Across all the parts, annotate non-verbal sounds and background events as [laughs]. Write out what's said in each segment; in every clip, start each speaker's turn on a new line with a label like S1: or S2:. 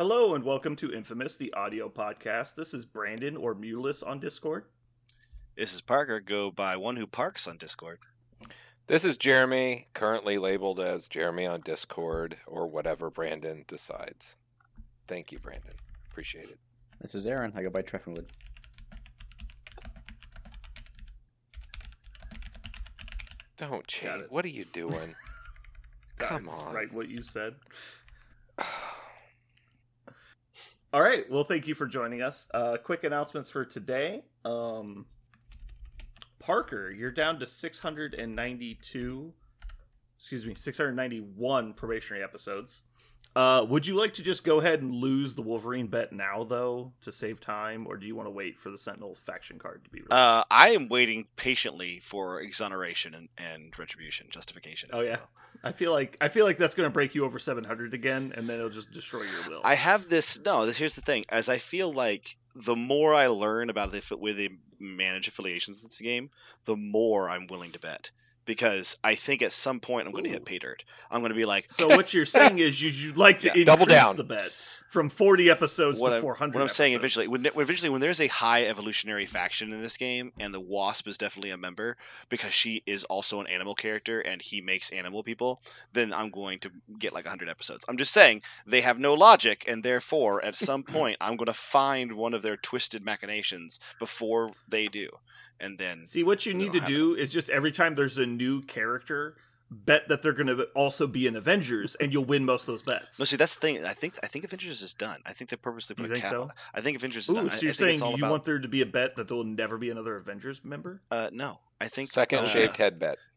S1: Hello and welcome to Infamous, the audio podcast. This is Brandon or Mulus on Discord.
S2: This is Parker. Go by one who parks on Discord.
S3: This is Jeremy, currently labeled as Jeremy on Discord or whatever Brandon decides. Thank you, Brandon. Appreciate it.
S4: This is Aaron. I go by Treffenwood.
S3: Don't
S1: Got
S3: cheat. What are you doing? [laughs] Come on.
S1: Right, what you said. [sighs] All right. Well, thank you for joining us. Uh, quick announcements for today. Um, Parker, you're down to 692. Excuse me, 691 probationary episodes. Uh, would you like to just go ahead and lose the Wolverine bet now, though, to save time, or do you want to wait for the Sentinel faction card to be released?
S2: Uh, I am waiting patiently for exoneration and, and retribution, justification.
S1: oh yeah, I feel like I feel like that's going to break you over 700 again, and then it'll just destroy your will.
S2: I have this. No, this- here's the thing. As I feel like the more I learn about the way they manage affiliations in this game, the more I'm willing to bet. Because I think at some point I'm going to hit pay dirt. I'm going to be like,
S1: So what you're [laughs] saying is you, you'd like to
S2: Yeah.
S3: Double down.
S1: the bet from 40 episodes
S2: what
S1: to
S2: I'm,
S1: 400.
S2: what I'm saying eventually, when, when eventually when there's a high evolutionary faction in this game, and the Wasp is definitely a member because she is also an animal character and he makes animal people, then I'm going to get like 100 episodes. I'm just saying they have no logic, and therefore at some [laughs] point I'm going to find one of their twisted machinations before they do, and then
S1: See, what you need to do is just every time there's a new character, bet that they're going to also be in Avengers, and you'll win most of those bets.
S2: no, see that's the thing. I think I think Avengers is done. I think they purposely
S1: You
S2: put a
S1: think
S2: cap.
S1: so?
S2: on it. I think Avengers is
S1: Ooh,
S2: done.
S1: So you're
S2: think
S1: saying you
S2: about.
S1: want there to be a bet that there will never be another Avengers member?
S2: Uh, no, I think
S3: Second
S2: uh,
S3: shaved head bet. [laughs]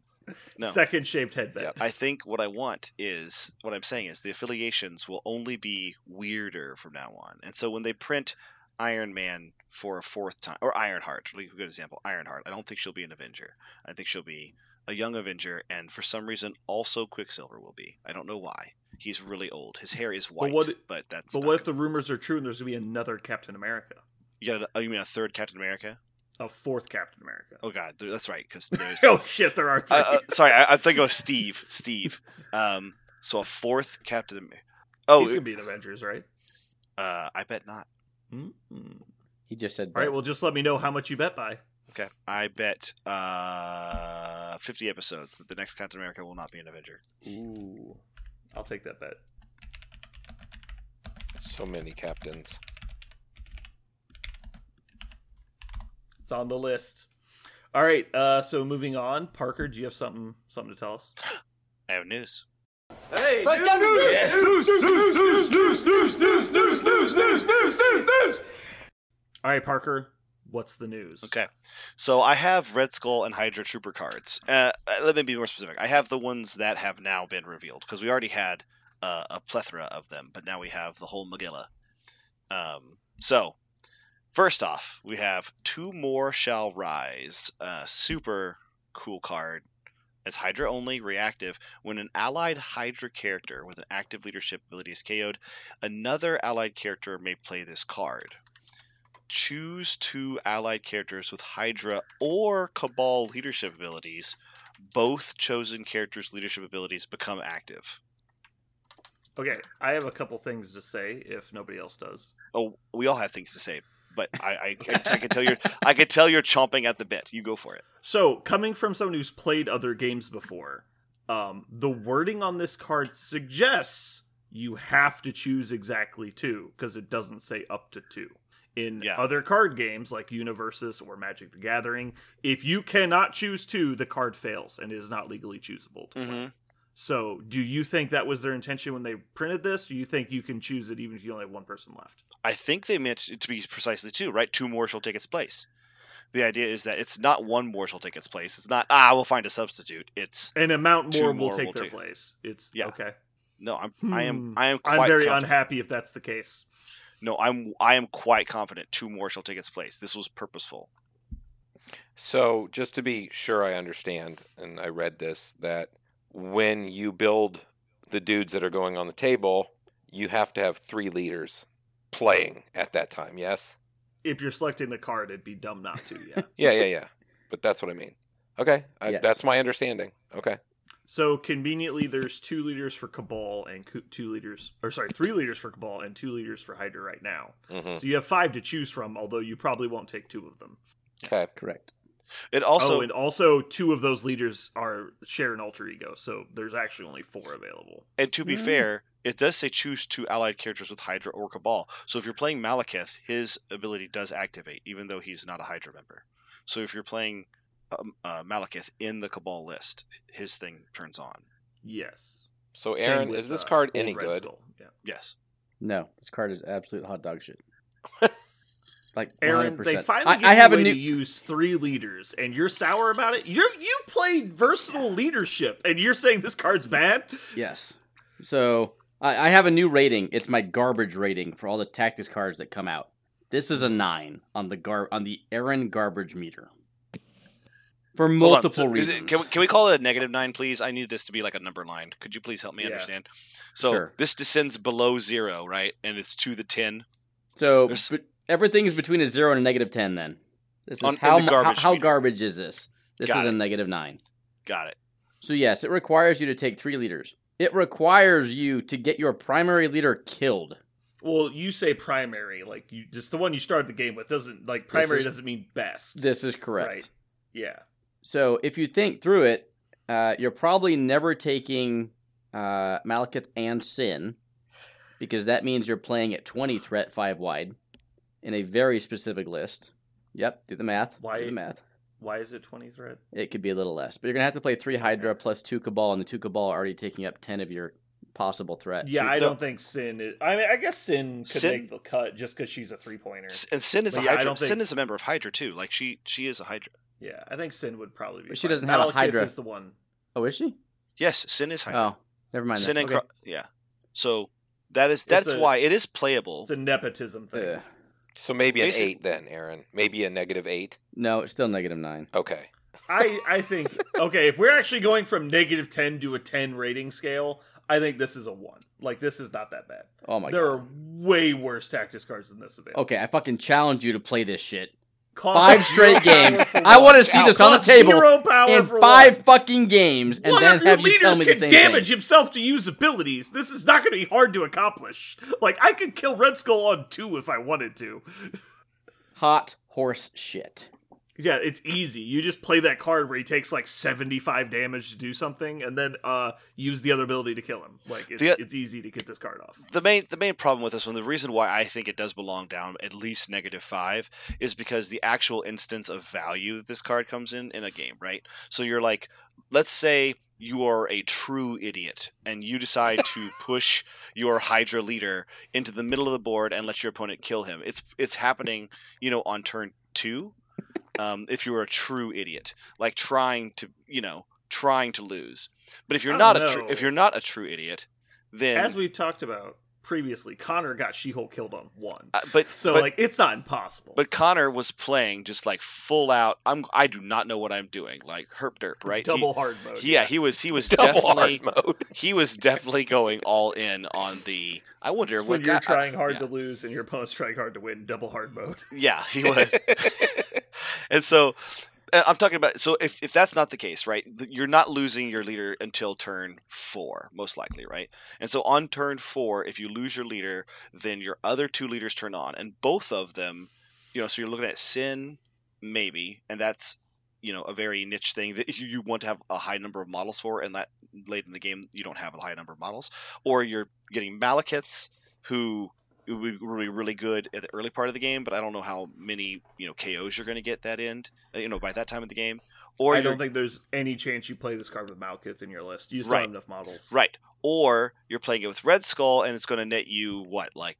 S2: No.
S1: Second shaved head bet.
S3: Yep.
S2: I think what I want is what I'm saying is the affiliations will only be weirder from now on. And so when they print Iron Man for a fourth time, or Ironheart, really good example, Ironheart, I don't think she'll be an Avenger. I think she'll be a young Avenger, and for some reason also Quicksilver will be. I don't know why. He's really old. His hair is white, but,
S1: what-
S2: that's.
S1: But what if the rumors are true and there's going to be another Captain America?
S2: You, got a, oh, you mean a third Captain America?
S1: A fourth Captain America.
S2: Oh God, that's right. Because [laughs] there's.
S1: Oh shit, there are three.
S2: uh, uh, sorry, I, I think it was Steve. Steve. Um. So a fourth Captain. Amer- Oh,
S1: He's going to be in Avengers, right?
S2: uh, I bet not.
S1: Mm-mm.
S4: He just said.
S1: All right, well, just let me know how much you bet by.
S2: Okay, I bet uh, 50 episodes that the next Captain America will not be an Avenger.
S1: Ooh, I'll take that bet.
S3: So many captains.
S1: It's on the list. All right, uh, so moving on. Parker, do you have something something to tell us? [gasps]
S2: I have news.
S1: Hey, All right, Parker, what's the news?
S2: Okay, so I have Red Skull and Hydra Trooper cards. Uh, let me be more specific. I have the ones that have now been revealed because we already had uh, a plethora of them, but now we have the whole Magilla. Um, so, first off, we have two more shall rise. Uh, super cool card. It's Hydra only, reactive. When an allied Hydra character with an active leadership ability is KO'd, another allied character may play this card. Choose two allied characters with Hydra or Cabal leadership abilities. Both chosen characters' leadership abilities become active.
S1: Okay, I have a couple things to say if nobody else does.
S2: Oh, we all have things to say, but I, I, [laughs] I, I can tell you're I can tell you're chomping at the bit. You go for it.
S1: So, coming from someone who's played other games before, um, the wording on this card suggests you have to choose exactly two because it doesn't say up to two. In
S2: Yeah.
S1: other card games like Universus or Magic the Gathering, if you cannot choose two, the card fails and it is not legally choosable. To play.
S2: hmm
S1: So, do you think that was their intention when they printed this? Do you think you can choose it even if you only have one person left?
S2: I think they meant it to be precisely two, right? Two more shall take its place. The idea is that it's not one more shall take its place. It's not ah, we'll find a substitute. It's
S1: An amount
S2: Two
S1: more will take
S2: will
S1: their
S2: take-
S1: place. It's
S2: Yeah.
S1: okay.
S2: no, I'm I am
S1: Hmm.
S2: I am quite
S1: I'm very
S2: confident.
S1: unhappy if that's the case.
S2: No, I'm I am quite confident two more shall take its place. This was purposeful.
S3: So, just to be sure I understand, and I read this, that when you build the dudes that are going on the table, you have to have three leaders playing at that time, yes?
S1: If you're selecting the card, it'd be dumb not to. Yeah. [laughs]
S3: Yeah, yeah, yeah. But that's what I mean. Okay, I,
S4: Yes.
S3: that's my understanding. Okay.
S1: So conveniently, there's two leaders for Cabal and two leaders, or sorry, three leaders for Cabal and two leaders for Hydra right now.
S3: hmm
S1: So you have five to choose from, although you probably won't take two of them.
S3: Okay.
S4: Correct.
S2: It also
S1: oh, and also two of those leaders are share an alter ego, so there's actually only four available.
S2: And to be
S4: Mm.
S2: fair, it does say choose two allied characters with Hydra or Cabal. So if you're playing Malekith, his ability does activate, even though he's not a Hydra member. So if you're playing um, uh, Malekith in the Cabal list, his thing turns on.
S1: Yes.
S3: So, Aaron,
S1: with,
S3: is this
S1: uh,
S3: card any good?
S1: Yeah.
S2: Yes.
S4: No, this card is absolute hot dog shit. [laughs] like
S1: Aaron,
S4: 100%.
S1: they finally
S4: I, I have
S1: you
S4: a
S1: a
S4: new.
S1: to use three leaders, and you're sour about it. You you played versatile leadership, and you're saying this card's bad.
S4: Yes. So I, I have a new rating. It's my garbage rating for all the tactics cards that come out. This is a nine on the gar on the Aaron garbage meter. For multiple
S2: so
S4: reasons.
S2: it- can, we, can we call it a negative nine, please? I need this to be like a number line. Could you please help me
S1: Yeah.
S2: understand? So
S4: Sure.
S2: this descends below zero, right? And it's to the ten.
S4: so
S2: There's-
S4: but everything is between a zero and a negative ten. Then this is
S2: On-
S4: how
S2: the
S4: mu- how,
S2: garbage
S4: how garbage is this? This
S2: Got
S4: is a negative nine.
S2: Got it.
S4: So yes, it requires you to take three leaders. It requires you to get your primary leader killed.
S1: Well, you say primary, like you just the one you started the game with doesn't like primary
S4: is-
S1: doesn't mean best.
S4: This is correct.
S1: Right. Yeah.
S4: So if you think through it, uh, you're probably never taking uh, Malekith and Sin, because that means you're playing at 20 threat five wide in a very specific list. Yep, do the math.
S1: Why-
S4: Do the math.
S1: Why is it twenty threat?
S4: It could be a little less, but you're gonna have to play three Hydra plus two Cabal, and the two Cabal are already taking up 10 of your possible threat.
S1: Yeah,
S4: So-
S1: I
S2: no.
S1: don't think Sin. Is, I mean, I guess Sin could
S2: Sin-
S1: make the cut just because she's a three pointer.
S2: And Sin is
S1: But
S2: a
S1: yeah, I
S2: Hydra.
S1: don't think-
S2: Sin is a member of Hydra too. Like she she is a Hydra.
S1: Yeah, I think Sin would probably be.
S4: But she doesn't have a Hydra.
S1: Is the one.
S4: oh, is she?
S2: Yes, Sin is Hydra.
S4: Oh, never mind.
S2: Sin
S4: that.
S2: and
S4: Okay.
S2: Cro- yeah. So that is that's
S1: a-
S2: why it is playable.
S1: It's a nepotism thing.
S4: Ugh.
S3: So maybe an
S2: Basic-
S3: eight then, Aaron. Maybe a negative eight.
S4: no, it's still negative nine.
S3: Okay.
S1: I I think [laughs] okay. If we're actually going from negative ten to a ten rating scale, I think this is a one. Like this is not that bad.
S4: Oh my god.
S1: there
S4: god.
S1: are way worse tactics cards than this available.
S4: Okay, I fucking challenge you to play this shit.
S1: Cost
S4: Five
S1: zero
S4: straight games. I want to see this on the table in five
S1: one.
S4: fucking games, and
S1: One
S4: then
S1: of
S4: have you tell me the
S1: can
S4: same
S1: damage
S4: thing.
S1: himself to use abilities. This is not going to be hard to accomplish. Like I could kill Red Skull on two if I wanted to.
S4: Hot horse shit.
S1: Yeah, it's easy. You just play that card where he takes like seventy five damage to do something, and then uh use the other ability to kill him. Like it's,
S2: The-
S1: it's easy to get this card off.
S2: the main the main problem with this one, the reason why I think it does belong down at least negative five, is because the actual instance of value that this card comes in in a game, right? So you're like, let's say you are a true idiot and you decide to [laughs] push your Hydra leader into the middle of the board and let your opponent kill him. It's it's happening, you know, on turn two. Um, if you're a true idiot, like trying to, you know, trying to lose. But if you're
S1: I
S2: not a
S1: don't
S2: true, if you're not a true idiot, then
S1: As we've talked about previously, Connor got She Hulk killed on one.
S2: uh, but
S1: So
S2: but,
S1: like it's not impossible.
S2: But Connor was playing just like full out. I'm. I do not know what I'm doing. Like herp derp, right? He-
S1: double hard mode.
S2: yeah, he was. He was
S3: Double
S2: definitely.
S3: hard mode. [laughs]
S2: He was definitely going all in on the. I wonder
S1: when
S2: what
S1: you're
S2: got-
S1: trying hard
S2: yeah.
S1: to lose and your opponent's trying hard to win, double hard mode.
S2: Yeah, he [laughs] was. [laughs] and so uh, I'm talking about. So if, if that's not the case, right, you're not losing your leader until turn four, most likely, right? And so on turn four, if you lose your leader, then your other two leaders turn on, and both of them, you know, so you're looking at Sin, maybe, and that's you know a very niche thing that [laughs] you, want to have a high number of models for, and that late in the game you don't have a high number of models, or you're getting Malekiths who would be really, good at the early part of the game, but I don't know how many you know KOs you're going to get that end, uh, you know, by that time of the game. Or
S1: I don't think there's any chance you play this card with Malekith in your list. You just
S2: Right.
S1: don't have enough models.
S2: right, or you're playing it with Red Skull, and it's going to net you what like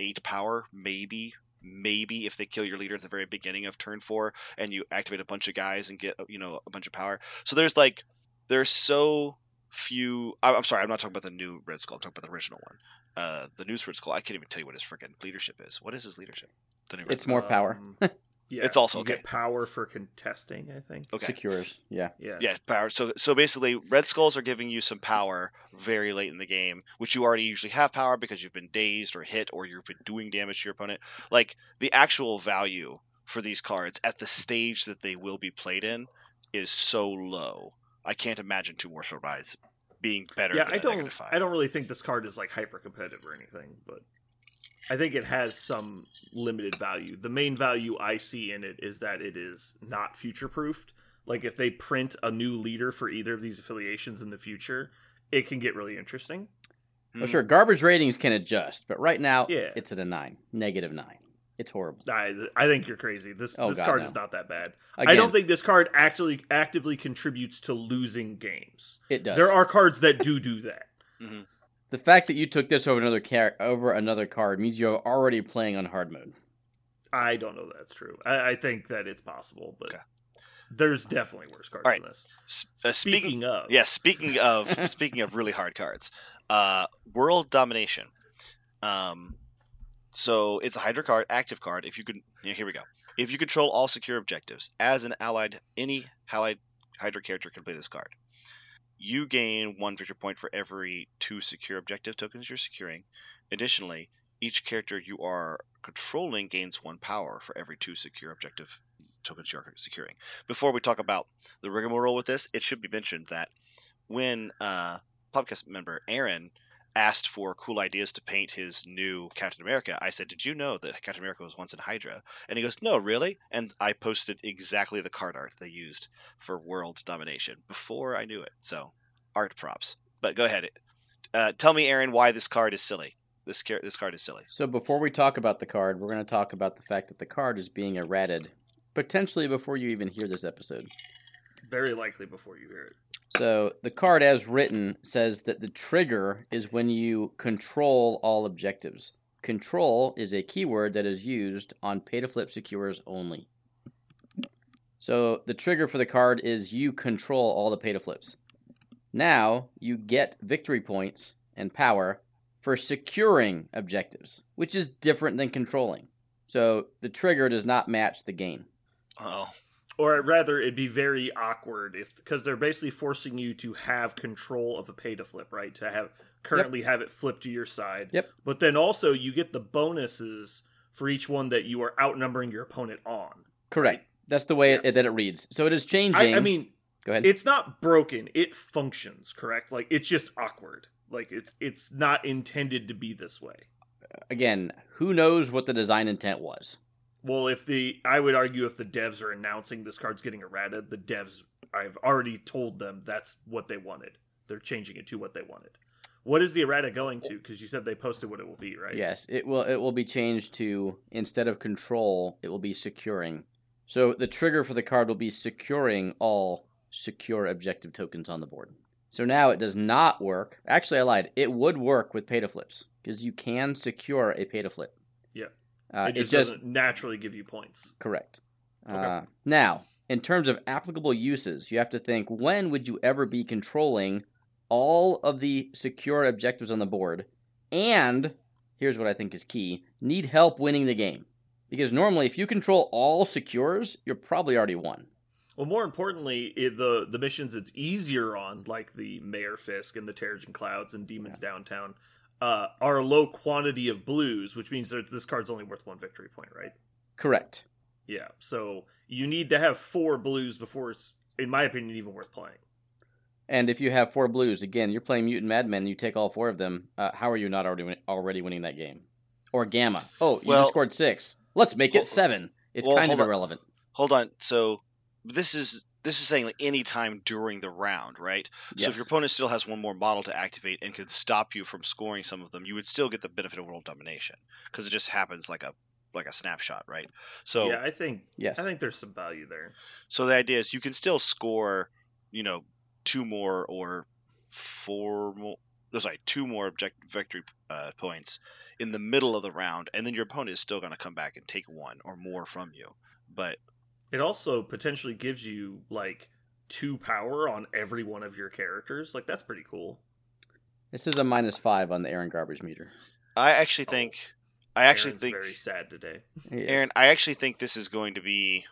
S2: eight power, maybe, maybe if they kill your leader at the very beginning of turn four, and you activate a bunch of guys and get you know a bunch of power. So there's like there's so few. I'm sorry, I'm not talking about the new Red Skull. I'm talking about the original one. Uh, the new Red Skull. I can't even tell you what his freaking leadership is. What is his leadership? The new
S4: It's more power.
S1: Um, [laughs] yeah,
S2: It's also
S1: you
S2: okay.
S1: get power for contesting. I think.
S2: Okay.
S4: Secures. Yeah.
S1: Yeah.
S2: Yeah, power. So so basically, red skulls are giving you some power very late in the game, which you already usually have power because you've been dazed or hit or you've been doing damage to your opponent. Like the actual value for these cards at the stage that they will be played in is so low. I can't imagine two more shall rise being better
S1: yeah,
S2: than
S1: I
S2: a
S1: don't.
S2: negative five.
S1: I don't really think this card is like hyper competitive or anything, but I think it has some limited value. The main value I see in it is that it is not future proofed. Like if they print a new leader for either of these affiliations in the future, it can get really interesting.
S4: Well, sure, garbage ratings can adjust, but right now
S1: Yeah.
S4: it's at a nine, negative nine. It's horrible.
S1: I, I think you're crazy. This
S4: Oh,
S1: this
S4: God,
S1: card
S4: no.
S1: is not that bad.
S4: Again,
S1: I don't think this card actually actively contributes to losing games.
S4: it does.
S1: There are cards that do do that. [laughs]
S4: the fact that you took this over another car- over another card means you're already playing on hard mode.
S1: I don't know that's true. I, I think that it's possible, but
S2: Okay.
S1: there's definitely worse cards
S2: All right.
S1: than this.
S2: S- uh, speaking,
S1: speaking of,
S2: yeah, speaking of [laughs] speaking of really hard cards, uh, World Domination. Um, so it's a Hydra card, active card. If you can, yeah, here we go. If you control all secure objectives as an allied, any allied Hydra character can play this card. You gain one victory point for every two secure objective tokens you're securing. Additionally, each character you are controlling gains one power for every two secure objective tokens you're securing. Before we talk about the rigmarole with this, it should be mentioned that when uh, podcast member Aaron asked for cool ideas to paint his new Captain America, I said, "Did you know that Captain America was once in Hydra?" And he goes, "No, really." And I posted exactly the card art they used for World Domination before I knew it. So, art props. But go ahead. Uh, tell me, Aaron, why this card is silly. This car- this card is silly.
S4: So before we talk about the card, we're going to talk about the fact that the card is being errated, potentially before you even hear this episode.
S1: very likely before you hear it.
S4: So the card, as written, says that the trigger is when you control all objectives. Control is a keyword that is used on pay to flip secures only. So the trigger for the card is you control all the pay to flips. Now you get victory points and power for securing objectives, which is different than controlling. So the trigger does not match the gain.
S2: Oh,
S1: Or rather, it'd be very awkward if because they're basically forcing you to have control of a pay to flip, right? To have currently have it flip to your side.
S4: Yep.
S1: But then also you get the bonuses for each one that you are outnumbering your opponent on.
S4: Correct. That's the way it, that it reads. So it is changing.
S1: I, I mean,
S4: go ahead.
S1: it's not broken. It functions, correct? Like it's just awkward. Like it's it's not intended to be this way.
S4: again, who knows what the design intent was?
S1: Well, if the I would argue if the devs are announcing this card's getting errata, the devs I've already told them that's what they wanted. They're changing it to what they wanted. What is the errata going to? Because you said they posted what it will be, right?
S4: Yes, it will. It will be changed to instead of control, it will be securing. So the trigger for the card will be securing all secure objective tokens on the board. So now it does not work. Actually, I lied. It would work with pay to flips because you can secure a pay to flip.
S1: Yeah.
S4: Uh,
S1: it just, doesn't naturally give you points.
S4: Correct.
S1: Okay.
S4: Uh, now, in terms of applicable uses, you have to think when would you ever be controlling all of the secure objectives on the board? And here's what I think is key need help winning the game. Because normally, if you control all secures, you're probably already won.
S1: Well, more importantly, it, the the missions it's easier on, like the Mayor Fisk and the Terrigen Clouds and Demons Downtown, uh, are a low quantity of blues, which means that this card's only worth one victory point, right?
S4: Correct.
S1: Yeah. So you need to have four blues before it's, in my opinion, even worth playing.
S4: And if you have four blues, again, you're playing Mutant Madmen, you take all four of them, uh, how are you not already, win- already winning that game? Or Gamma. Oh, you
S2: Well-
S4: just scored six. Let's make
S2: Well-
S4: it seven. It's
S2: well,
S4: kind of
S2: hold on.
S4: irrelevant.
S2: hold on. So this is this is saying like any time during the round, right? So if your opponent still has one more model to activate and could stop you from scoring some of them, you would still get the benefit of world domination because it just happens like a like a snapshot, right? So
S1: yeah, I think
S4: Yes.
S1: I think there's some value there.
S2: so the idea is you can still score, you know, two more or four more. no, Sorry, two more object victory uh, points in the middle of the round, and then your opponent is still going to come back and take one or more from you. But
S1: It also potentially gives you like two power on every one of your characters. Like that's pretty cool.
S4: This is a minus five on the Aaron Garbage meter.
S2: I actually
S1: Oh.
S2: think, I actually
S1: Aaron's
S2: think,
S1: very sad today.
S4: He.
S2: Aaron, I actually think this is going to be.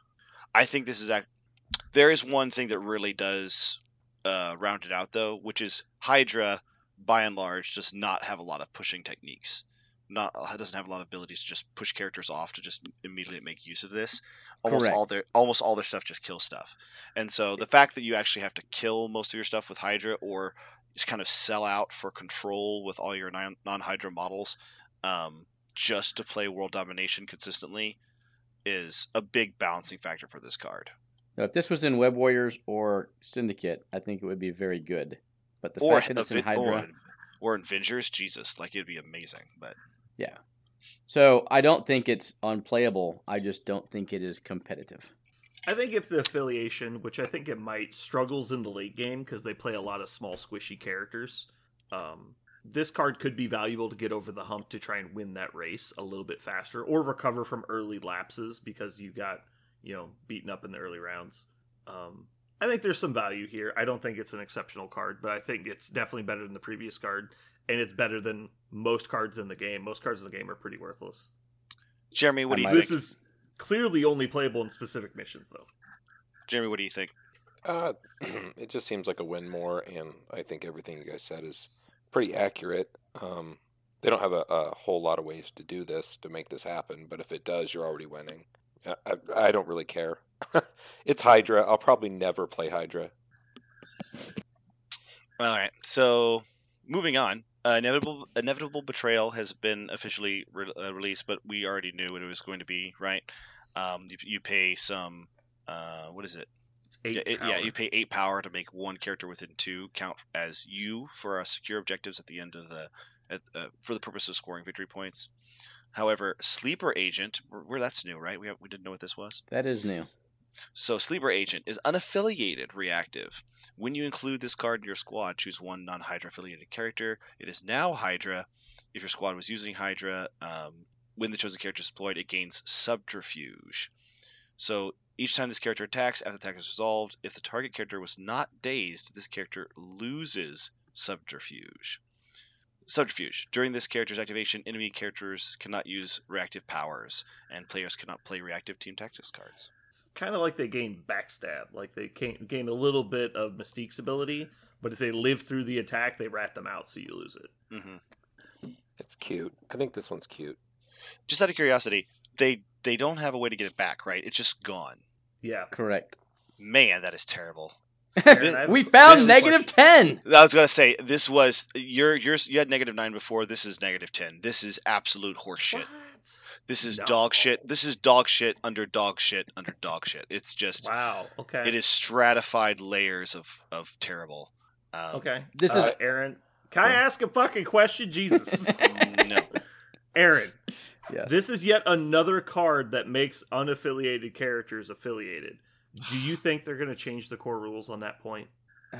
S2: I think this is. Act, There is one thing that really does uh, round it out, though, which is Hydra, by and large, does not have a lot of pushing techniques. Not doesn't have a lot of abilities to just push characters off to just immediately make use of this. Almost all their almost all their stuff just kills stuff, and so the fact that you actually have to kill most of your stuff with Hydra or just kind of sell out for control with all your non Hydra models, um, just to play world domination consistently, is a big balancing factor for this card.
S4: Now, if this was in Web Warriors or Syndicate, I think it would be very good. But the
S2: or
S4: fact that it's in Hydra,
S2: or, or in Avengers, Jesus, like it'd be amazing. But
S4: yeah. So I don't think it's unplayable. I just don't think it is competitive.
S1: I think if the affiliation, which I think it might, struggles in the late game because they play a lot of small, squishy characters, um, this card could be valuable to get over the hump to try and win that race a little bit faster or recover from early lapses because you got, you know, beaten up in the early rounds. Um, I think there's some value here. I don't think it's an exceptional card, but I think it's definitely better than the previous card, and it's better than most cards in the game. Most cards in the game are pretty worthless.
S2: Jeremy, what
S4: I
S2: do you think?
S1: This is clearly only playable in specific missions, though.
S2: Jeremy, what do you think?
S3: Uh, [clears throat] it just seems like a win more, and I think everything you guys said is pretty accurate. Um, they don't have a, a whole lot of ways to do this to make this happen, but if it does, you're already winning. I, I, I don't really care. [laughs] it's Hydra. I'll probably never play Hydra.
S2: All right. So moving on, uh, inevitable inevitable betrayal has been officially re- uh, released, but we already knew what it was going to be, right? Um, you, you pay some. Uh, what is it?
S1: Eight
S2: Yeah, it- yeah, you pay eight power to make one character within two count as you for secure objectives at the end of the, at, uh, for the purpose of scoring victory points. However, sleeper agent, where, where that's new, right? We have, we didn't know what this was.
S4: That is new.
S2: So Sleeper Agent is unaffiliated reactive. When you include this card in your squad, choose one non-Hydra affiliated character. It is now Hydra. If your squad was using Hydra, um, when the chosen character is deployed, it gains Subterfuge. So each time this character attacks, after the attack is resolved, if the target character was not dazed, this character loses Subterfuge. Subterfuge. During this character's activation, enemy characters cannot use reactive powers, and players cannot play reactive team tactics cards.
S1: It's kind of like they gain backstab. Like they gain, gain a little bit of Mystique's ability, but if they live through the attack, they rat them out, so you lose it.
S2: hmm
S3: It's cute. I think this one's cute.
S2: just out of curiosity, they they don't have a way to get it back, right? It's just gone.
S1: Yeah.
S4: Correct.
S2: Man, that is terrible.
S1: Aaron, [laughs]
S4: we found negative
S1: like-
S4: ten.
S2: I was gonna say this was your yours. You had negative nine before. This is negative ten. This is absolute horseshit.
S1: What?
S2: This is
S1: No.
S2: dog shit. This is dog shit under dog shit under dog shit. It's just
S1: Wow. Okay.
S2: it is stratified layers of of terrible. Um,
S1: Okay.
S4: This
S1: Uh,
S4: is
S1: Aaron. Can I ask a fucking question, Jesus? [laughs]
S2: No, [laughs]
S1: Aaron,
S4: yes.
S1: this is yet another card that makes unaffiliated characters affiliated. Do you think they're going to change the core rules on that point? [sighs]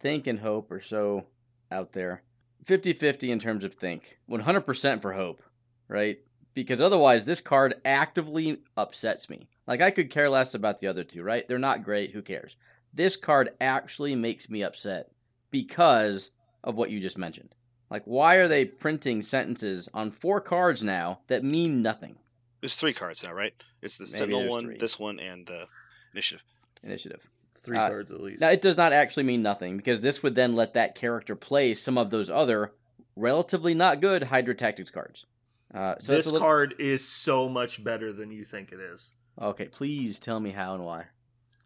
S4: think and hope are so out there 50-50 in terms of think 100% for hope right because otherwise this card actively upsets me like i could care less about the other two right they're not great who cares this card actually makes me upset because of what you just mentioned like why are they printing sentences on four cards now that mean nothing
S2: there's three cards now, right? It's the
S4: Maybe
S2: Sentinel one,
S4: three.
S2: this one, and the Initiative.
S4: initiative
S1: Three
S4: Uh,
S1: cards at least.
S4: Now, it does not actually mean nothing because this would then let that character play some of those other relatively not good Hydra Tactics cards. Uh, so
S1: this
S4: little...
S1: card is so much better than you think it is.
S4: Okay, please tell me how and why.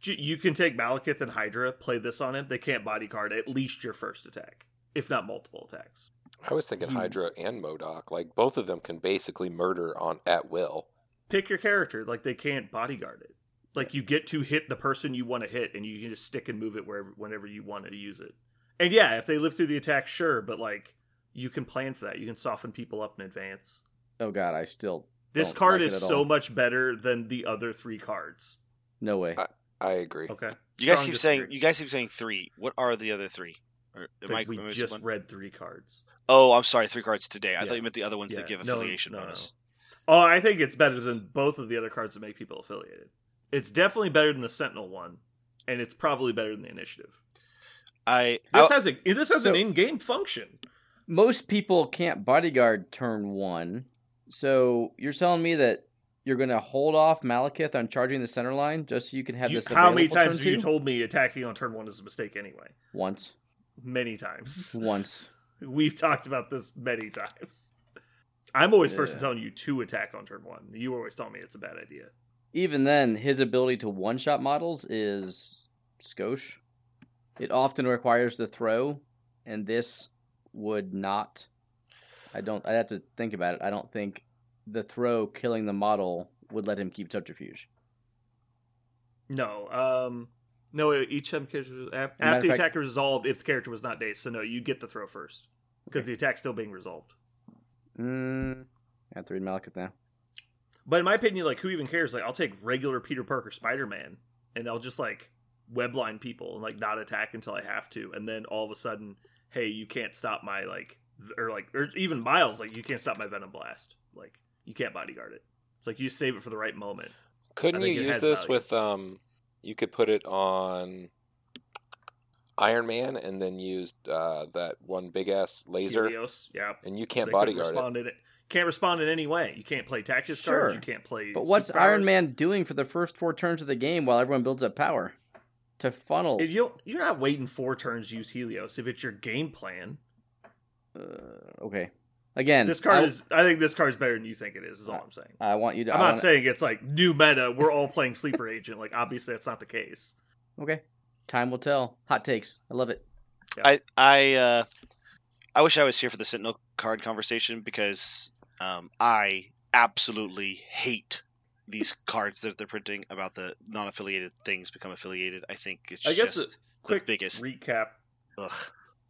S1: You can take Malekith and Hydra, play this on him. They can't bodyguard at least your first attack, if not multiple attacks.
S3: I was thinking. Hydra and MODOK. Like both of them can basically murder on at will.
S1: Pick your character. Like they can't bodyguard it. Like you get to hit the person you want to hit, and you can just stick and move it wherever, whenever you want to use it. And yeah, if they live through the attack, sure, but like you can plan for that. You can soften people up in advance.
S4: Oh God, I still
S1: This
S4: Don't
S1: card
S4: like it
S1: is
S4: at
S1: so
S4: all.
S1: much better than the other three cards.
S4: no way.
S3: I- I agree.
S1: Okay,
S2: You guys
S1: Strong
S2: keep saying
S1: disagree.
S2: you guys keep saying three. What are the other three? Or, am I-
S1: we
S2: am I
S1: just
S2: one?
S1: read three cards.
S2: Oh, I'm sorry, three cards today. I
S1: Yeah.
S2: thought you meant the other ones
S1: Yeah.
S2: that give affiliation
S1: no, no.
S2: bonus.
S1: Oh, I think it's better than both of the other cards that make people affiliated. It's definitely better than the Sentinel one, and it's probably better than the Initiative.
S2: I,
S1: This
S2: I
S1: has a this has
S4: So-
S1: an in-game function.
S4: Most people can't bodyguard turn one, so you're telling me that you're going to hold off Malekith on charging the center line just so you can have
S1: You-
S4: this.
S1: how many times have you told me attacking on turn one is a mistake anyway?
S4: Once,
S1: Many times. [laughs]
S4: once.
S1: We've talked about this many times. I'm always first
S4: Yeah.
S1: telling you to attack on turn one. You always tell me it's a bad idea.
S4: Even then, his ability to one shot models is skosh. It often requires the throw, and this would not. I don't. I'd have to think about it. I don't think the throw killing the model would let him keep subterfuge.
S1: No, um, no. Each
S4: Matter
S1: after the
S4: fact-
S1: attack is resolved, if the character was not dazed, so no, you get the throw first because the attack's still being resolved.
S4: Mm, I have to read Malekith now.
S1: But in my opinion, like who even cares? Like I'll take regular Peter Parker Spider Man, and I'll just like webline people and like not attack until I have to, and then all of a sudden, hey, you can't stop my like, or like, or even Miles, like you can't stop my Venom Blast. Like you can't bodyguard it. It's like you save it for the right moment.
S3: Couldn't you use this
S1: value.
S3: with um? You could put it on Iron Man and then use uh, that one big ass laser,
S1: Helios, yeah.
S3: and you can't
S1: They
S3: bodyguard it.
S1: respond in it. Can't respond in any way. You can't play tactics
S4: Sure.
S1: cards. You can't play.
S4: But what's
S1: superpowers.
S4: Iron Man doing for the first four turns of the game while everyone builds up power? To funnel.
S1: If you you're not waiting four turns to use Helios if it's your game plan.
S4: Uh, okay. Again,
S1: This card
S4: I,
S1: is. I think this card is better than you think it is. Is all I'm saying.
S4: I want you to.
S1: I'm not
S4: wanna-
S1: saying it's like new meta. We're all playing sleeper agent. Like obviously that's not the case.
S4: Okay. Time will tell. Hot takes. I love it.
S2: I I uh, I wish I was here for the Sentinel card conversation because um, I absolutely hate these cards that they're printing about the non-affiliated things become affiliated. I think it's
S1: I guess
S2: just
S1: a quick
S2: the biggest.
S1: recap
S2: ugh.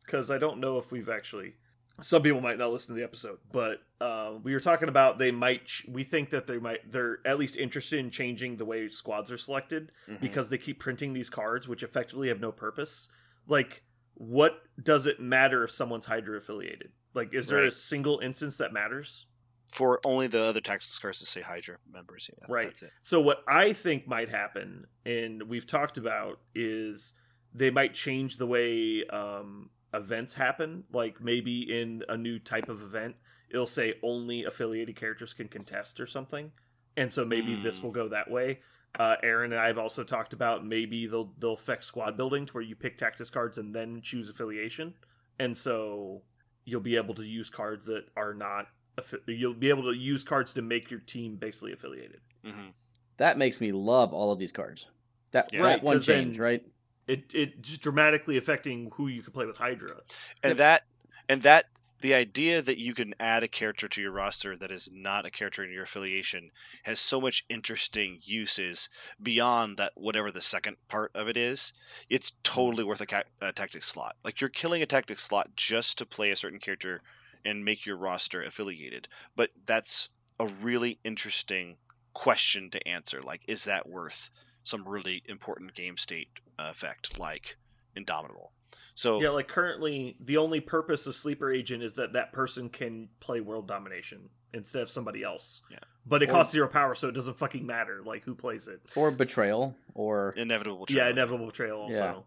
S1: because I don't know if we've actually. Some people might not listen to the episode, but uh, we were talking about they might. Ch- we think that they might. They're at least interested in changing the way squads are selected
S2: Mhm.
S1: because they keep printing these cards, which effectively have no purpose. Like, what does it matter if someone's Hydra affiliated? Like, is there a single instance that matters?
S2: for only the other tactics cards to say Hydra members. Yeah,
S1: Right.
S2: That's it.
S1: So what I think might happen, and we've talked about, is they might change the way um, events happen. Like maybe in a new type of event, it'll say only affiliated characters can contest or something, and so maybe this
S2: Mm.
S1: will go that way. Uh, Aaron and I have also talked about maybe they'll they'll affect squad building to where you pick tactics cards and then choose affiliation, and so you'll be able to use cards that are not. affi- You'll be able to use cards to make your team basically affiliated.
S2: hmm
S4: That makes me love all of these cards. That
S2: Yeah.
S4: that
S1: Right,
S4: one
S1: 'cause then-
S4: change, right?
S1: It it just dramatically affecting who you can play with Hydra.
S2: And that and that the idea that you can add a character to your roster that is not a character in your affiliation has so much interesting uses beyond that whatever the second part of it is. It's totally worth a, ca- a tactic slot. Like you're killing a tactic slot just to play a certain character and make your roster affiliated. But that's a really interesting question to answer. Like is that worth some really important game state uh, effect like indomitable so
S1: Yeah, like currently the only purpose of Sleeper Agent is that that person can play World Domination instead of somebody else.
S2: Yeah.
S1: But it
S4: Or-
S1: costs zero power, so it doesn't fucking matter like who plays it.
S4: Or betrayal, or
S2: inevitable
S1: Yeah, inevitable betrayal. Also,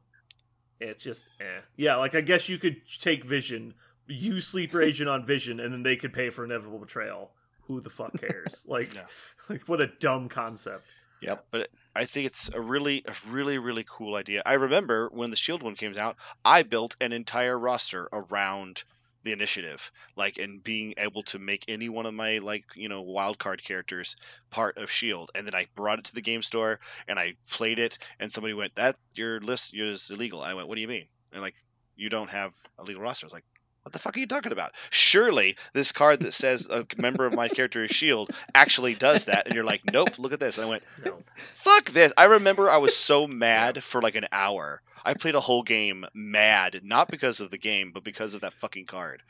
S4: Yeah.
S1: it's just eh. Yeah, like I guess you could take Vision, use Sleeper [laughs] Agent on Vision, and then they could pay for inevitable betrayal. Who the fuck cares? [laughs] like,
S2: Yeah. [laughs]
S1: like what a dumb concept.
S2: Yeah, but I think it's a really, a really, really cool idea. I remember when the Shield one came out, I built an entire roster around the initiative, like, and being able to make any one of my like, you know, wild card characters part of Shield, and then I brought it to the game store and I played it, and somebody went, "That your list is illegal." I went, "What do you mean?" And like, you don't have a legal roster. I was like. What the fuck are you talking about? Surely this card that says a member of my character is Shield actually does that, and you're like, nope. Look at this. And I went,
S1: No.
S2: Fuck this. I remember I was so mad for like an hour. I played a whole game mad, not because of the game, but because of that fucking card.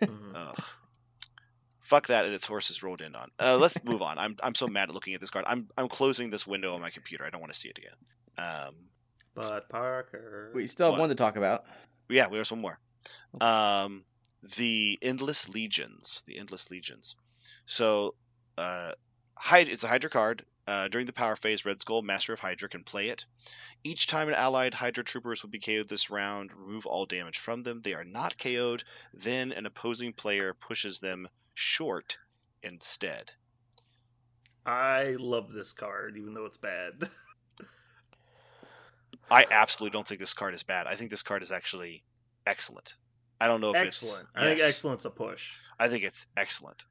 S1: Mhm.
S2: Ugh. Fuck that and its horses rolled in on. Uh, let's move on. I'm I'm so mad at looking at this card. I'm I'm closing this window on my computer. I don't want to see it again. Um,
S1: But Parker,
S4: we still have
S2: What?
S4: one to talk about.
S2: yeah, we have some more. Um, the Endless Legions. The Endless Legions. So, uh, Hyd- it's a Hydra card. Uh, during the power phase, Red Skull, Master of Hydra, can play it. Each time an allied Hydra troopers would be KO'd this round, remove all damage from them. They are not KO'd. Then an opposing player pushes them short instead.
S1: I love this card, even though it's bad. [laughs]
S2: I absolutely don't think this card is bad. I think this card is actually excellent. I don't know if
S1: excellent.
S2: it's
S1: I think
S2: yes.
S1: excellent's a push.
S2: I think it's excellent.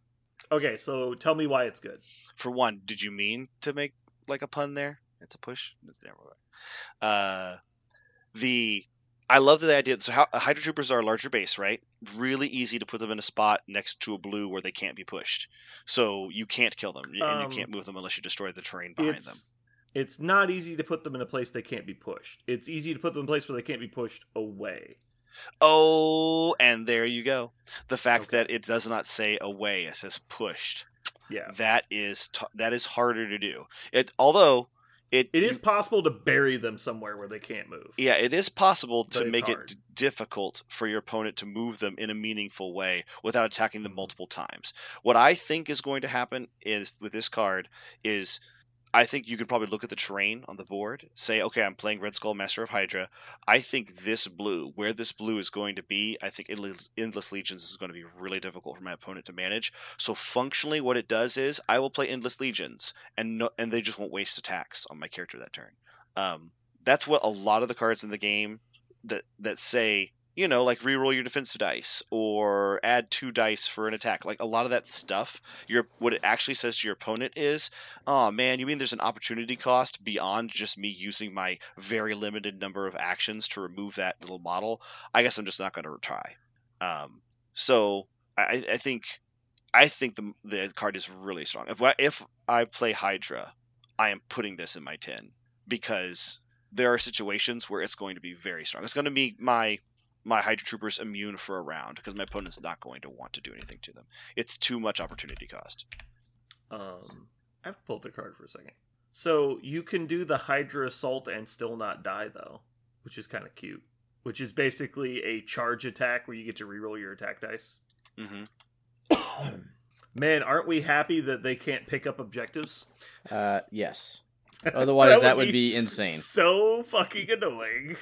S1: Okay, so tell me why it's good.
S2: For one, did you mean to make like a pun there? It's a push. It's never mind. Uh, the I love the idea. So how, Hydra Troopers are a larger base, right? Really easy to put them in a spot next to a blue where they can't be pushed. So you can't kill them, and
S1: Um,
S2: you can't move them unless you destroy the terrain behind them.
S1: it's not easy to put them in a place they can't be pushed. It's easy to put them in a place where they can't be pushed away.
S2: Oh, and there you go. The fact
S1: Okay.
S2: that it does not say away; it says pushed.
S1: Yeah.
S2: That is t- that is harder to do. It although it
S1: It is possible to bury them somewhere where they can't move.
S2: Yeah, it is possible to make
S1: hard.
S2: it difficult for your opponent to move them in a meaningful way without attacking
S1: Mm-hmm.
S2: them multiple times. What I think is going to happen is with this card is I think you could probably look at the terrain on the board, say, okay, I'm playing Red Skull Master of Hydra. I think this blue, where this blue is going to be, I think Endless Legions is going to be really difficult for my opponent to manage. So functionally, what it does is I will play Endless Legions, and no, and they just won't waste attacks on my character that turn. Um, that's what a lot of the cards in the game that that say you know like reroll your defensive dice or add two dice for an attack. Like a lot of that stuff your what it actually says to your opponent is oh man you mean there's an opportunity cost beyond just me using my very limited number of actions to remove that little model? I guess i'm just not going to try um, so I, I think i think the, the card is really strong. If, I- if i play hydra i am putting this in my 10 because there are situations where it's going to be very strong. It's going to be my my Hydra Troopers immune for a round because my opponent's not going to want to do anything to them. It's too much opportunity cost.
S1: Um, I have to pull up the card for a second. So you can do the Hydra Assault and still not die, though, which is kind of cute. Which is basically a charge attack where you get to reroll your attack dice.
S2: Mm-hmm. [coughs]
S1: Man, aren't we happy that they can't pick up objectives?
S4: Uh, yes. [laughs] Otherwise, that would be insane.
S1: so fucking annoying.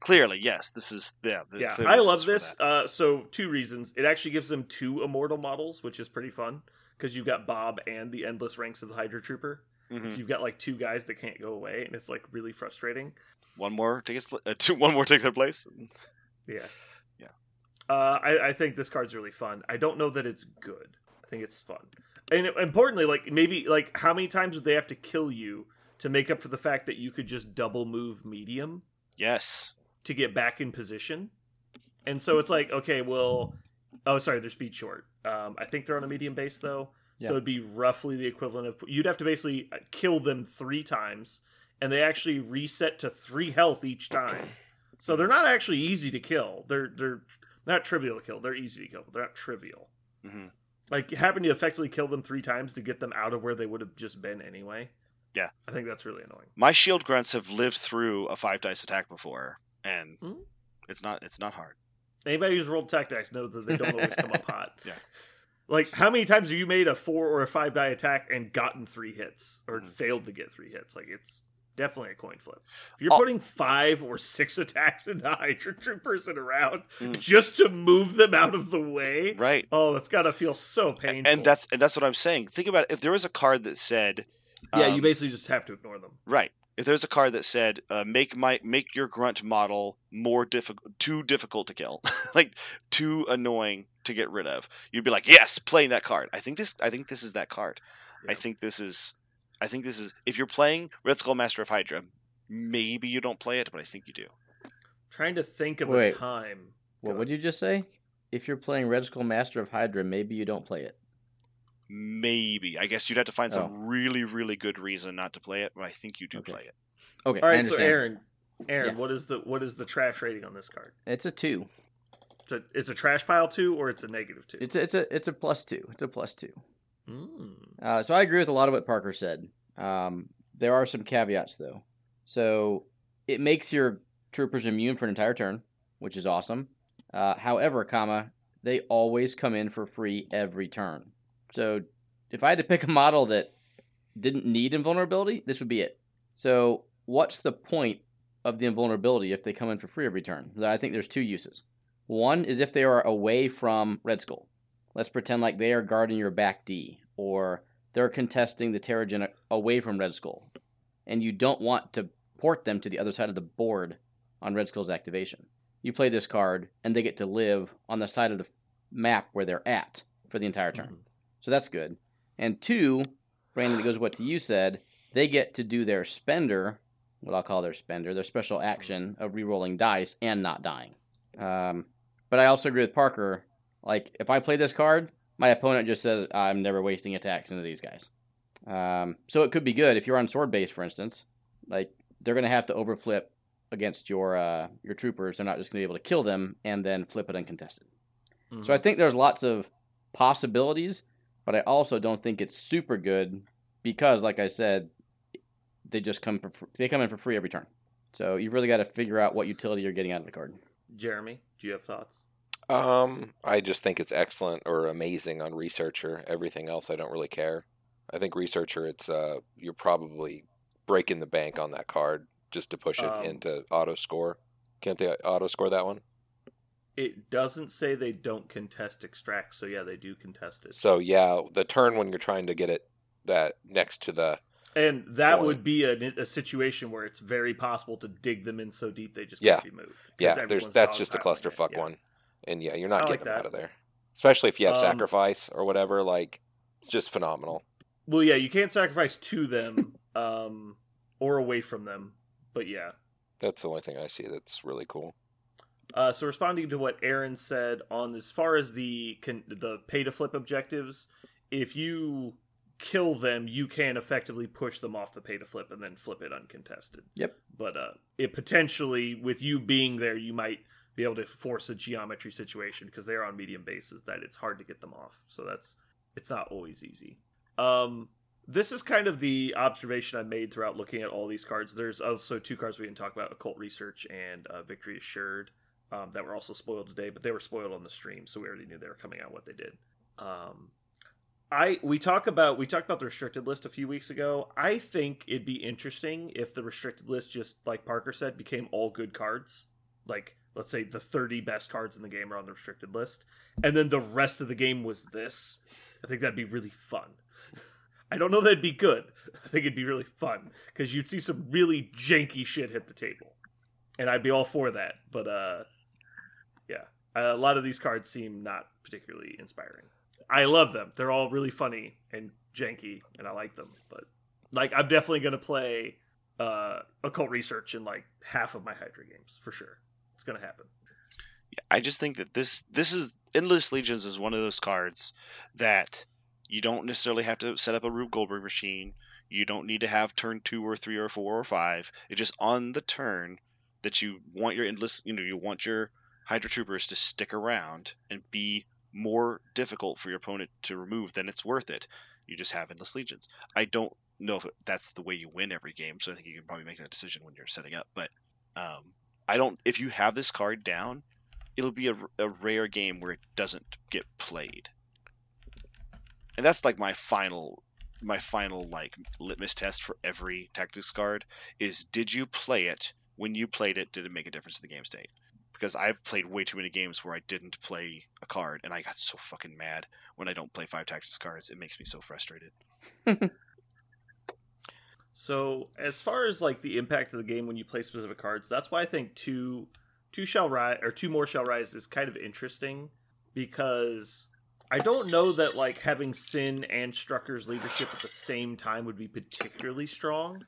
S2: Clearly, yes. This is yeah. the-
S1: Yeah, I love this. Uh, so two reasons. It actually gives them two immortal models, which is pretty fun because you've got Bob and the endless ranks of the Hydra Trooper.
S2: Mhm.
S1: So you've got like two guys that can't go away, and it's like really frustrating.
S2: One more take its, uh, two, [laughs] one more take their place.
S1: Yeah.
S2: Yeah.
S1: Uh, I, I think this card's really fun. I don't know that it's good. I think it's fun. And importantly, like maybe like how many times would they have to kill you to make up for the fact that you could just double move medium
S2: Yes.
S1: To get back in position? And so it's like, okay, well, oh, sorry, they're speed short. Um, I think they're on a medium base though,
S4: Yeah.
S1: so it'd be roughly the equivalent of you'd have to basically kill them three times, and they actually reset to three health each time. So they're not actually easy to kill. They're they're not trivial to kill. They're easy to kill, but they're not trivial.
S2: hmm
S1: Like having to effectively kill them three times to get them out of where they would have just been anyway.
S2: Yeah.
S1: I think that's really annoying.
S2: My shield grunts have lived through a five dice attack before, and
S1: Mhm.
S2: it's not it's not hard.
S1: Anybody who's rolled attack dice knows that they don't always come up hot. [laughs]
S2: Yeah.
S1: Like how many times have you made a four or a five die attack and gotten three hits or
S2: Mhm.
S1: failed to get three hits? Like it's definitely a coin flip. If you're
S2: Oh.
S1: putting five or six [laughs] attacks into Hydra Troopers in a round
S2: Mm.
S1: just to move them out of the way,
S2: Right.
S1: oh, that's gotta feel so painful.
S2: And that's and that's what I'm saying. Think about it. if there was a card that said
S1: yeah,
S2: um,
S1: you basically just have to ignore them.
S2: Right. If there's a card that said uh, make my make your grunt model more difficult, too difficult to kill, [laughs] like too annoying to get rid of, you'd be like, yes, playing that card. I think this. I think this is that card. I think this is. I think this is. If you're playing Red Skull Master of Hydra, maybe you don't play it, but I think you do.
S1: Trying to think of a time.
S4: What
S1: Go
S4: would you just say? If you're playing Red Skull Master of Hydra, maybe you don't play it.
S2: Maybe. I guess you'd have to find some
S4: Oh.
S2: really, really good reason not to play it, but I think you do
S4: Okay.
S2: play it.
S4: Okay,
S1: All right. So. Aaron, Aaron,
S4: Yeah.
S1: what is the what is the trash rating on this card?
S4: it's a two.
S1: It's a, it's a trash pile two or it's a negative two.
S4: It's a, it's a it's a plus two. It's a plus two.
S1: Mm.
S4: Uh, so I agree with a lot of what Parker said. Um, there are some caveats though. So it makes your troopers immune for an entire turn, which is awesome. Uh, however, comma they always come in for free every turn. So if I had to pick a model that didn't need invulnerability, this would be it. So what's the point of the invulnerability if they come in for free every turn? I think there's two uses. One is if they are away from Red Skull. Let's pretend like they are guarding your back D, or they're contesting the Terrigen away from Red Skull, and you don't want to port them to the other side of the board on Red Skull's activation. You play this card, and they get to live on the side of the map where they're at. for the entire turn.
S1: Mhm.
S4: So that's good. And two, Brandon, it goes what to you said. They get to do their spender, what I'll call their spender, their special action of re-rolling dice and not dying. Um, but I also agree with Parker. Like if I play this card, my opponent just says I'm never wasting attacks into these guys. Um, so it could be good if you're on sword base, for instance. Like they're gonna have to overflip against your uh, your troopers. They're not just gonna be able to kill them and then flip it uncontested. So I
S1: Mhm.
S4: think there's lots of possibilities, but I also don't think it's super good because, like I said, they just come for fr- they come in for free every turn. So you've really got to figure out what utility you're getting out of the card.
S1: Jeremy, do you have thoughts?
S3: Um, I just think it's excellent or amazing on researcher. Everything else, I don't really care. I think researcher, it's uh, you're probably breaking the bank on that card just to push it
S1: Um,
S3: into auto score. Can't they auto score that one?
S1: It doesn't say they don't contest extract, so yeah, they do contest it.
S3: So yeah, the turn when you're trying to get it that next to the
S1: And that
S3: Point.
S1: would be a, a situation where it's very possible to dig them in so deep they just
S3: Yeah.
S1: can't be moved.
S3: yeah, there's that's just a clusterfuck
S1: yeah.
S3: one, and yeah, you're not
S1: I like
S3: getting them out of there. Especially if you have
S1: Um,
S3: sacrifice or whatever, like it's just phenomenal.
S1: Well, yeah, you can't sacrifice to them um, or away from them, but yeah.
S3: That's the only thing I see that's really cool.
S1: Uh, so responding to what Aaron said on as far as the con- the pay to flip objectives, if you kill them, you can effectively push them off the pay to flip and then flip it uncontested.
S4: Yep.
S1: But uh, it potentially, with you being there, you might be able to force a geometry situation because they're on medium bases that it's hard to get them off. So that's it's not always easy. Um, this is kind of the observation I made throughout looking at all these cards. There's also two cards we didn't talk about: Occult Research and uh, Victory Assured, um, that were also spoiled today, but they were spoiled on the stream, so we already knew they were coming out what they did. Um, I we talk about we talked about the restricted list a few weeks ago. I think it'd be interesting if the restricted list just like Parker said became all good cards. Like let's say the 30 best cards in the game are on the restricted list and then the rest of the game was this. I think that'd be really fun. [laughs] I don't know that it'd be good. [laughs] I think it'd be really fun because you'd see some really janky shit hit the table, and I'd be all for that. But uh, yeah, a lot of these cards seem not particularly inspiring. I love them; they're all really funny and janky, and I like them. But like, I'm definitely gonna play uh, occult research in like half of my Hydra games for sure. It's gonna happen.
S2: Yeah, I just think that this this is Endless Legions is one of those cards that you don't necessarily have to set up a Rube Goldberg machine. You don't need to have turn two or three or four or five. It's just on the turn that you want your endless you know, you want your Hydra Troopers to stick around and be more difficult for your opponent to remove than it's worth it. You just have Endless Legions. I don't know if that's the way you win every game, so I think you can probably make that decision when you're setting up. But um, I don't. If you have this card down, it'll be a, a rare game where it doesn't get played. And that's like my final my final like litmus test for every tactics card is did you play it when you played it did it make a difference to the game state because i've played way too many games where i didn't play a card and i got so fucking mad when i don't play five tactics cards it makes me so frustrated [laughs]
S1: So as far as like the impact of the game when you play specific cards, that's why I think two two shall rise or two more shall rise is kind of interesting because I don't know that like having Sin and Strucker's leadership at the same time would be particularly strong.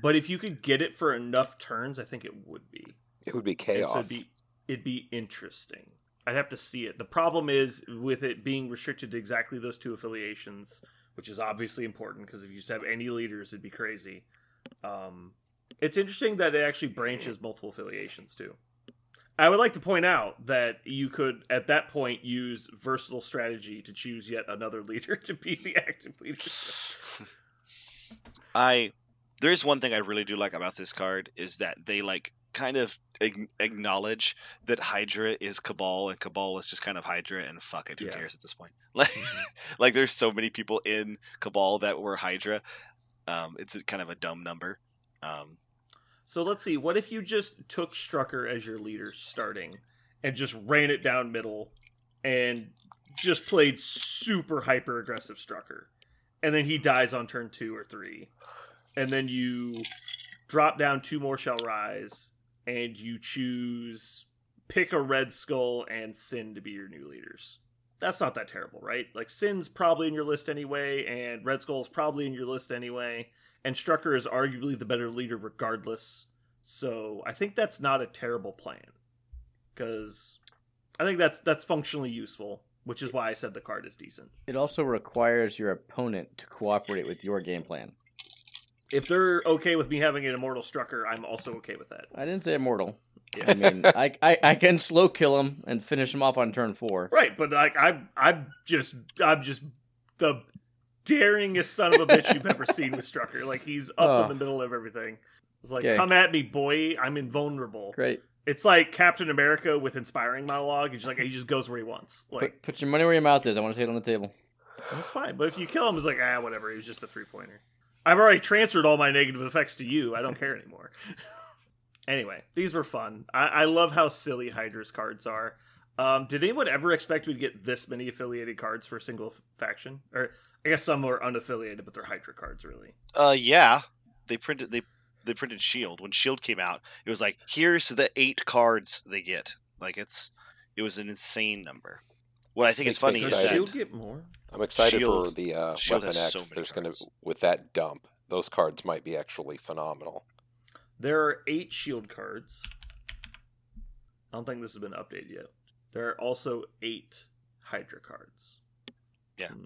S1: But if you could get it for enough turns, I think it would be.
S3: It would be chaos.
S1: it'd be it'd be interesting. I'd have to see it. The problem is with it being restricted to exactly those two affiliations, which is obviously important because if you just have any leaders, it'd be crazy. Um, it's interesting that it actually branches multiple affiliations too. I would like to point out that you could, at that point, use versatile strategy to choose yet another [laughs] leader to be the active leadership.
S2: I there's one thing I really do like about this card is that they like kind of ag- acknowledge that Hydra is Cabal and Cabal is just kind of Hydra and fuck it, who
S1: Yeah.
S2: cares at this point? [laughs] Like, like there's so many people in Cabal that were Hydra. Um, it's kind of a dumb number. Um,
S1: So let's see. What if you just took Strucker as your leader starting and just ran it down middle and just played super hyper aggressive Strucker? And then he dies on turn two or three. And then you drop down two more shall rise and you choose pick a red skull and sin to be your new leaders. that's not that terrible, right? Like Sin's probably in your list anyway, and Red Skull's probably in your list anyway, and Strucker is arguably the better leader regardless. So I think that's not a terrible plan because I think that's that's functionally useful, which is why I said the card is decent.
S4: It also requires your opponent to cooperate with your game plan.
S1: If they're okay with me having an immortal Strucker, I'm also okay with that.
S4: I didn't say immortal.
S1: Yeah.
S4: I mean, [laughs] I, I I can slow kill him and finish him off on turn four.
S1: Right, but like I'm I'm just I'm just the daringest son of a bitch you've ever seen with Strucker. Like he's up
S4: Oh.
S1: in the middle of everything. It's like,
S4: Okay.
S1: come at me, boy. I'm invulnerable.
S4: Great.
S1: It's like Captain America with inspiring monologue. He's just like he just goes where he wants. Like
S4: Put, put your money where your mouth is. I want to see it on the table.
S1: that's fine. But if you kill him, it's like ah, whatever. He was just a three pointer. I've already transferred all my negative effects to you. I don't care anymore. [laughs] anyway, these were fun. I, I love how silly Hydra's cards are. Um, did anyone ever expect we'd get this many affiliated cards for a single faction? Or I guess some were unaffiliated, but they're Hydra cards, really.
S2: Uh, yeah, they printed they they printed Shield when Shield came out. It was like here's the eight cards they get. Like it's it was an insane number. What I think is funny is
S1: Does
S2: that
S3: excited.
S1: Shield get more?
S3: I'm excited for the uh,
S2: Shield
S3: Weapon
S2: has
S3: X.
S2: so many
S3: There's going
S2: cards.
S3: to with that dump. Those cards might be actually phenomenal.
S1: There are eight shield cards. I don't think this has been updated yet. There are also eight Hydra cards.
S2: Yeah.
S1: Hmm.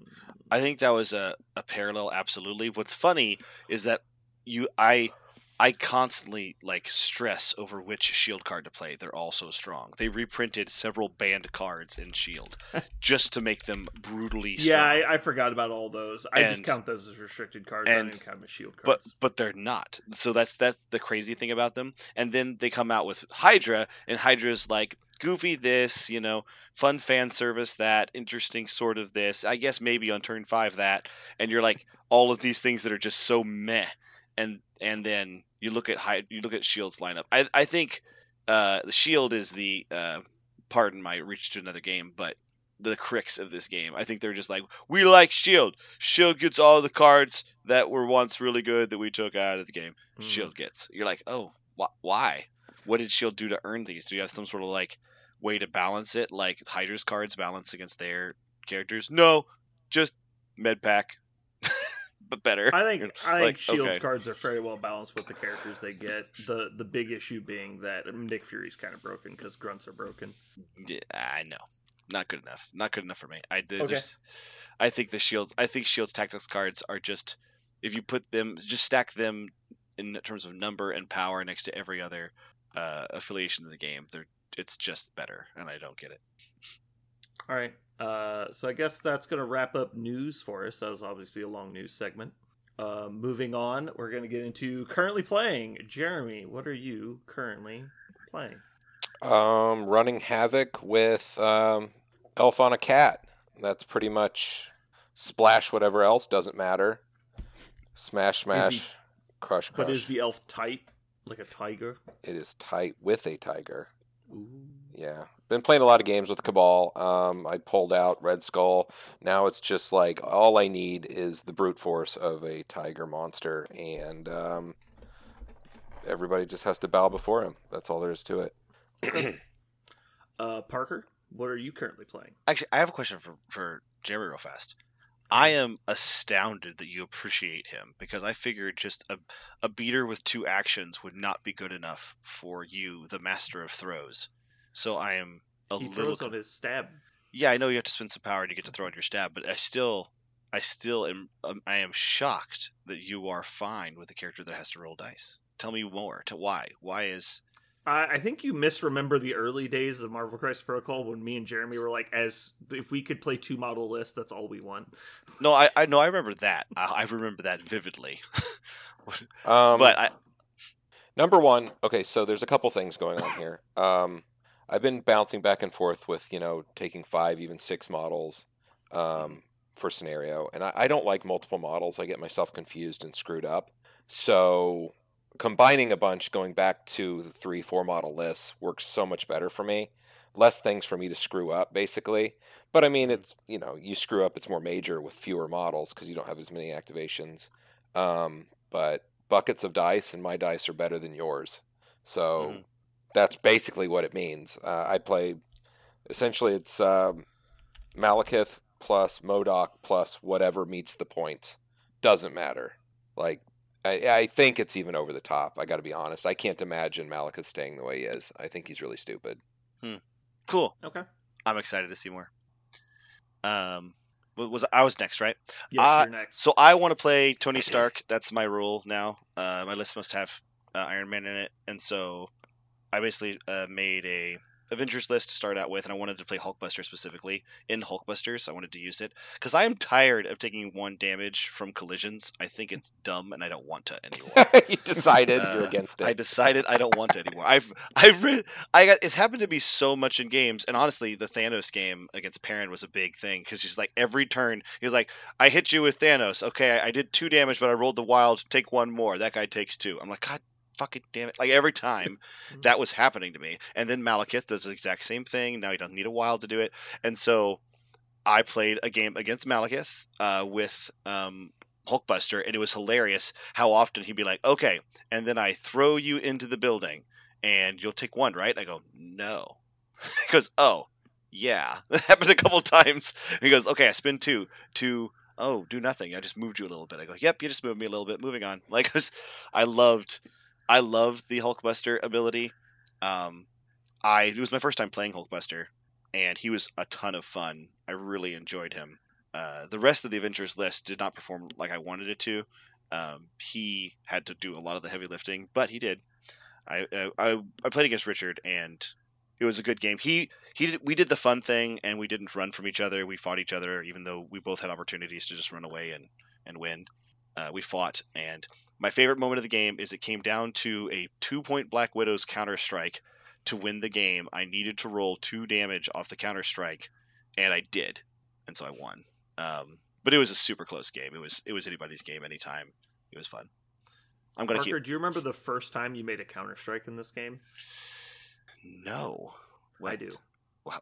S2: I think that was a, a parallel absolutely. What's funny is that you I I constantly like stress over which shield card to play. They're all so strong. They reprinted several banned cards in Shield [laughs] just to make them brutally strong.
S1: Yeah, I, I forgot about all those. I just count those as restricted cards. I
S2: and-
S1: didn't count them as shield cards.
S2: but but they're not. So that's that's the crazy thing about them. And then they come out with Hydra, and Hydra's like goofy this, you know, fun fan service that, interesting sort of this. I guess maybe on turn five that, and you're like all of these things that are just so meh. And and then you look at Hy- you look at Shield's lineup. I I think uh, the Shield is the uh, pardon my reach to another game, but the cricks of this game. I think they're just like, we like Shield. Shield gets all the cards that were once really good that we took out of the game.
S1: Mhm.
S2: Shield gets. You're like, oh, wh- why? What did Shield do to earn these? Do you have some sort of like way to balance it, like Hydra's cards balance against their characters? No, just med pack, but better.
S1: I think [laughs] I
S2: like,
S1: think Shield's
S2: okay.
S1: cards are fairly well balanced with the characters they get. The the big issue being that Nick Fury's kind of broken because grunts are broken.
S2: Yeah, I know. Not good enough. Not good enough for me. I did.
S1: Okay.
S2: I think the shields. I think shields tactics cards are just if you put them, just stack them in terms of number and power next to every other uh, affiliation of the game. They're it's just better, and I don't get it.
S1: All right. Uh, so I guess that's going to wrap up news for us. That was obviously a long news segment. Uh, moving on, we're going to get into currently playing. Jeremy, what are you currently playing?
S3: Um, running havoc with um, elf on a cat. That's pretty much splash. Whatever else doesn't matter. Smash, smash, crush, crush.
S1: But is the elf type like a tiger?
S3: It is tight with a tiger.
S1: Ooh.
S3: Yeah, been playing a lot of games with Cabal. Um, I pulled out Red Skull. Now it's just like all I need is the brute force of a tiger monster, and um, everybody just has to bow before him. That's all there is to it. [clears throat]
S1: Uh, Parker, what are you currently playing?
S2: Actually, I have a question for for Jeremy real fast. I am astounded that you appreciate him because I figured just a, a beater with two actions would not be good enough for you, the master of throws. So I am a
S1: he
S2: little.
S1: throws on his stab.
S2: yeah, I know you have to spend some power to get to throw on your stab, but I still, I still am. Um, I am shocked that you are fine with a character that has to roll dice. Tell me more. To why? Why is?
S1: I, I think you misremember the early days of Marvel Crisis Protocol when me and Jeremy were like, as if we could play two model lists, that's all we want.
S2: No, I, I know. I remember that. I, I remember that vividly. [laughs]
S3: Um,
S2: but I,
S3: Number one, okay, so there's a couple things going on here. [laughs] Um, I've been bouncing back and forth with, you know, taking five, even six models um, for scenario. And I, I don't like multiple models. I get myself confused and screwed up. So combining a bunch, going back to the three, four model lists works so much better for me. Less things for me to screw up, basically. But I mean, it's, you know, you screw up, it's more major with fewer models because you don't have as many activations. Um, but buckets of dice and my dice are better than yours. So
S2: Mhm.
S3: that's basically what it means. Uh, I play essentially it's um, Malekith plus MODOK plus whatever meets the points. Doesn't matter. Like I, I think it's even over the top. I got to be honest. I can't imagine Malekith staying the way he is. I think he's really stupid. Hmm.
S2: Cool.
S1: Okay.
S2: I'm excited to see more. Um, was I was next, right?
S1: Yes,
S2: Uh,
S1: you're next.
S2: So I want to play Tony Stark. That's my rule now. Uh, my list must have uh, Iron Man in it, and so I basically uh, made a Avengers list to start out with, and I wanted to play Hulkbuster specifically in Hulkbusters. I wanted to use it because I am tired of taking one damage from collisions. I think it's dumb, and I don't want to anymore. [laughs]
S3: you decided
S2: Uh,
S3: you're against it.
S2: I decided I don't want to anymore. I've I've read I got it's happened to be so much in games, and honestly, the Thanos game against Perrin was a big thing because he's like every turn he's like, I hit you with Thanos. Okay, I, I did two damage, but I rolled the wild. Take one more. That guy takes two. I'm like, God fucking damn it! Like every time that was happening to me, and then Malekith does the exact same thing. Now he doesn't need a wild to do it, and so I played a game against Malekith uh, with um, Hulkbuster, and it was hilarious how often he'd be like, "Okay," and then I throw you into the building, and you'll take one, right? I go, "No." [laughs] he goes, "Oh, yeah." [laughs] That happened a couple times. He goes, "Okay, I spin two, two." Oh, do nothing. I just moved you a little bit. I go, "Yep, you just moved me a little bit." Moving on. [laughs] Like, it was, I loved, I loved the Hulkbuster ability. Um, I it was my first time playing Hulkbuster, and he was a ton of fun. I really enjoyed him. Uh, the rest of the Avengers list did not perform like I wanted it to. Um, he had to do a lot of the heavy lifting, but he did. I, uh, I I played against Richard, and it was a good game. He he did, we did the fun thing, and we didn't run from each other. We fought each other, even though we both had opportunities to just run away and and win. Uh, we fought, and my favorite moment of the game is it came down to a two point Black Widow's counter strike to win the game. I needed to roll two damage off the counter strike, and I did, and so I won. Um, but it was a super close game. It was it was anybody's game anytime. It was fun. I'm gonna
S1: Parker,
S2: keep
S1: do you remember the first time you made a counter strike in this game?
S2: no. What?
S1: I do,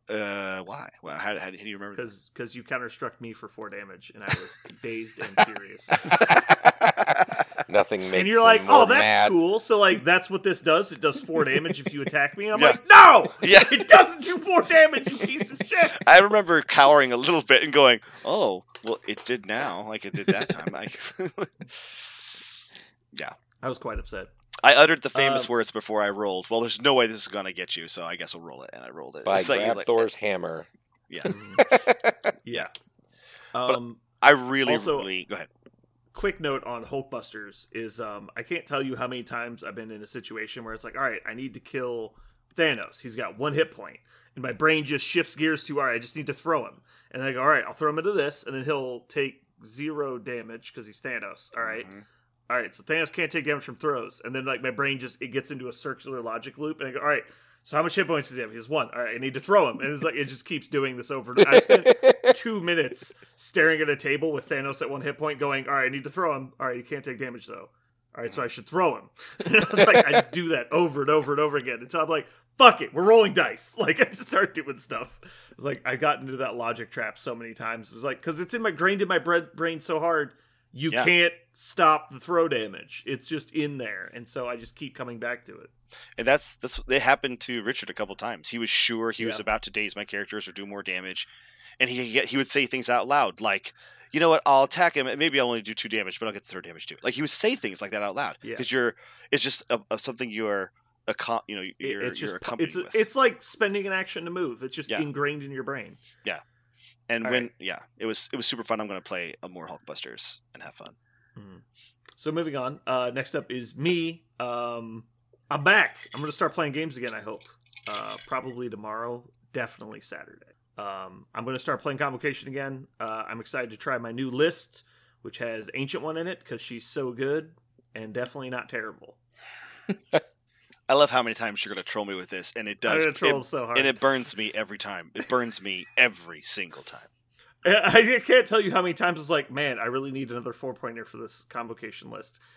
S2: Uh, why? Well, how, how, do you remember? this?
S1: because you counter struck me for four damage, and I was [laughs] dazed and furious. [laughs]
S3: Nothing makes
S1: and you're like, "Oh, that's
S3: mad.
S1: cool." So like, that's what this does. It does four damage if you attack me. And I'm
S2: Yeah.
S1: like, "No, [laughs]
S2: Yeah.
S1: it doesn't do four damage, you piece of shit."
S2: I remember cowering a little bit and going, "Oh, well, it did now, like it did that time." I, yeah,
S1: I was quite upset.
S2: I uttered the famous
S1: Um,
S2: words before I rolled. Well, there's no way this is gonna get you, so I guess I'll roll it, and I rolled it.
S3: By
S2: It's like-
S3: grab
S2: like-
S3: Thor's hammer.
S2: Yeah, [laughs] [laughs]
S1: Yeah.
S2: But-
S1: Um,
S2: I really,
S1: Also-
S2: really go ahead.
S1: quick note on Hulkbusters is um, I can't tell you how many times I've been in a situation where it's like, all right, I need to kill Thanos. He's got one hit point, and my brain just shifts gears to, all right, I just need to throw him, and I go, all right, I'll throw him into this, and then he'll take zero damage because he's Thanos. All right?
S2: Mhm.
S1: All right, so Thanos can't take damage from throws, and then like my brain just it gets into a circular logic loop, and I go, all right. So how much hit points does he have? He has one. All right, I need to throw him, and it's like it just keeps doing this over. I spent [laughs] two minutes staring at a table with Thanos at one hit point, going, "All right, I need to throw him. All right, he can't take damage though. All right, so I should throw him." And [laughs] I was like, I just do that over and over and over again until I'm like, "Fuck it, we're rolling dice." [laughs] Like I just start doing stuff. It's like I got into that logic trap so many times. It was like because it's in my grained in my brain so hard, you
S2: Yeah.
S1: can't stop the throw damage. It's just in there, and so I just keep coming back to it.
S2: And that's that's it happened to Richard a couple times. He was sure he was about to daze my characters or do more damage, and he he would say things out loud like, "You know what? I'll attack him, and maybe I'll only do two damage, but I'll get the third damage too." Like he would say things like that out loud
S1: Yeah.
S2: because you're it's just a, a, something you're a you know you're,
S1: it's
S2: you're
S1: just
S2: accompanied
S1: it's
S2: with.
S1: it's like spending an action to move. It's just
S2: Yeah.
S1: ingrained in your brain.
S2: And
S1: all
S2: when
S1: right.
S2: yeah, it was it was super fun. I'm going to play a more Hulkbusters and have fun.
S1: So moving on. Uh, next up is me. Um, I'm back. I'm going to start playing games again. I hope. Uh, probably tomorrow. Definitely Saturday. Um, I'm going to start playing Convocation again. Uh, I'm excited to try my new list, which has Ancient One in it because she's so good and definitely not terrible. [laughs]
S2: I love how many times you're going to troll me with this, and it does.
S1: troll
S2: it-
S1: so hard.
S2: and it burns me every time. It burns me every single time. [laughs]
S1: I can't tell you how many times it's like, man, I really need another four pointer for this convocation list. [laughs]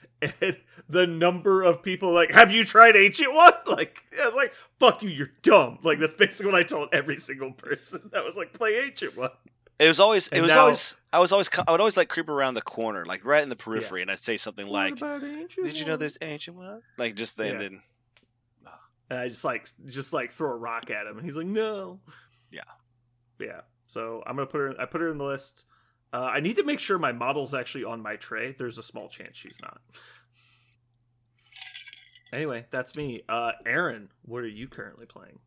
S1: And the number of people like, have you tried Ancient One? [laughs] Like, I was like, fuck you, you're dumb. Like, that's basically what I told every single person that was like, play Ancient One.
S2: It was always. It
S1: And
S2: was
S1: now-
S2: always. I was always. I would always like creep around the corner, like right in the periphery, and I'd say something like,
S1: What Ancient
S2: "Did you know there's ancient one?" Like just then,
S1: Yeah.
S2: then
S1: And I just like, just like throw a rock at him, and he's like, no.
S2: Yeah.
S1: Yeah. So I'm gonna put her. I put her in the list. Uh, I need to make sure my model's actually on my tray. There's a small chance she's not. Anyway, that's me. Uh, Aaron, what are you currently playing?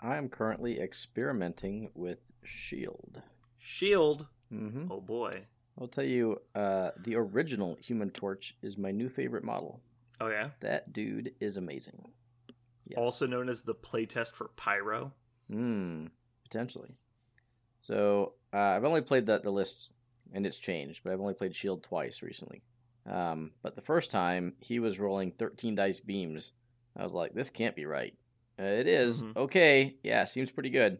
S4: I am currently experimenting with Shield.
S1: Shield.
S4: Mm-hmm.
S1: Oh boy.
S4: I'll tell you, uh, the original Human Torch is my new favorite model.
S1: Oh yeah.
S4: That dude is amazing. Yes.
S1: Also known as the playtest for Pyro.
S4: Hmm. Potentially. So uh, I've only played the the list, and it's changed, but I've only played Shield twice recently. Um, but the first time he was rolling 13 dice beams, I was like, this can't be right. Uh, it is.
S1: Mhm.
S4: okay. Yeah, seems pretty good.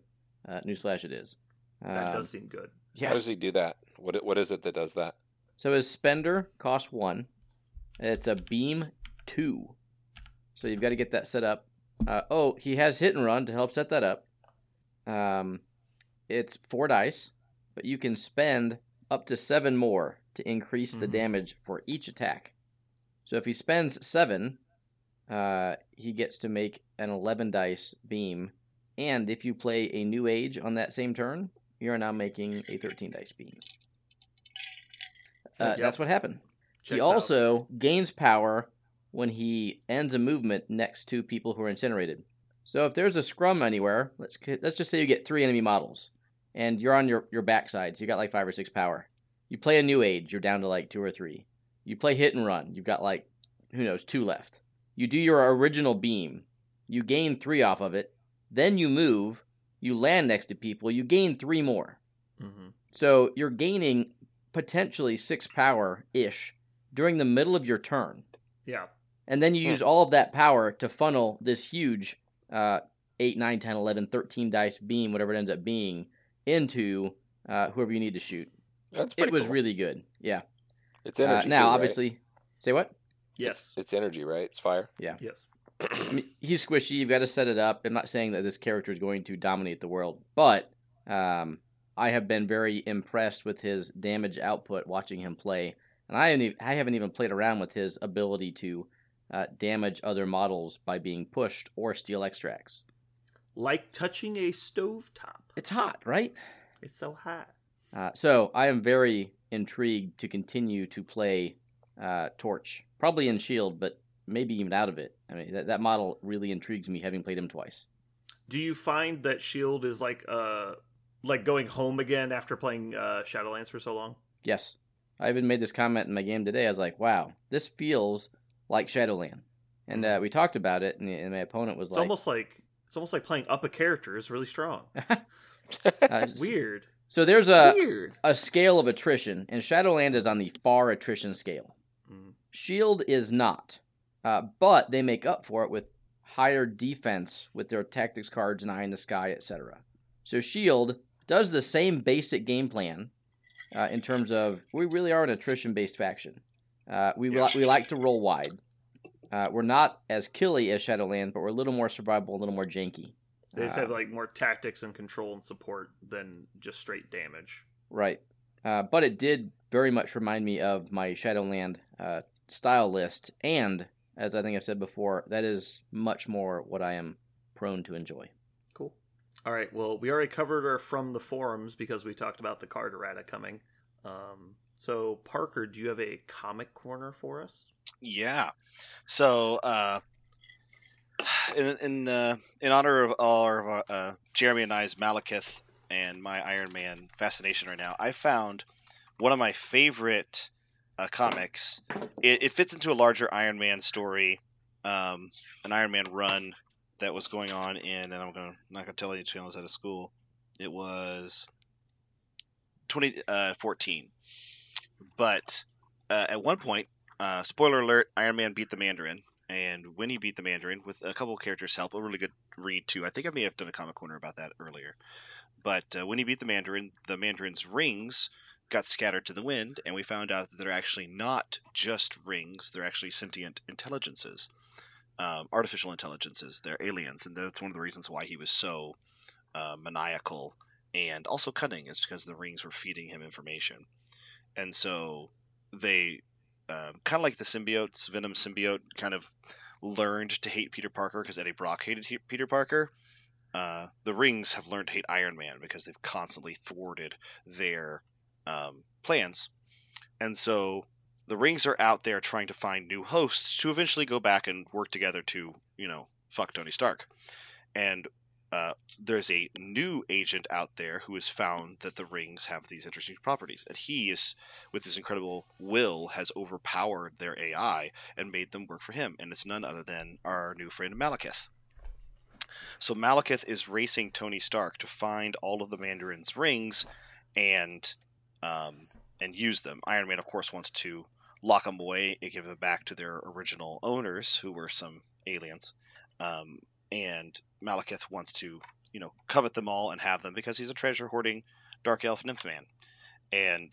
S4: Uh, newsflash, it is.
S1: That
S4: Um,
S1: does seem good.
S4: Yeah.
S3: How does he do that? What what is it that does that?
S4: So his spender costs one. It's a beam two. So you've got to get that set up. Uh, oh, he has hit and run to help set that up. Um, it's four dice, but you can spend up to seven more to increase the
S1: Mhm.
S4: damage for each attack. So if he spends seven, uh, he gets to make an 11 dice beam. And if you play a new age on that same turn, you are now making a 13 dice beam. Uh,
S1: Yep.
S4: That's what happened.
S1: Checks
S4: he
S1: out.
S4: also gains power when he ends a movement next to people who are incinerated. So if there's a scrum anywhere, let's let's just say you get three enemy models, and you're on your your backside, so you got like five or six power. You play a new age, you're down to like two or three. You play hit and run, you've got like who knows two left. You do your original beam, you gain three off of it. Then you move, you land next to people, you gain three more.
S1: Mhm.
S4: So you're gaining potentially six power ish during the middle of your turn.
S1: Yeah.
S4: And then you
S3: Hmm.
S4: use all of that power to funnel this huge uh, 8, 9, 10, 11, 13 dice beam, whatever it ends up being, into uh, whoever you need to shoot.
S3: That's
S4: It was
S3: cool.
S4: really good. Yeah.
S3: It's
S4: Uh,
S3: energy.
S4: now,
S3: too, right?
S4: obviously, say what?
S1: Yes.
S3: it's energy, right? It's fire. Yeah.
S1: Yes.
S4: I mean, he's squishy. You've got to set it up. I'm not saying that this character is going to dominate the world, but um, I have been very impressed with his damage output watching him play, and I haven't, e- I haven't even played around with his ability to uh, damage other models by being pushed or steal extracts.
S1: Like touching a stovetop.
S4: It's hot, right?
S1: It's so hot.
S4: Uh, so I am very intrigued to continue to play uh, Torch, probably in Shield, but maybe even out of it. I mean, that, that model really intrigues me, having played him twice.
S1: Do you find that Shield is like uh like going home again after playing uh Shadowlands for so long?
S4: Yes. I even made this comment in my game today. I was like, wow, this feels like Shadowland. And uh, we talked about it, and, and my opponent was
S1: It's
S4: like,
S1: almost like it's almost like playing up a character is really strong. [laughs]
S4: uh, [laughs]
S1: Weird.
S4: So there's a,
S1: Weird.
S4: a scale of attrition, and Shadowland is on the far attrition scale.
S1: Mm.
S4: Shield is not, uh, but they make up for it with higher defense with their tactics cards and Eye in the Sky, etc. So Shield does the same basic game plan uh, in terms of we really are an attrition-based faction. Uh, we
S2: Yeah.
S4: li- we like to roll wide. Uh, we're not as killy as Shadowland, but we're a little more survivable, a little more janky.
S1: They just
S4: Uh,
S1: have like more tactics and control and support than just straight damage.
S4: Right. Uh, but it did very much remind me of my Shadowland uh, style list. And, as I think I've said before, that is much more what I am prone to enjoy.
S1: Cool. All right. Well, we already covered her from the forums because we talked about the card errata coming. Um, so, Parker, do you have a comic corner for us?
S2: Yeah. So, uh, in in, uh, in honor of our, uh, Jeremy and I's Malekith and my Iron Man fascination right now, I found one of my favorite uh, comics. It, it fits into a larger Iron Man story, um, an Iron Man run that was going on in, and I'm gonna not gonna tell any channels out of school. It was 2014, but uh, at one point uh, spoiler alert: Iron Man beat the Mandarin, and when he beat the Mandarin, with a couple characters' help, a really good read too. I think I may have done a comic corner about that earlier. But uh, when he beat the Mandarin, the Mandarin's rings got scattered to the wind, and we found out that they're actually not just rings; they're actually sentient intelligences, um, artificial intelligences. They're aliens, and that's one of the reasons why he was so uh, maniacal and also cunning, is because the rings were feeding him information, and so they um, kind of like the symbiotes, Venom symbiote kind of learned to hate Peter Parker because Eddie Brock hated he- Peter Parker. uh, the rings have learned to hate Iron Man because they've constantly thwarted their um, plans, and so the rings are out there trying to find new hosts to eventually go back and work together to you know fuck Tony Stark, and uh, there's a new agent out there who has found that the rings have these interesting properties, and he is, with his incredible will, has overpowered their AI and made them work for him, and it's none other than our new friend Malekith. So Malekith is racing Tony Stark to find all of the Mandarin's rings, and um, and use them. Iron Man, of course, wants to lock them away and give them back to their original owners, who were some aliens. Um, and Malekith wants to, you know, covet them all and have them because he's a treasure hoarding dark elf nymph man. And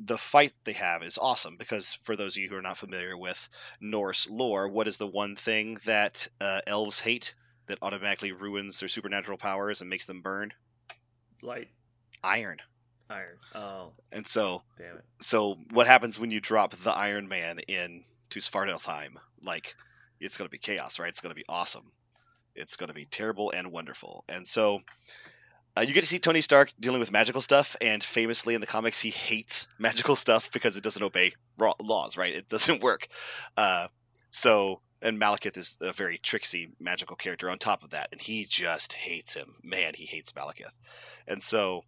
S2: the fight they have is awesome because for those of you who are not familiar with Norse lore, what is the one thing that uh, elves hate that automatically ruins their supernatural powers and makes them burn?
S1: Light,
S2: Iron.
S1: iron. Oh,
S2: And so,
S1: damn it.
S2: so what happens when you drop the Iron Man in to Svartalfheim? Like, it's going to be chaos, right? It's going to be awesome. It's going to be terrible and wonderful. And so, uh, you get to see Tony Stark dealing with magical stuff, and famously in the comics, he hates [laughs] magical stuff because it doesn't obey laws, right? It doesn't [laughs] work. Uh, so, and Malekith is a very tricksy magical character on top of that, and he just hates him. Man, he hates Malekith. And so,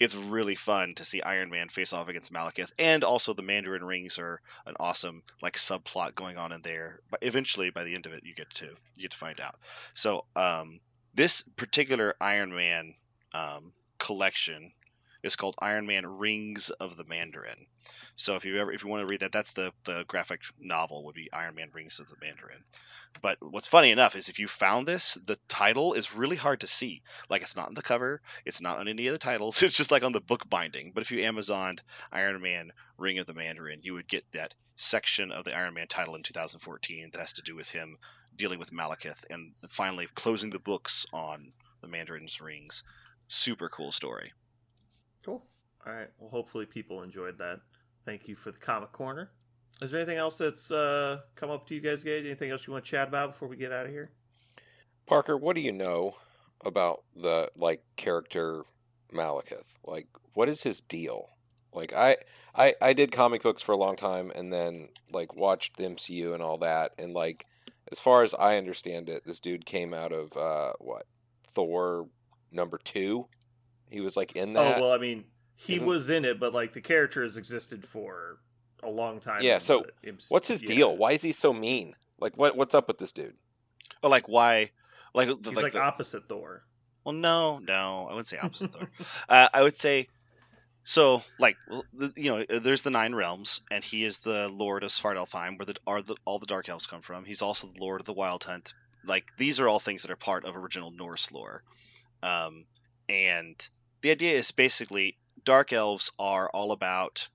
S2: it's really fun to see Iron Man face off against Malekith, and also the Mandarin rings are an awesome like subplot going on in there. But eventually, by the end of it, you get to you get to find out. So um, this particular Iron Man um, collection is called Iron Man Rings of the Mandarin. So if you ever if you want to read that, that's the the graphic novel would be Iron Man Rings of the Mandarin. But what's funny enough is if you found this, the title is really hard to see. Like it's not in the cover, it's not on any of the titles. [laughs] It's just like on the book binding. But if you Amazoned Iron Man Ring of the Mandarin, you would get that section of the Iron Man title in 2014 that has to do with him dealing with Malekith and finally closing the books on the Mandarin's rings. Super cool story.
S1: Cool. All right. Well, hopefully people enjoyed that. Thank you for the comic corner. Is there anything else that's uh, come up to you guys, Gage? Anything else you want to chat about before we get out of here?
S3: Parker, what do you know about the like character Malekith? Like, what is his deal? Like, I, I, I did comic books for a long time, and then like watched the MCU and all that, and like, as far as I understand it, this dude came out of uh, what Thor number two. He was like in that.
S1: Oh well, I mean, he
S3: Isn't-
S1: was in it, but like the character has existed for a long time.
S3: Yeah, so What's his
S1: yeah.
S3: deal? Why is he so mean? Like, what what's up with this dude?
S2: Or like why? Like, the,
S1: He's
S2: like,
S1: like,
S2: the,
S1: opposite Thor.
S2: well, no, no, I wouldn't say opposite Thor. [laughs] uh, I would say so. Like, you know, there's the nine realms, and he is the lord of Svartalfheim, where the are the, all the dark elves come from. He's also the lord of the Wild Hunt. Like, these are all things that are part of original Norse lore. Um, and the idea is basically dark elves are all about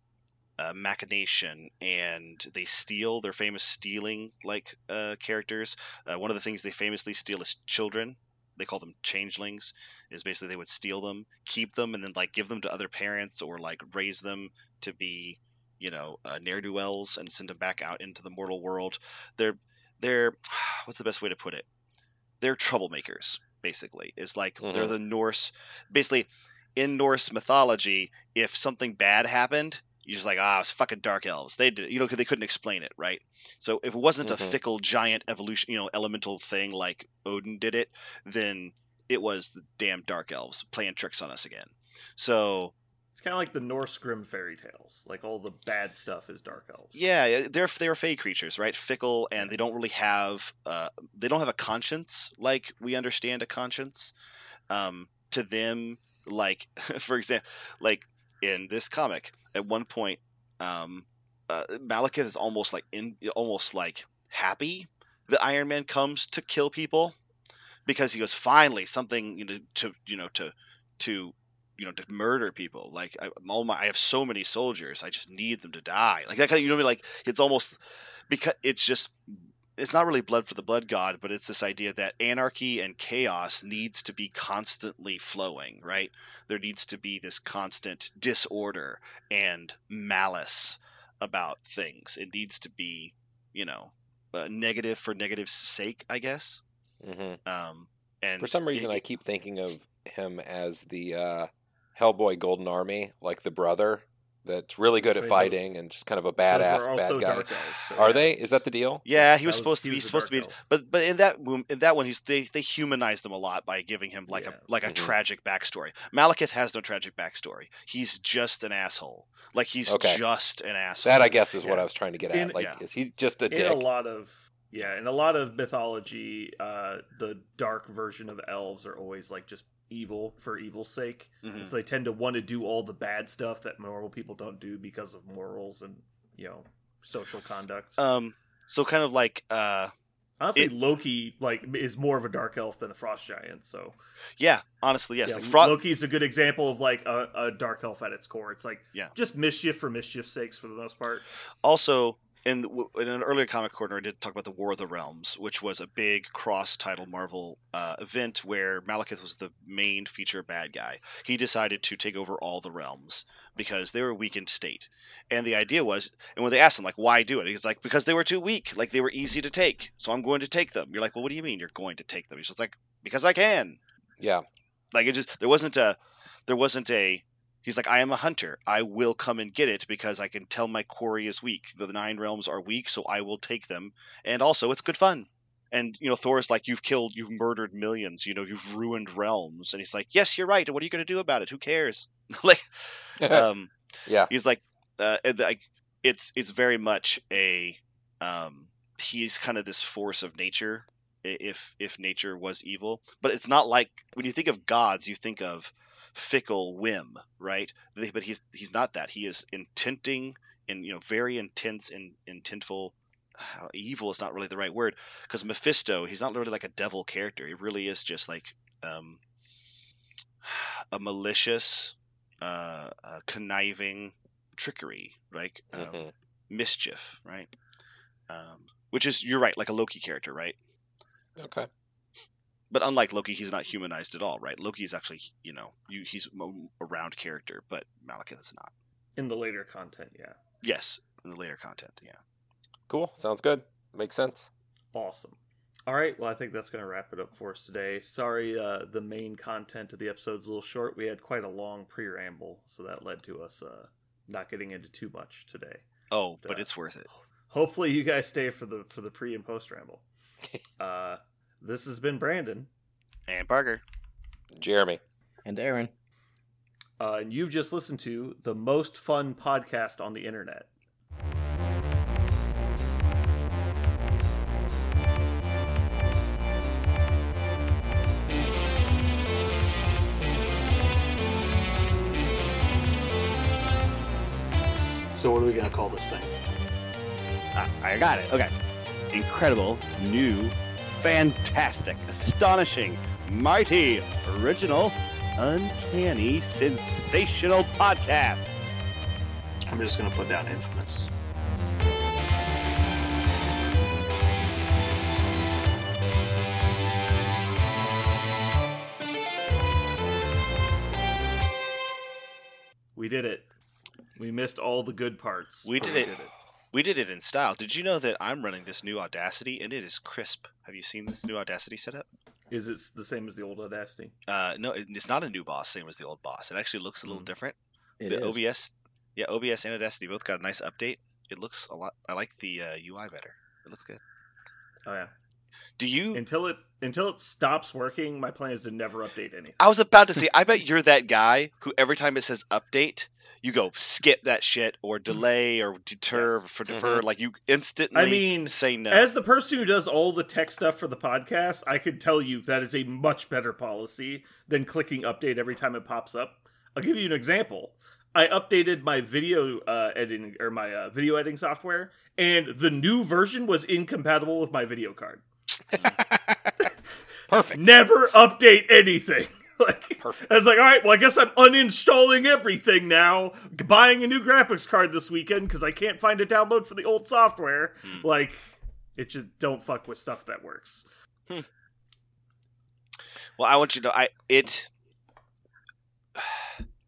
S2: uh, machination and they steal they're famous stealing like uh, characters. Uh, one of the things they famously steal is children. They call them changelings is basically they would steal them keep them and then like give them to other parents or like raise them to be you know uh, ne'er-do-wells and send them back out into the mortal world. They're they're [sighs] what's the best way to put it? They're troublemakers basically is like they're
S3: Mhm.
S2: the norse. Basically in norse mythology if something bad happened you're just like ah it's fucking dark elves they did you know they couldn't explain it right so if it wasn't a
S3: Mhm.
S2: fickle giant evolution you know elemental thing like odin did it then it was the damn dark elves playing tricks on us again so
S1: It's kind of like the Norse Grimm fairy tales. Like all the bad stuff is dark elves.
S2: Yeah, they're they're fey creatures, right? Fickle, and they don't really have uh, they don't have a conscience like we understand a conscience. Um, to them, like [laughs] for example, like in this comic, at one point, um, uh, Malekith is almost like in almost like happy that Iron Man comes to kill people because he goes finally something you know to you know to to you know to murder people. Like I, all my I have so many soldiers. I just need them to die. Like that kind of you know I mean? Like it's almost because it's just it's not really blood for the blood god but it's this idea that anarchy and chaos needs to be constantly flowing right? There needs to be this constant disorder and malice about things. It needs to be you know uh, negative for negative's sake I guess.
S3: Hmm
S2: um, And
S3: For some reason,
S2: it-
S3: I keep thinking of him as the uh, Hellboy Golden Army, like the brother that's really good at
S1: Wait, those-
S3: fighting and just kind of a
S1: Those
S3: badass
S1: also
S3: bad guy.
S1: dark elves, so
S3: Are
S1: yeah.
S3: they? Is that the deal?
S2: Yeah, he was
S1: was-
S2: supposed to be
S1: was
S2: supposed to be,
S1: elf.
S2: but but in that mo- in that one, he's they they humanized him a lot by giving him like
S1: Yeah.
S2: a like a
S3: Mhm.
S2: tragic backstory. Malekith has no tragic backstory. He's just an asshole. Like he's
S3: Okay.
S2: just an asshole.
S3: That I guess is what I was trying to get at.
S1: In-
S3: like,
S2: yeah.
S3: is he just a
S1: in
S3: dick?
S1: a lot of yeah in a lot of mythology uh the dark version of elves are always like just evil for evil's sake.
S2: Mhm.
S1: so they tend to want to do all the bad stuff that normal people don't do because of morals and you know social conduct.
S2: Um, so kind of like uh,
S1: honestly
S2: it-
S1: loki like is more of a dark elf than a frost giant so.
S2: Yeah, honestly, yes,
S1: yeah,
S2: like Fro-
S1: loki's a good example of like a, a dark elf at its core. It's like
S2: Yeah.
S1: just mischief for mischief's sakes for the most part.
S2: Also in, the- in an earlier comic corner i did talk about the war of the realms which was a big cross-title marvel uh, event where malekith was the main feature bad guy. He decided to take over all the realms because they were a weakened state. And the idea was and when they asked him like why do it? He's like because they were too weak. Like they were easy to take. So i'm going to take them. You're like well what do you mean you're going to take them? He's just like because i can.
S3: Yeah.
S2: like it just there wasn't a there wasn't a he's like i am a hunter. I will come and get it because i can tell my quarry is weak. The nine realms are weak so i will take them. And also it's good fun. And you know Thor is like you've killed you've murdered millions you know you've ruined realms. And he's like yes you're right. And what are you going to do about it? Who cares? [laughs] Like [laughs] um
S3: yeah.
S2: he's like uh like it's it's very much a um he's kind of this force of nature if if nature was evil. But it's not like when you think of gods you think of fickle whim right? But he's he's not that. He is intenting and you know very intense and intentful. Uh, evil is not really the right word because mephisto he's not really like a devil character. He really is just like um a malicious uh, uh conniving trickery right um,
S3: Mhm.
S2: mischief right? Um which is you're right like a loki character right?
S3: Okay.
S2: But unlike Loki, he's not humanized at all, right? Loki is actually, you know, you, he's a round character, but Malekith is not.
S1: in the later content yeah
S2: Yes, in the later content, yeah.
S3: Cool. Sounds good. Makes sense.
S1: Awesome. All right, well, I think that's going to wrap it up for us today. Sorry, uh, the main content of the episode's a little short. We had quite a long preamble, so that led to us uh, not getting into too much today.
S2: Oh, but
S1: Uh,
S2: it's worth it.
S1: Hopefully, you guys stay for the for the pre and post ramble. [laughs] uh, this has been Brandon,
S2: And Parker.
S3: Jeremy.
S4: And Aaron.
S1: uh, and you've just listened to the most fun podcast on the internet.
S5: So what are we gonna call this thing?
S6: Ah, I got it. Okay. Incredible, new, fantastic, astonishing, mighty, original, uncanny, sensational podcast.
S5: I'm just gonna put down infamous.
S1: We did it. We missed all the good parts.
S2: We
S1: but
S2: did it. We did it in style. Did you know that I'm running this new Audacity and it is crisp? Have you seen this new Audacity setup?
S1: Is it the same as the old Audacity?
S2: Uh, no, it- it's not a new boss, same as the old boss. It actually looks a little
S1: Mm.
S2: different.
S4: It
S2: the
S4: is.
S2: OBS, yeah, OBS and Audacity both got a nice update. It looks a lot. I like the uh, UI better. It looks good.
S1: Oh yeah.
S2: Do you?
S1: Until it until it stops working, my plan is to never update anything.
S2: I was about to say, I bet you're that guy who every time it says update, you go skip that shit or delay or deter
S1: Yes.
S2: for defer. Like you instantly.
S1: I mean,
S2: say no.
S1: As the person who does all the tech stuff for the podcast, I can tell you that is a much better policy than clicking update every time it pops up. I'll give you an example. I updated my video uh, editing or my uh, video editing software, and the new version was incompatible with my video card. [laughs]
S3: Perfect.
S1: Never update anything. [laughs] like,
S3: Perfect.
S1: I was like, all right, well, I guess I'm uninstalling everything now. Buying a new graphics card this weekend because I can't find a download for the old software.
S2: Hmm.
S1: Like, it just don't fuck with stuff that works.
S2: Well, I want you to know, I it. [sighs]